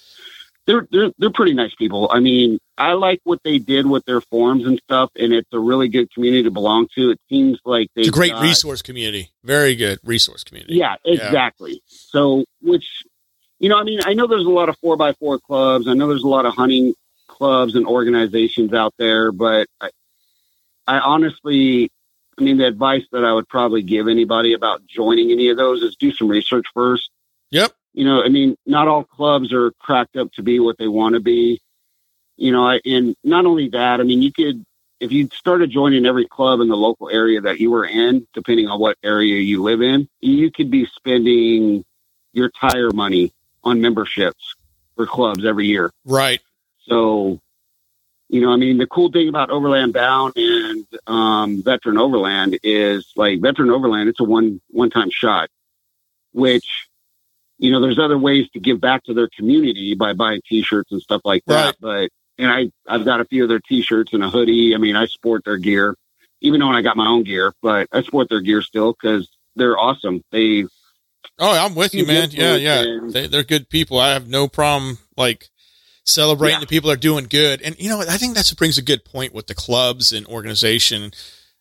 They're they're they're pretty nice people. I mean, I like what they did with their forums and stuff, and it's a really good community to belong to. It seems like they It's a great resource community. Very good resource community. Yeah, exactly. So, which, you know, I mean, I know there's a lot of four by four clubs. I know there's a lot of hunting clubs and organizations out there, but I, I honestly, I mean, the advice that I would probably give anybody about joining any of those is do some research first. Yep. You know, I mean, not all clubs are cracked up to be what they want to be. You know, I, and not only that, I mean, you could if you started joining every club in the local area that you were in, depending on what area you live in, you could be spending your tire money on memberships for clubs every year. Right. So, you know, I mean, the cool thing about Overland Bound and um, Veteran Overland is like Veteran Overland, it's a one one time shot, which you know, there's other ways to give back to their community by buying T-shirts and stuff like that. Right. But and I I've got a few of their T-shirts and a hoodie. I mean, I sport their gear, even though I got my own gear, but I sport their gear still because they're awesome. They oh, I'm with you, man. Yeah, yeah, they, they're good people. I have no problem like celebrating yeah. the people that are doing good. And you know, I think that brings a good point with the clubs and organization.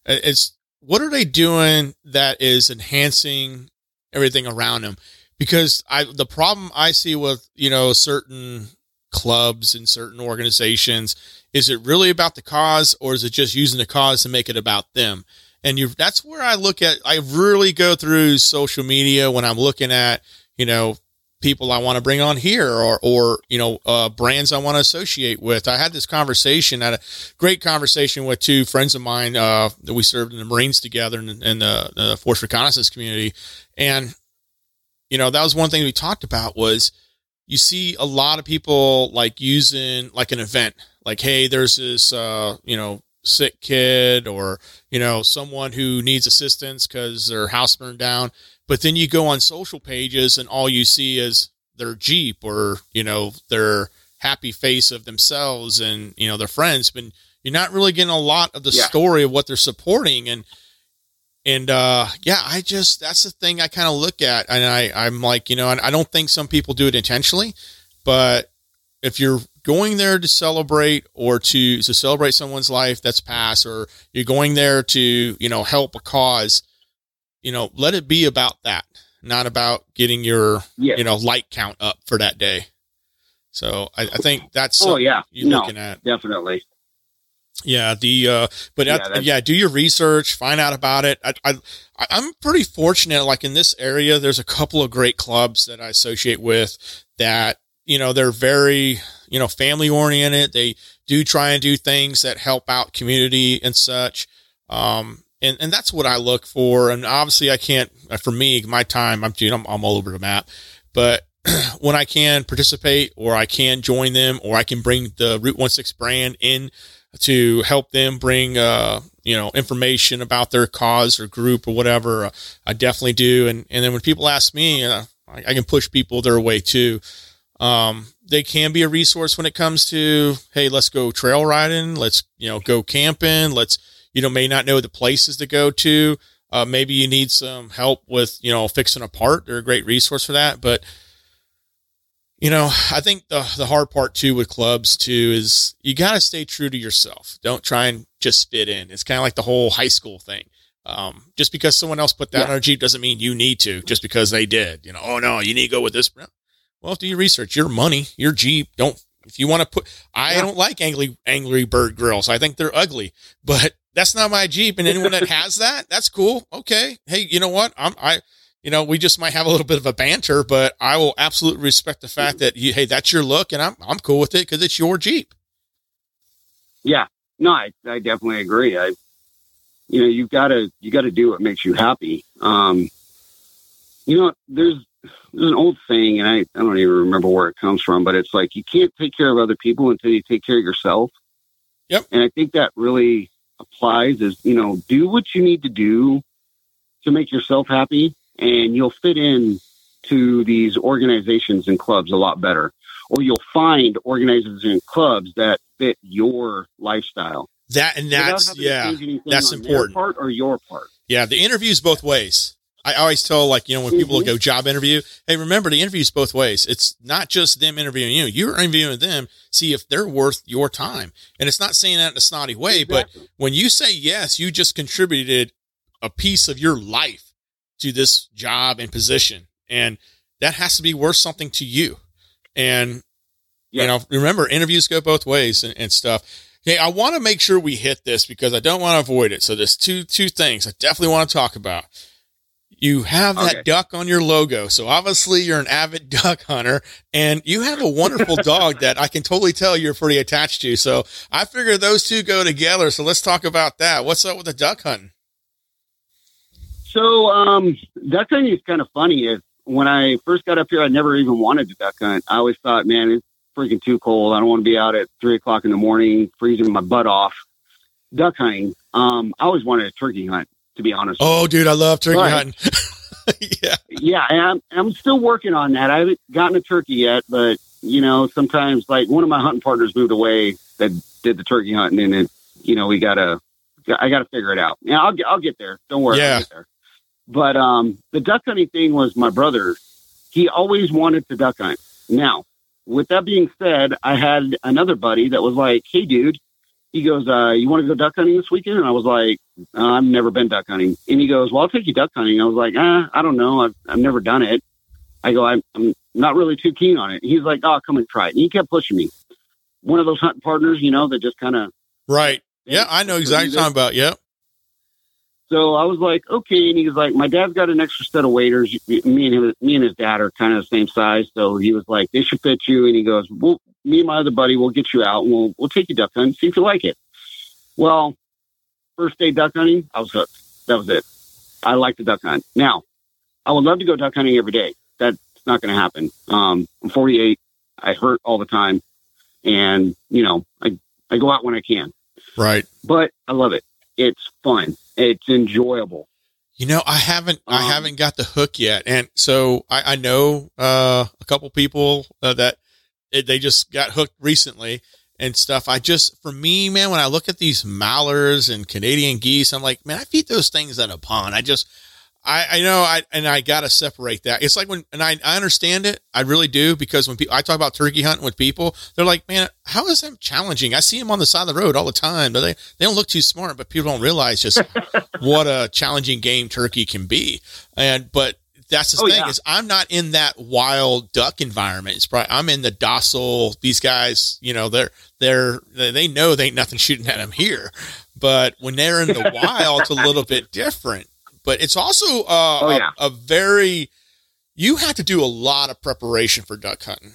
It's what are they doing that is enhancing everything around them? Because I the problem I see with you know certain clubs and certain organizations is it really about the cause or is it just using the cause to make it about them? And you that's where i look at i really go through social media when i'm looking at you know people i want to bring on here or or you know uh, brands i want to associate with. I had this conversation had a great conversation with two friends of mine uh, that we served in the marines together in, in the, the force reconnaissance community. And you know that was one thing we talked about was you see a lot of people like using like an event, like, hey, there's this, uh, you know, sick kid or, you know, someone who needs assistance because their house burned down. But then you go on social pages and all you see is their Jeep or, you know, their happy face of themselves and, you know, their friends. But you're not really getting a lot of the yeah. story of what they're supporting. And, and uh, yeah, I just that's the thing I kind of look at, and I I'm like, you know, I don't think some people do it intentionally, but if you're going there to celebrate or to to celebrate someone's life that's passed, or you're going there to you know help a cause, you know, let it be about that, not about getting your yes. you know light count up for that day. So I, I think that's oh yeah, you're no, looking at definitely. Yeah, the uh, but yeah, at, yeah, do your research, find out about it. I, I I'm pretty fortunate. Like in this area, there's a couple of great clubs that I associate with that you know they're very you know family oriented. They do try and do things that help out community and such. Um, and and that's what I look for. And obviously, I can't. For me, my time, I'm dude, I'm, I'm all over the map. But when I can participate, or I can join them, or I can bring the Root One Six brand in to help them bring, uh, you know, information about their cause or group or whatever. Uh, I definitely do. And, and then when people ask me, uh, I, I, can push people their way too. Um, they can be a resource when it comes to, Hey, let's go trail riding. Let's, you know, go camping. Let's, you know, may not know the places to go to. Uh, maybe you need some help with, you know, fixing a part. They're a great resource for that. But, you know, I think the the hard part too with clubs too is you got to stay true to yourself. Don't try and just fit in. It's kind of like the whole high school thing. Um, just because someone else put that yeah. on a Jeep doesn't mean you need to. Just because they did, you know, oh no, you need to go with this. Well, do your research. Your money, your Jeep. Don't if you want to put. I yeah. don't like angry angry bird grills. I think they're ugly, but that's not my Jeep. And anyone that has that, that's cool. Okay, hey, you know what? I'm I you know, we just might have a little bit of a banter, but I will absolutely respect the fact that you, hey, that's your look, and I'm I'm cool with it because it's your Jeep. Yeah, no, I, I definitely agree. I, you know, you gotta you gotta do what makes you happy. Um, you know, there's there's an old saying, and I, I don't even remember where it comes from, but it's like you can't take care of other people until you take care of yourself. Yep. And I think that really applies. Is you know, do what you need to do to make yourself happy and you'll fit in to these organizations and clubs a lot better. Or you'll find organizations and clubs that fit your lifestyle. That and that's yeah, that's important. part or your part. Yeah, the interview's both ways. I always tell like you know when mm-hmm. people go job interview, hey, remember the interview's both ways. It's not just them interviewing you; you're interviewing them. See if they're worth your time. And it's not saying that in a snotty way, exactly. but when you say yes, you just contributed a piece of your life to this job and position. And that has to be worth something to you. And, yeah. you know, remember interviews go both ways and, and stuff. Okay. I want to make sure we hit this because I don't want to avoid it. So there's two, two things I definitely want to talk about. you have that Okay. duck on your logo. So obviously you're an avid duck hunter and you have a wonderful dog that I can totally tell you're pretty attached to. So I figure those two go together. So let's talk about that. What's up with the duck hunting? So, um, duck hunting is kind of funny. Is when I first got up here, I never even wanted to duck hunt. I always thought, man, it's freaking too cold. I don't want to be out at three o'clock in the morning, freezing my butt off. Duck hunting. Um, I always wanted a turkey hunt, to be honest. Oh, dude, I love turkey Right. hunting. yeah. yeah, and I'm I'm still working on that. I haven't gotten a turkey yet, but you know, sometimes like one of my hunting partners moved away that did the turkey hunting, and it, you know, we gotta, I gotta figure it out. Yeah, I'll get, I'll get there. Don't worry, Yeah. I'll get there. But um, the duck hunting thing was my brother. He always wanted to duck hunt. Now, with that being said, I had another buddy that was like, "Hey, dude," he goes, uh, "You want to go duck hunting this weekend?" And I was like, uh, "I've never been duck hunting." And he goes, "Well, I'll take you duck hunting." I was like, "Ah, I don't know. I've I've never done it." I go, I'm, I'm not really too keen on it. He's like, oh, come and try it. And he kept pushing me. One of those hunting partners, you know, that just kind of. Right. Yeah, I know exactly what you're talking about. Yep. So I was like, okay. And he was like, my dad's got an extra set of waders. Me and him, me and his dad are kind of the same size. So he was like, they should fit you. And he goes, well, me and my other buddy will get you out and we'll, we'll take you duck hunting, see if you like it. Well, first day duck hunting, I was hooked. That was it. I like the duck hunt. Now, I would love to go duck hunting every day. That's not going to happen. Um, I'm 48. I hurt all the time. And, you know, I, I go out when I can, Right. but I love it. It's fun. It's enjoyable. You know, I haven't, I Um, haven't got the hook yet, and so I, I know uh, a couple people uh, that they just got hooked recently and stuff. I just, for me, man, when I look at these mallards and Canadian geese, I'm like, man, I feed those things at a pond. I just, I, I know, I and I got to separate that. It's like when, and I, I understand it, I really do, because when people, I talk about turkey hunting with people, they're like, man, how is that challenging? I see them on the side of the road all the time, but they, they don't look too smart, but people don't realize just what a challenging game turkey can be. And but that's the Oh, thing yeah. is I'm not in that wild duck environment. It's probably I'm in the docile. These guys, you know, they're they're they they know they ain't nothing shooting at them here. But when they're in the wild, it's a little bit different. But it's also uh, Oh, a- yeah. a, very you have to do a lot of preparation for duck hunting.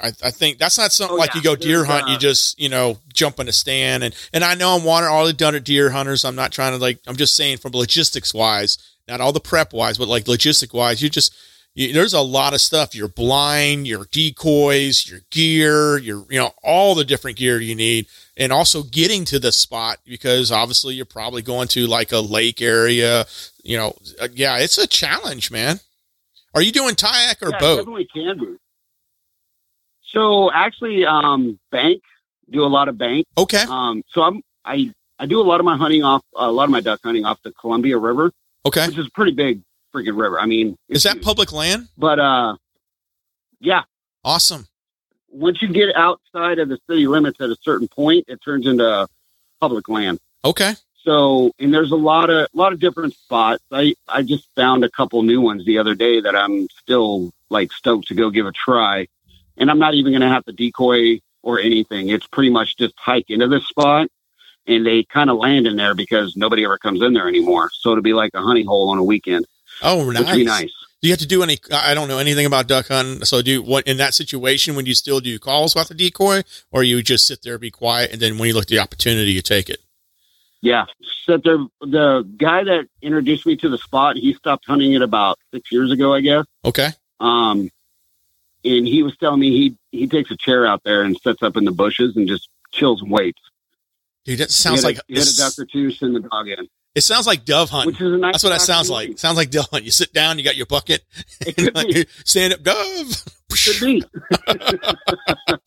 I, I think that's not something Oh, like yeah. you go deer There's, hunt, you uh, just, you know, jump in a stand and, and I know I'm wanting all the done at deer hunters. I'm not trying to like, I'm just saying from logistics wise, not all the prep wise, but like logistic wise, you just, you, there's a lot of stuff. Your blind, your decoys, your gear, your, you know, all the different gear you need. And also getting to the spot because obviously you're probably going to like a lake area, you know, uh, yeah, it's a challenge, man. Are you doing kayak or Yeah, boat? definitely can be. So actually, um, bank do a lot of bank. Okay. Um, so I'm I I do a lot of my hunting off a lot of my duck hunting off the Columbia River, Okay. which is a pretty big freaking river. I mean, Is that huge. public land? But uh, yeah, Awesome. once you get outside of the city limits at a certain point, it turns into public land. Okay. So, and there's a lot of lot of different spots. I I just found a couple new ones the other day that I'm still like stoked to go give a try. And I'm not even going to have to decoy or anything. It's pretty much just hike into this spot, and they kind of land in there because nobody ever comes in there anymore. So it'll be like a honey hole on a weekend, Oh, which nice. would be nice. Do you have to do any? I don't know anything about duck hunting. So do what in that situation when you still do calls about the decoy, or you just sit there, be quiet, and then when you look at the opportunity, you take it. Yeah, sit there. The guy that introduced me to the spot, he stopped hunting it about six years ago, I guess. Okay. Um, and he was telling me he he takes a chair out there and sets up in the bushes and just chills and waits. Dude, that sounds hit like a, hit a duck or two, send the dog in, it sounds like dove hunting. which is a nice. That's what that sounds like. Sounds like dove hunt. You sit down, you got your bucket, and could like, stand up, dove. Could be.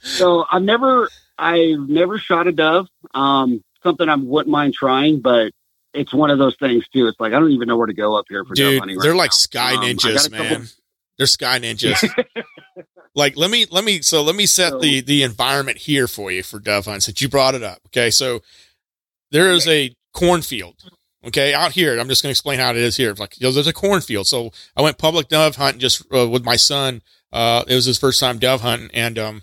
so I've never I've never shot a dove. Um, something I wouldn't mind trying, but it's one of those things too. It's like I don't even know where to go up here for dove Dude, hunting. they're like now. sky Um, ninjas, got a couple- man. They're sky ninjas. like let me let me so let me set So- the the environment here for you for dove hunt since you brought it up. Okay, so there is a cornfield. Okay, out here, I'm just going to explain how it is here. It's like you know, there's a cornfield. So I went public dove hunting just uh, with my son. Uh, it was his first time dove hunting, and um,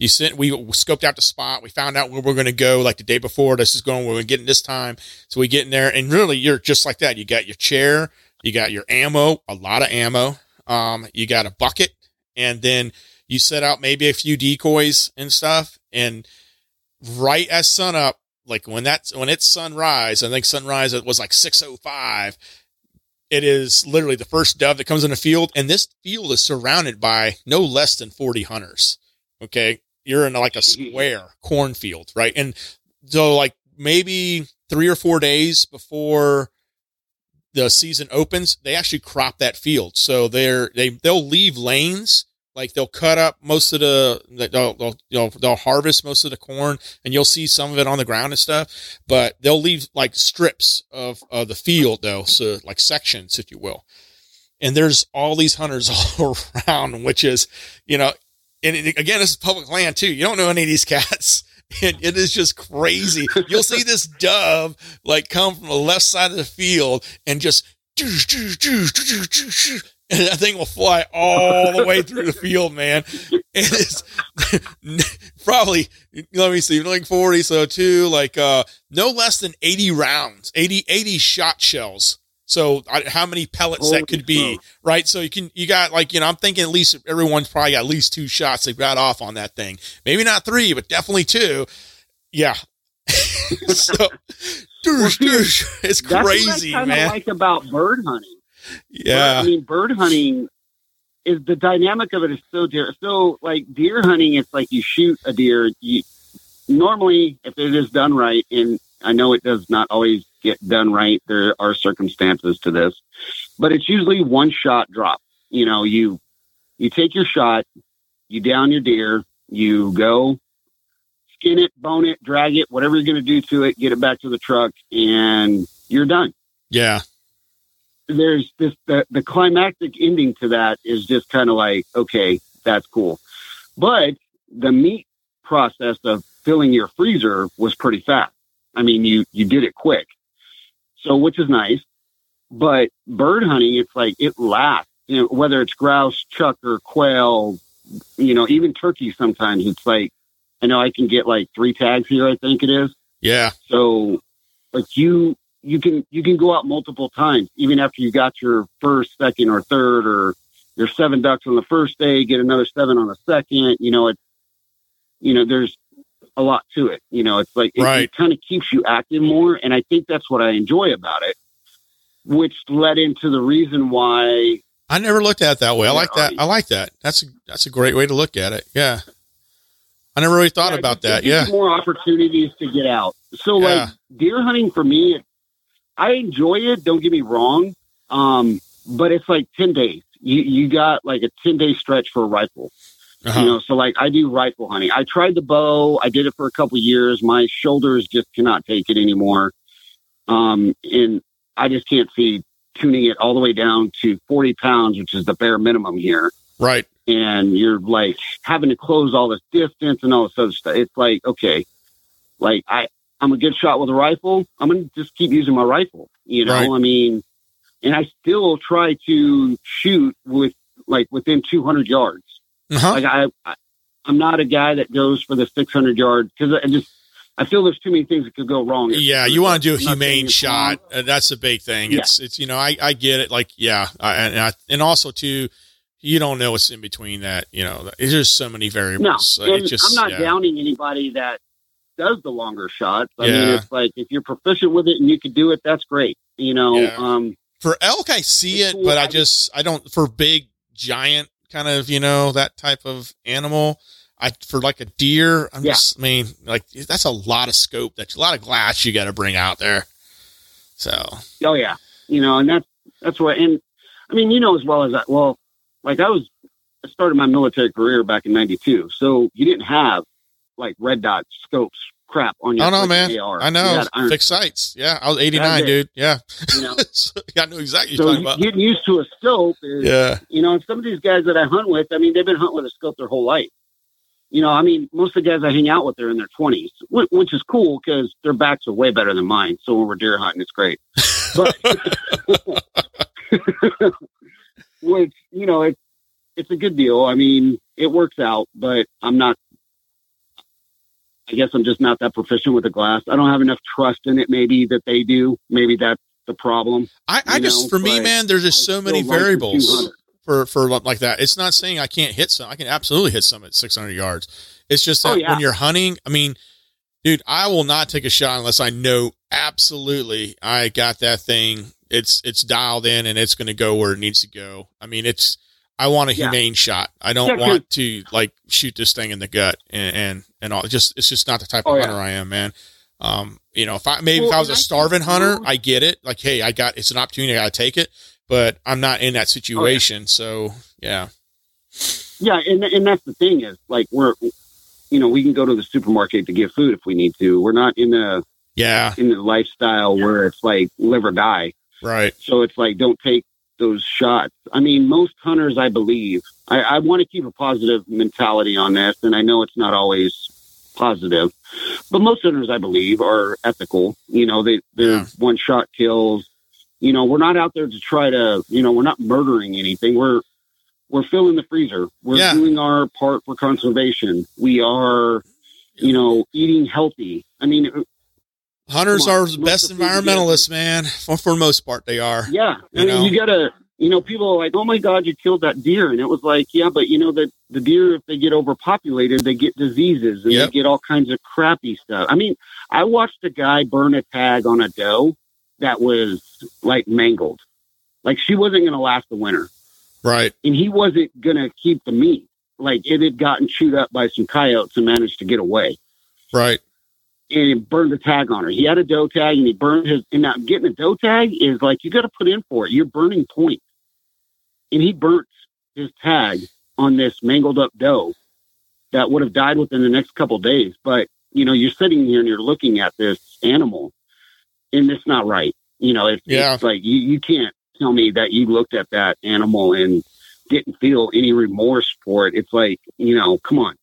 you sent we scoped out the spot. We found out where we're going to go like the day before. This is going. We're going to get in this time. So we get in there, and really, you're just like that. You got your chair. You got your ammo, a lot of ammo. Um, you got a bucket, and then you set out maybe a few decoys and stuff. And right as sun up, like when that's when it's sunrise, I think sunrise it was like six oh five. It is literally the first dove that comes in the field, and this field is surrounded by no less than forty hunters. Okay, you're in like a mm-hmm. square cornfield, right? And so like maybe three or four days before the season opens, they actually crop that field. So they're they they'll leave lanes like they'll cut up most of the they'll, they'll they'll they'll harvest most of the corn and you'll see some of it on the ground and stuff but they'll leave like strips of of the field though so like sections if you will and there's all these hunters all around which is you know and it, again this is public land too you don't know any of these cats and it is just crazy you'll see this dove like come from the left side of the field and just and that thing will fly all the way through the field, man. And It is probably let me see, like forty, so two, like uh, no less than eighty rounds, 80, 80 shot shells. So how many pellets Holy that could be, right? So you can you got like you know I'm thinking at least everyone's probably got at least two shots they got off on that thing. Maybe not three, but definitely two. Yeah. so, well, it's crazy, man. Like about bird hunting yeah. But, I mean, bird hunting is the dynamic of it is so dear. So like deer hunting, it's like you shoot a deer. You normally, if it is done right, and I know it does not always get done right. There are circumstances to this, but it's usually one shot drop. You know, you you take your shot, you down your deer, you go skin it, bone it, drag it, whatever you're going to do to it, get it back to the truck, and you're done. Yeah there's this the, the climactic ending to that is just kind of like okay that's cool but the meat process of filling your freezer was pretty fast i mean you you did it quick so which is nice. But bird hunting it's like it lasts. You know whether it's grouse chukar or quail you know even turkey sometimes it's like i know i can get like three tags here i think it is. Yeah. So like you you can you can go out multiple times even after you got your first second or third or your seven ducks on the first day get another seven on the second you know it you know there's a lot to it you know it's like it, right. it kind of keeps you active more and i think that's what i enjoy about it which led into the reason why i never looked at it that way i like that i like that that's a that's a great way to look at it yeah i never really thought yeah, about that yeah more opportunities to get out so yeah. like deer hunting for me I enjoy it. Don't get me wrong. Um, but it's like 10 days. You, you got like a 10 day stretch for a rifle. Uh-huh. You know, so like I do rifle hunting. I tried the bow. I did it for a couple years. My shoulders just cannot take it anymore. Um, and I just can't see tuning it all the way down to 40 pounds, which is the bare minimum here. Right. And you're like having to close all this distance and all this other stuff. It's like, okay, like I, I'm a good shot with a rifle. I'm going to just keep using my rifle. You know, right. I mean, and I still try to shoot with like within 200 yards. Uh-huh. Like I, I, I'm not a guy that goes for the 600 yard because I just I feel there's too many things that could go wrong. Yeah, you want to do a humane shot. Uh, that's a big thing. It's yeah. it's you know I I get it. Like yeah, I, and I, and also too, you don't know what's in between that. You know, there's just so many variables. No, just, I'm not yeah. downing anybody that does the longer shots. I yeah. mean, it's like if you're proficient with it and you can do it, that's great. You know, yeah. um, for elk, I see it, but I just I don't for big giant kind of you know that type of animal. I for like a deer, I'm yeah. just I mean like that's a lot of scope. That's a lot of glass you got to bring out there. So oh yeah, you know, and that's that's what. And I mean, you know as well as that. Well, like I was, I started my military career back in '92, so you didn't have like red dot scopes crap on your. Oh no, man! AR. I know fixed sights. Yeah, I was eighty nine, dude. Yeah, you know, I know exactly. So you're getting used to a scope is, yeah. You know, and some of these guys that I hunt with, I mean, they've been hunting with a scope their whole life. You know, I mean, most of the guys I hang out with are in their twenties, which is cool because their backs are way better than mine. So when we're deer hunting, it's great. But which you know, it's it's a good deal. I mean, it works out, but I'm not I guess I'm just not that proficient with the glass. I don't have enough trust in it, maybe that they do. Maybe that's the problem. I, I just, know, for me, man, there's just I so many still like the variables for, for like that. It's not saying I can't hit some. I can absolutely hit some at 600 yards. It's just Oh, that yeah. when you're hunting, I mean, dude, I will not take a shot unless I know absolutely I got that thing. It's, it's dialed in and it's going to go where it needs to go. I mean, it's, I want a Yeah. humane shot. I don't Yeah, want to like shoot this thing in the gut and, and, and all. Just, it's just not the type of Oh, yeah. hunter I am, man. Um, you know, if I maybe if I was a starving hunter, I get it. Like, hey, I got it's an opportunity, I got to take it. But I'm not in that Oh, situation, so yeah, Yeah, and and that's the thing is like we're, you know, we can go to the supermarket to get food if we need to. We're not in the yeah, in the lifestyle where it's like live or die. right, So it's like don't take those shots. I mean, most hunters, I believe, I, I want to keep a positive mentality on this, and I know it's not always positive, but most hunters, I believe, are ethical. You know, they they're Yeah. one shot kills. You know, we're not out there to try to, you know, we're not murdering anything. We're we're filling the freezer. We're Yeah. doing our part for conservation. We are, you know, eating healthy. I mean, hunters are the best the food you get- environmentalists, man. For, for the most part, they are. Yeah, You I know? mean, you gotta, you know, people are like, "Oh my God, you killed that deer," and it was like, yeah, but you know that the deer, if they get overpopulated, they get diseases and Yep. they get all kinds of crappy stuff. I mean, I watched a guy burn a tag on a doe that was like mangled, like she wasn't going to last the winter, Right, and he wasn't going to keep the meat. Like it had gotten chewed up by some coyotes and managed to get away right, and he burned the tag on her. He had a doe tag and he burned his. And now getting a doe tag is like you got to put in for it. You're burning points, and he burnt his tag on this mangled up doe that would have died within the next couple of days. But you know, you're sitting here and you're looking at this animal, and it's not right. You know, it's, Yeah. it's like you you can't tell me that you looked at that animal and didn't feel any remorse for it. It's like you know, come on.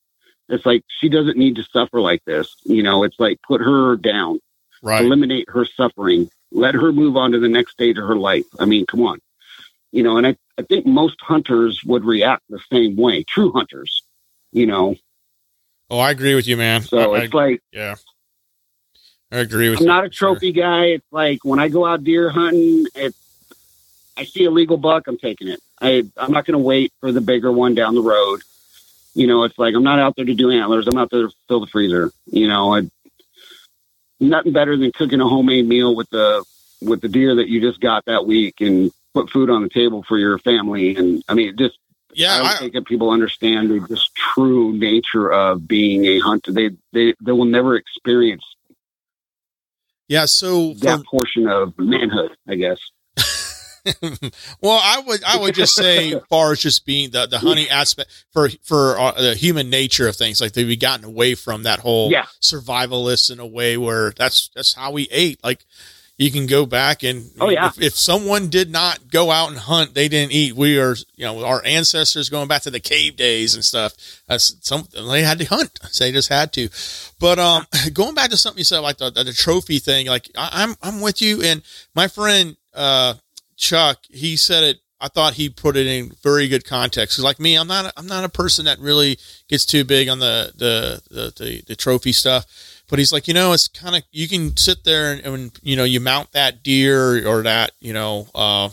It's like she doesn't need to suffer like this. You know, it's like put her down, right. eliminate her suffering, let her move on to the next stage of her life. I mean, come on. You know, and I, I think most hunters would react the same way, true hunters, you know. Oh, I agree with you, man. So I, I- it's like, yeah, I agree with you. I'm you. not a trophy guy. It's like when I go out deer hunting, it, I see a legal buck, I'm taking it. I, I'm not going to wait for the bigger one down the road. You know, it's like I'm not out there to do antlers. I'm out there to fill the freezer. You know, I, nothing better than cooking a homemade meal with the with the deer that you just got that week and put food on the table for your family. And I mean, just I Yeah, don't I, think that people understand the just true nature of being a hunter. They they they will never experience yeah. So for, that portion of manhood, I guess. well, I would I would just say, as far as just being the the hunting aspect for for uh, the human nature of things, like they've gotten away from that whole Yeah. survivalist in a way where that's that's how we ate. Like you can go back and Oh, yeah. if, if someone did not go out and hunt, they didn't eat. We are you know our ancestors going back to the cave days and stuff. That's some they had to hunt. They just had to. But um, going back to something you said like the, the trophy thing, like I, I'm I'm with you. And my friend uh Chuck, he said it. I thought he put it in very good context. 'Cause like me, I'm not. I'm not a person that really gets too big on the the the, the, the trophy stuff. But he's like, you know, it's kind of you can sit there and, and you know you mount that deer or that you know uh,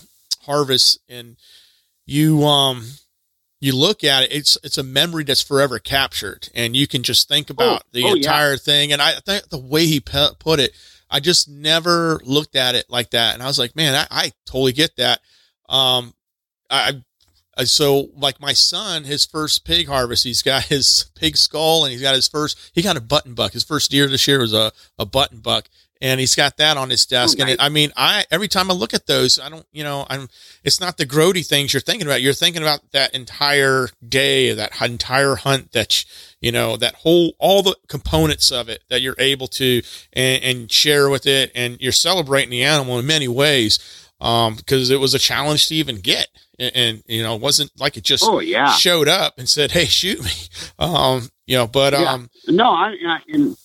harvest and you um you look at it. It's it's a memory that's forever captured, and you can just think about the oh, yeah. entire thing. And I think the way he pe- put it, I just never looked at it like that. And I was like, man, I, I totally get that. Um, I, I, so like my son, his first pig harvest, he's got his pig skull and he's got his first, he got a button buck. His first deer this year was a, a button buck and he's got that on his desk. Oh, And it, I mean, I, every time I look at those, I don't, you know, I'm, it's not the grody things you're thinking about. You're thinking about that entire day, that entire hunt that, you know, that whole, all the components of it that you're able to and, and share with it. And you're celebrating the animal in many ways. Um, because it was a challenge to even get. And, and you know, it wasn't like it just Oh yeah, showed up and said, Hey, shoot me. Um, you know, but, Yeah. um, no, I, I and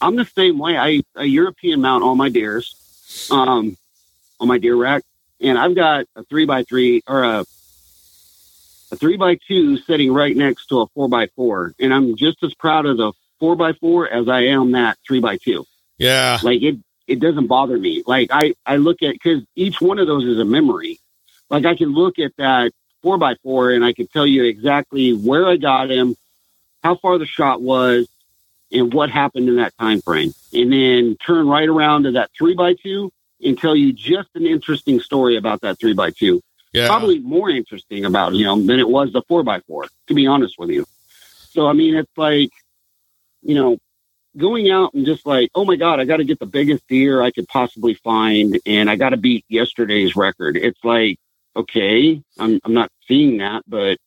I'm the same way. I a European mount all my deers, um, on my deer rack, and I've got a three by three or a a three by two sitting right next to a four by four, and I'm just as proud of the four by four as I am that three by two. yeah, Like it, it doesn't bother me. Like I, I look at because each one of those is a memory. Like I can look at that four by four and I can tell you exactly where I got him, how far the shot was, and what happened in that time frame. And then turn right around to that three by two and tell you just an interesting story about that three by two. Yeah. Probably more interesting about him than it was the four by four, to be honest with you. So I mean it's like, you know, going out and just like, oh my God, I got to get the biggest deer I could possibly find, and I got to beat yesterday's record. It's like, okay, I'm I'm not seeing that, but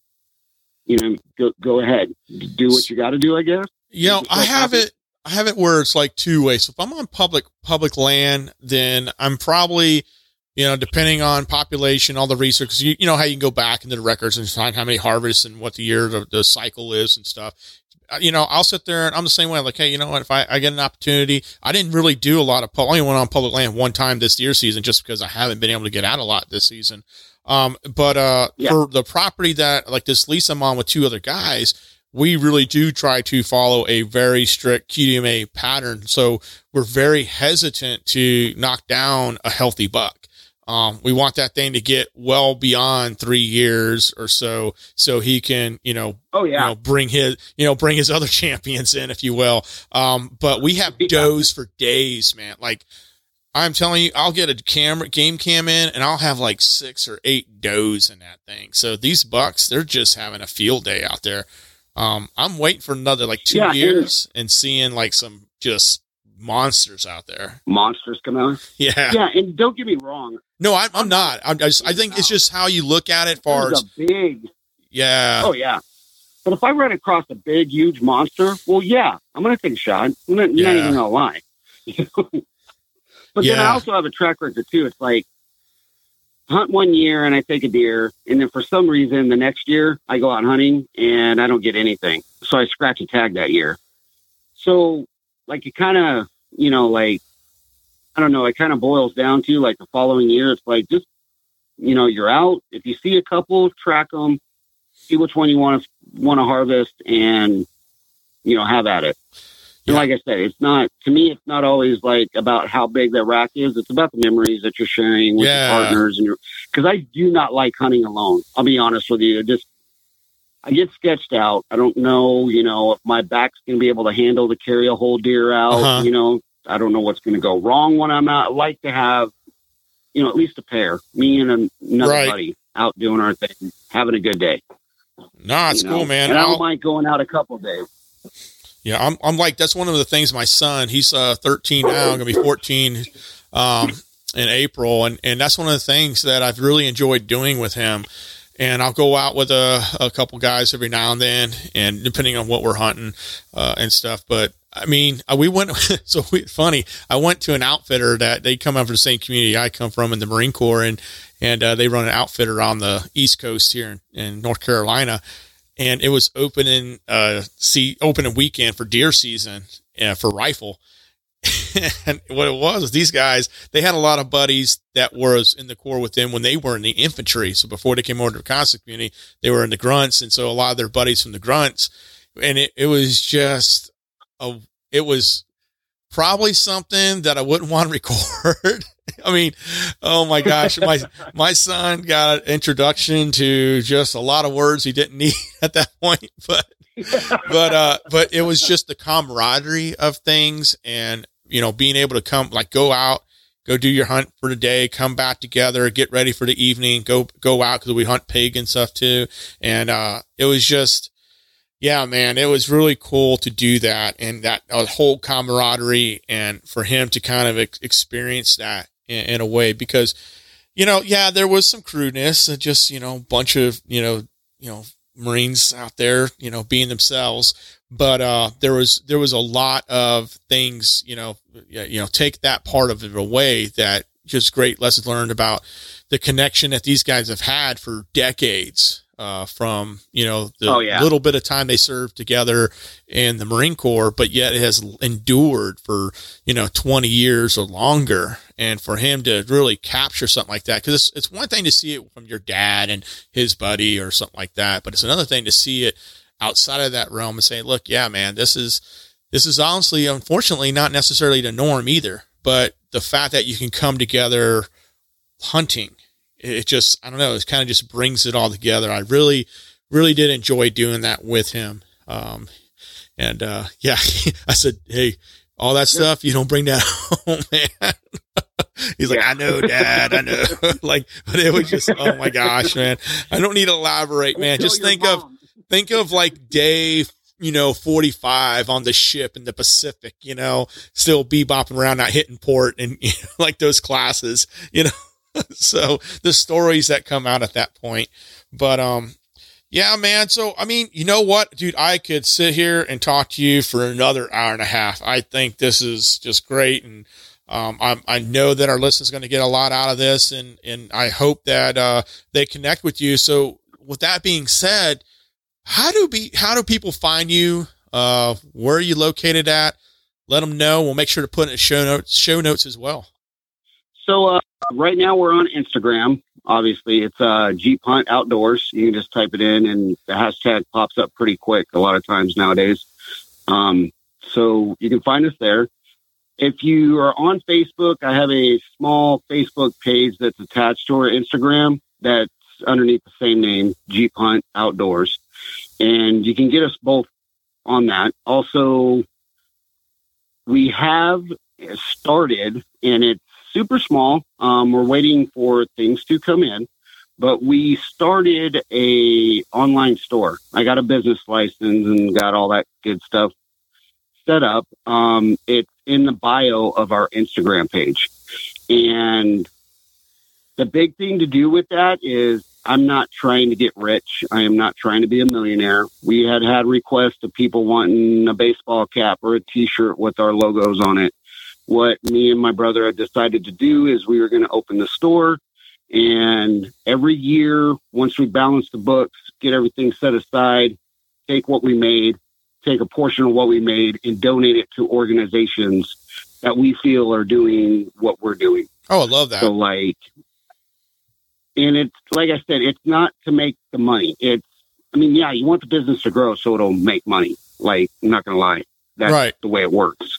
you know, go go ahead, do what you got to do, I guess. You know, I have it. I have it where it's like two ways. So if I'm on public public land, then I'm probably, you know, depending on population, all the research. You, you know how you can go back into the records and find how many harvests and what the year the, the cycle is and stuff. Uh, you know, I'll sit there and I'm the same way. Like, hey, you know what? If I, I get an opportunity, I didn't really do a lot of. I only went on public land one time this deer season, just because I haven't been able to get out a lot this season. Um, but uh, Yeah. for the property that like this lease I'm on with two other guys, we really do try to follow a very strict QDMA pattern. So we're very hesitant to knock down a healthy buck. Um, we want that thing to get well beyond three years or so, so he can, you know, Oh you yeah, know, bring his, you know, bring his other champions in, if you will. Um, but we have does for days, man. Like I'm telling you, I'll get a camera game cam in and I'll have like six or eight does in that thing. So these bucks, they're just having a field day out there. Um, I'm waiting for another like two Yeah, years and seeing like some just monsters out there. monsters come out. Yeah. Yeah, and don't get me wrong, No, I'm, I'm not. I'm just, I think it's just how you look at it far there's as, a big yeah. Oh yeah. But if I run across a big, huge monster, well, yeah, I'm going to take a shot. I'm not, Yeah. not even going to lie. but then I also have a track record too. It's like hunt one year and I take a deer, and then for some reason the next year I go out hunting and I don't get anything, so I scratch a tag that year. So like it kind of, you know, like I don't know, it kind of boils down to like the following year. It's like just you know, you're out. If you see a couple, track them, see which one you want to want to harvest, and you know, have at it. Yeah. like I said, it's not to me. It's not always like about how big that rack is. It's about the memories that you're sharing with Yeah. your partners and your. Because I do not like hunting alone. I'll be honest with you. Just I get sketched out. I don't know, you know, if my back's going to be able to handle to carry a whole deer out. Uh-huh. You know, I don't know what's going to go wrong when I'm out. I like to have, you know, at least a pair, me and an- another Right. buddy out doing our thing, having a good day. Nah, it's you cool, man. And I I'll- don't mind going out a couple days. Yeah, I'm, I'm like, that's one of the things my son, he's uh, 13 now, to be 14 um, in April. And, and that's one of the things that I've really enjoyed doing with him. And I'll go out with a, a couple guys every now and then, and depending on what we're hunting uh, and stuff. But I mean, uh, we went, so we, funny, I went to an outfitter that they come out from the same community I come from in the Marine Corps, and, and uh, they run an outfitter on the East Coast here in, in North Carolina and it was opening uh see opening weekend for deer season uh, for rifle. And what it was is these guys they had a lot of buddies that was in the corps with them when they were in the infantry. So before they came over to the constant community they were in the grunts. And so a lot of their buddies from the grunts and it, it was just a it was probably something that i wouldn't want to record i mean oh my gosh my my son got an introduction to just a lot of words he didn't need at that point, but but uh but it was just the camaraderie of things and you know being able to come like go out go do your hunt for the day come back together get ready for the evening go go out because we hunt pig and stuff too. And uh it was just yeah man it was really cool to do that and that uh, whole camaraderie and for him to kind of ex- experience that in, in a way because you know yeah there was some crudeness uh, just you know bunch of you know you know marines out there you know being themselves. But uh there was there was a lot of things you know you know take that part of it away that just great lessons learned about the connection that these guys have had for decades uh, from you know the Oh, yeah. little bit of time they served together in the Marine Corps, but yet it has endured for you know 20 years or longer. And for him to really capture something like that, because it's, it's one thing to see it from your dad and his buddy or something like that, but it's another thing to see it outside of that realm and say, look, yeah, man, this is this is honestly, unfortunately, not necessarily the norm either. but the fact that you can come together hunting, it just, I don't know, it kind of just brings it all together. I really, really did enjoy doing that with him. Um, and, uh, yeah, I said, Hey, all that stuff, you don't bring that home, man. He's like, I know, dad, I know. like, but it was just, oh my gosh, man. I don't need to elaborate, man. Just think of, think of like day, you know, 45 on the ship in the Pacific, you know, still bebopping around, not hitting port and you know, like those classes, you know. so the stories that come out at that point. But, um, yeah, man. So, I mean, you know what, dude, I could sit here and talk to you for another hour and a half. I think this is just great. And, um, I, I know that our listeners are going to get a lot out of this and, and I hope that, uh, they connect with you. So with that being said, how do be, how do people find you? Uh, where are you located at? Let them know. We'll make sure to put in show notes, show notes as well. So, uh, right now we're on Instagram. Obviously, it's uh, Jeep Hunt Outdoors. You can just type it in, and the hashtag pops up pretty quick. A lot of times nowadays, um, so you can find us there. If you are on Facebook, I have a small Facebook page that's attached to our Instagram that's underneath the same name, Jeep Hunt Outdoors, and you can get us both on that. Also, we have started, and it's super small. Um, we're waiting for things to come in, but we started a online store. I got a business license and got all that good stuff set up. Um, it's in the bio of our Instagram page. And the big thing to do with that is I'm not trying to get rich. I am not trying to be a millionaire. We had had requests of people wanting a baseball cap or a t-shirt with our logos on it what me and my brother had decided to do is we were going to open the store and every year once we balance the books get everything set aside take what we made take a portion of what we made and donate it to organizations that we feel are doing what we're doing. Oh i love that. So like and it's like i said it's not to make the money. It's i mean yeah you want the business to grow so it'll make money. Like i'm not gonna lie. That's right. the way it works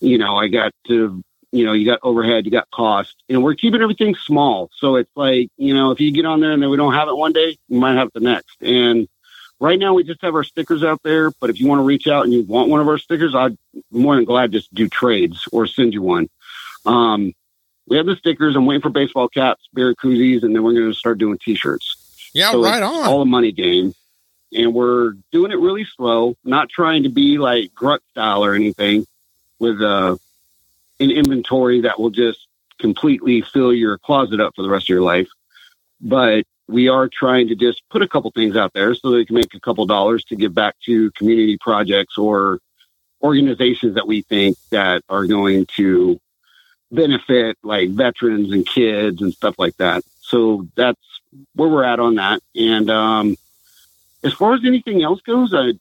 you know, I got to, you know, you got overhead, you got cost, and we're keeping everything small. So it's like, you know, if you get on there and then we don't have it one day, you might have it the next. And right now we just have our stickers out there. But if you want to reach out and you want one of our stickers, I'd more than glad just do trades or send you one. Um, we have the stickers. I'm waiting for baseball caps, beer koozies, and then we're going to start doing t-shirts. Yeah, so right on. All the money game. And we're doing it really slow, not trying to be like grunt style or anything with uh, an inventory that will just completely fill your closet up for the rest of your life. But we are trying to just put a couple things out there so they can make a couple dollars to give back to community projects or organizations that we think that are going to benefit like veterans and kids and stuff like that. So that's where we're at on that. And um, as far as anything else goes, I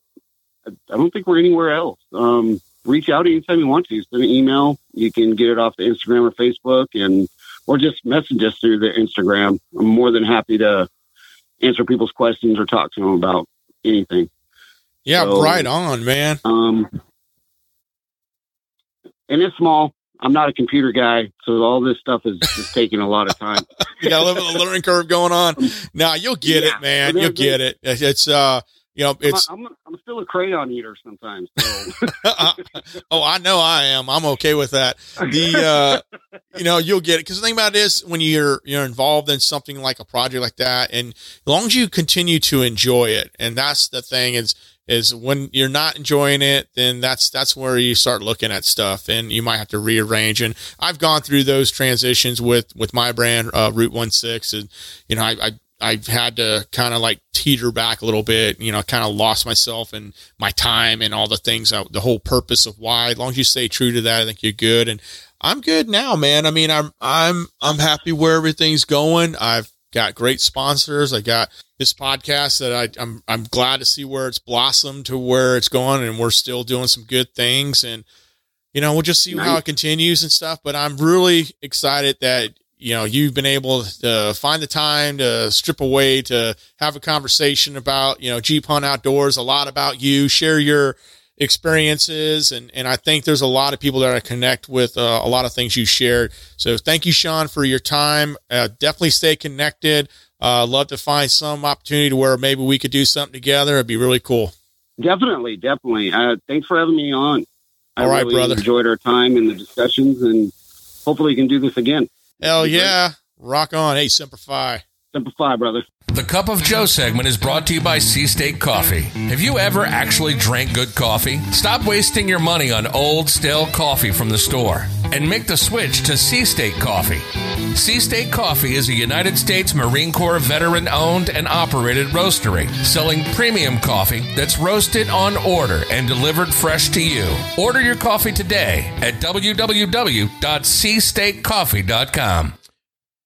I don't think we're anywhere else. Um, reach out anytime you want to. Send an email. You can get it off the Instagram or Facebook, and or just message us through the Instagram. I'm more than happy to answer people's questions or talk to them about anything. Yeah, so, right on, man. Um, and it's small. I'm not a computer guy, so all this stuff is just taking a lot of time. you got a little learning curve going on. Now you'll get yeah, it, man. You'll get it. It's uh you know, it's. I'm, I'm, I'm still a crayon eater sometimes. So. oh, I know I am. I'm okay with that. The, uh, you know, you'll get it because the thing about it is when you're you're involved in something like a project like that, and as long as you continue to enjoy it, and that's the thing is is when you're not enjoying it, then that's that's where you start looking at stuff, and you might have to rearrange. And I've gone through those transitions with with my brand, uh, Root One Six, and you know, I, I I've had to kind of like teeter back a little bit, you know, kind of lost myself and my time and all the things, uh, the whole purpose of why. As long as you stay true to that, I think you're good. And I'm good now, man. I mean, I'm, I'm, I'm happy where everything's going. I've got great sponsors. I got this podcast that I, I'm, I'm glad to see where it's blossomed to where it's going and we're still doing some good things. And, you know, we'll just see how it continues and stuff. But I'm really excited that you know you've been able to find the time to strip away to have a conversation about you know jeep hunt outdoors a lot about you share your experiences, and and I think there's a lot of people that I connect with uh, a lot of things you shared. So thank you, Shawn, for your time. Uh, definitely stay connected. Uh, love to find some opportunity to where maybe we could do something together. It'd be really cool. Definitely, definitely. Uh, thanks for having me on. I All right, really brother. Enjoyed our time and the discussions, and hopefully, we can do this again. Hell yeah! Rock on. Hey, Semper Fi. Semper Fi, brother. The Cup of Joe segment is brought to you by Sea State Coffee. Have you ever actually drank good coffee? Stop wasting your money on old, stale coffee from the store and make the switch to Sea State Coffee. Sea State Coffee is a United States Marine Corps veteran owned and operated roastery, selling premium coffee that's roasted on order and delivered fresh to you. Order your coffee today at www.seastatecoffee.com.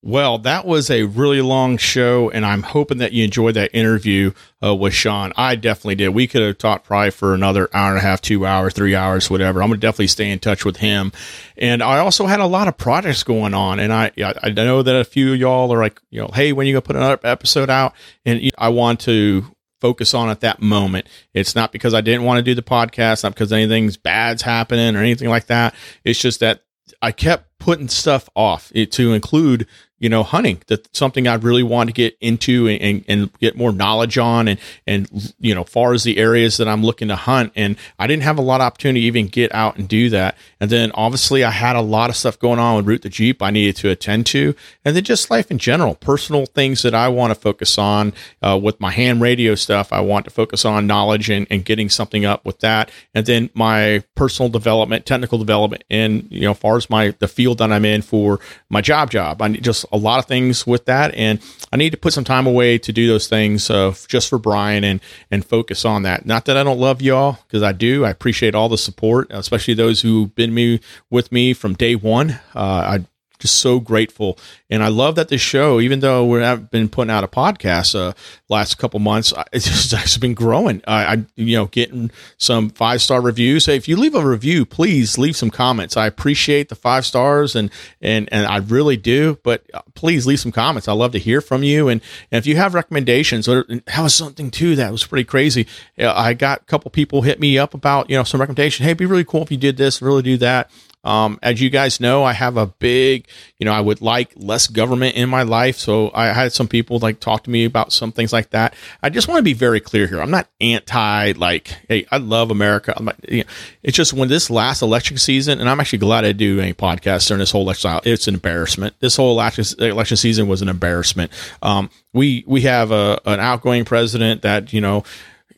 Well, that was a really long show, and I'm hoping that you enjoyed that interview uh, with Shawn. I definitely did. We could have talked probably for another hour and a half, two hours, three hours, whatever. I'm to definitely stay in touch with him. And I also had a lot of projects going on, and I I know that a few of y'all are like, you know, hey, when you to put another episode out? And you know, I want to focus on at that moment. It's not because I didn't want to do the podcast, not because anything's bad's happening or anything like that. It's just that I kept putting stuff off to include you know, hunting. That's something I really want to get into and, and, and, get more knowledge on and, and, you know, far as the areas that I'm looking to hunt. And I didn't have a lot of opportunity to even get out and do that. And then obviously I had a lot of stuff going on with Root the Jeep I needed to attend to. And then just life in general, personal things that I want to focus on uh, with my ham radio stuff. I want to focus on knowledge and, and getting something up with that. And then my personal development, technical development, and, you know, far as my, the field that I'm in for my job job, I just a lot of things with that, and I need to put some time away to do those things uh, just for Brian and and focus on that. Not that I don't love y'all because I do. I appreciate all the support, especially those who've been me with me from day one. Uh, I just so grateful. And I love that this show, even though we have been putting out a podcast uh, last couple months, it's just been growing. I, I you know getting some five star reviews. Hey, if you leave a review, please leave some comments. I appreciate the five stars and and and I really do. But uh, please leave some comments. I love to hear from you. And, and if you have recommendations, or was something too that was pretty crazy. I got a couple people hit me up about you know some recommendation. Hey, it'd be really cool if you did this, really do that. Um, as you guys know, I have a big, you know, I would like less government in my life. So I had some people like talk to me about some things like that. I just want to be very clear here. I'm not anti, like, hey, I love America. I'm not, you know, it's just when this last election season, and I'm actually glad I do any podcast during this whole election. It's an embarrassment. This whole election, election season was an embarrassment. Um, we we have a, an outgoing president that you know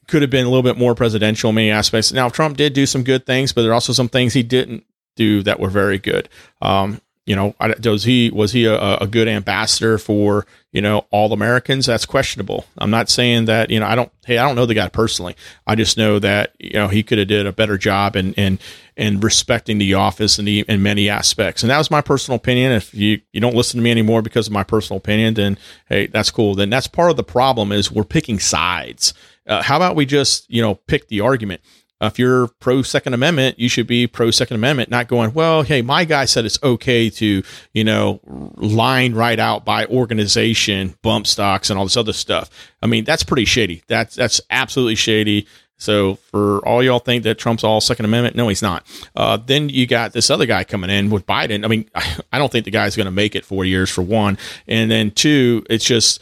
could have been a little bit more presidential in many aspects. Now, Trump did do some good things, but there are also some things he didn't do that were very good. Um, you know, does he was he a, a, good ambassador for you know all Americans? That's questionable. I'm not saying that you know I don't. Hey, I don't know the guy personally. I just know that you know he could have did a better job in in in respecting the office in the in many aspects. And that was my personal opinion. If you you don't listen to me anymore because of my personal opinion, then hey, that's cool. Then that's part of the problem is we're picking sides. Uh, how about we just you know pick the argument? If you're pro Second Amendment, you should be pro Second Amendment, not going, well, hey, my guy said it's okay to, you know, line right out by organization, bump stocks, and all this other stuff. I mean, that's pretty shady. That's that's absolutely shady. So for all y'all think that Trump's all Second Amendment, no, he's not. Uh, then you got this other guy coming in with Biden. I mean, I don't think the guy's going to make it four years for one, and then two, it's just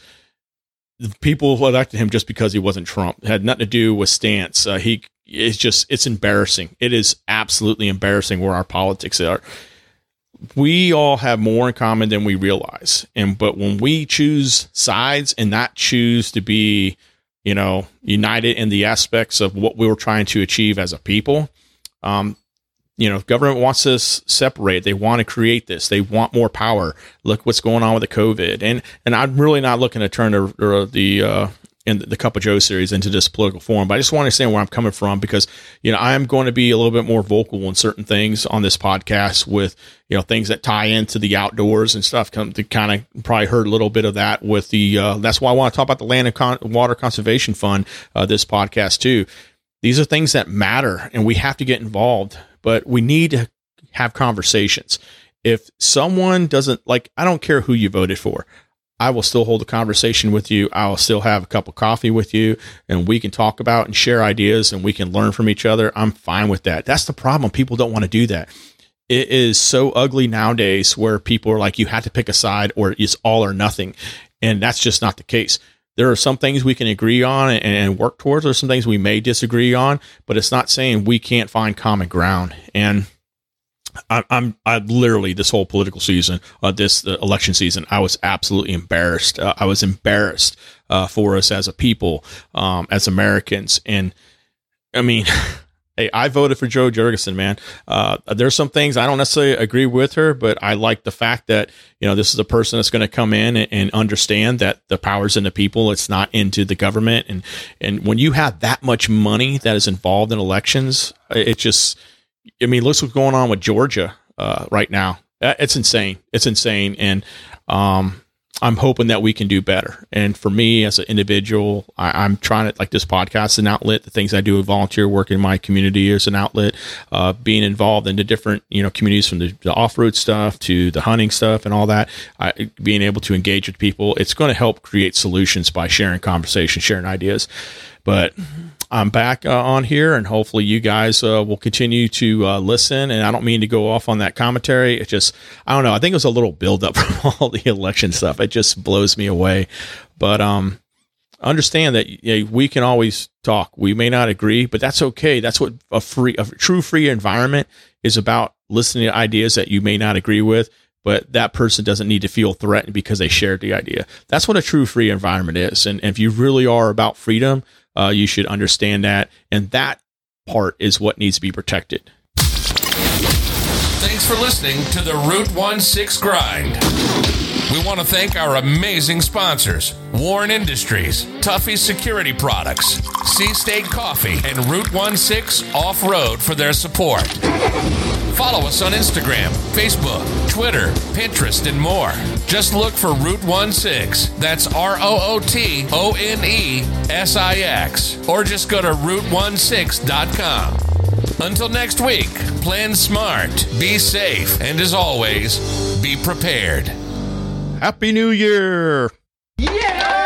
people elected him just because he wasn't Trump. It had nothing to do with stance. Uh, he it's just it's embarrassing. It is absolutely embarrassing where our politics are. We all have more in common than we realize. And but when we choose sides and not choose to be, you know, united in the aspects of what we were trying to achieve as a people, um, you know, government wants us separate. They want to create this. They want more power. Look what's going on with the COVID, and and I'm really not looking to turn the the uh, in the Cup of Joe series into this political forum. But I just want to understand where I'm coming from because you know I am going to be a little bit more vocal in certain things on this podcast with you know things that tie into the outdoors and stuff. Come to kind of probably heard a little bit of that with the. Uh, that's why I want to talk about the Land and Con- Water Conservation Fund. Uh, this podcast too. These are things that matter, and we have to get involved. But we need to have conversations. If someone doesn't like, I don't care who you voted for. I will still hold a conversation with you. I will still have a cup of coffee with you and we can talk about and share ideas and we can learn from each other. I'm fine with that. That's the problem. People don't want to do that. It is so ugly nowadays where people are like, you have to pick a side or it's all or nothing. And that's just not the case. There are some things we can agree on and, and work towards. There's some things we may disagree on, but it's not saying we can't find common ground. And I, I'm I literally this whole political season, uh, this uh, election season, I was absolutely embarrassed. Uh, I was embarrassed uh, for us as a people, um, as Americans, and I mean. hey, I voted for Jo Jorgensen, man. Uh, there's some things I don't necessarily agree with her, but I like the fact that you know this is a person that's going to come in and, and, understand that the power's in the people. It's not into the government, and and when you have that much money that is involved in elections, it just I mean, look what's going on with Georgia uh, right now. Uh, it's insane. It's insane, and um, I'm hoping that we can do better. And for me as an individual, I, am trying to like this podcast is an outlet. The things I do, with volunteer work in my community is an outlet. Uh, being involved in the different you know communities from the, the off road stuff to the hunting stuff and all that. I, being able to engage with people, it's going to help create solutions by sharing conversation, sharing ideas. But I'm back uh, on here, and hopefully you guys uh, will continue to uh, listen. And I don't mean to go off on that commentary. It just, I don't know. I think it was a little buildup from all the election stuff. It just blows me away. But um, understand that you know, we can always talk. We may not agree, but that's okay. That's what a free, a true free environment is about. Listening to ideas that you may not agree with, but that person doesn't need to feel threatened because they shared the idea. That's what a true free environment is. And if you really are about freedom, uh, you should understand that. And that part is what needs to be protected. Thanks for listening to the Root One Six Grind. We want to thank our amazing sponsors WARN Industries, Tuffy Security Products, Sea State Coffee, and Root One Six Off Road for their support. Follow us on Instagram, Facebook, Twitter, Pinterest, and more. Just look for Root One Six. That's R O O T O N E S I X. Or just go to rootonesix.com. Until next week, plan smart, be safe, and as always, be prepared. Happy New Year! Yeah!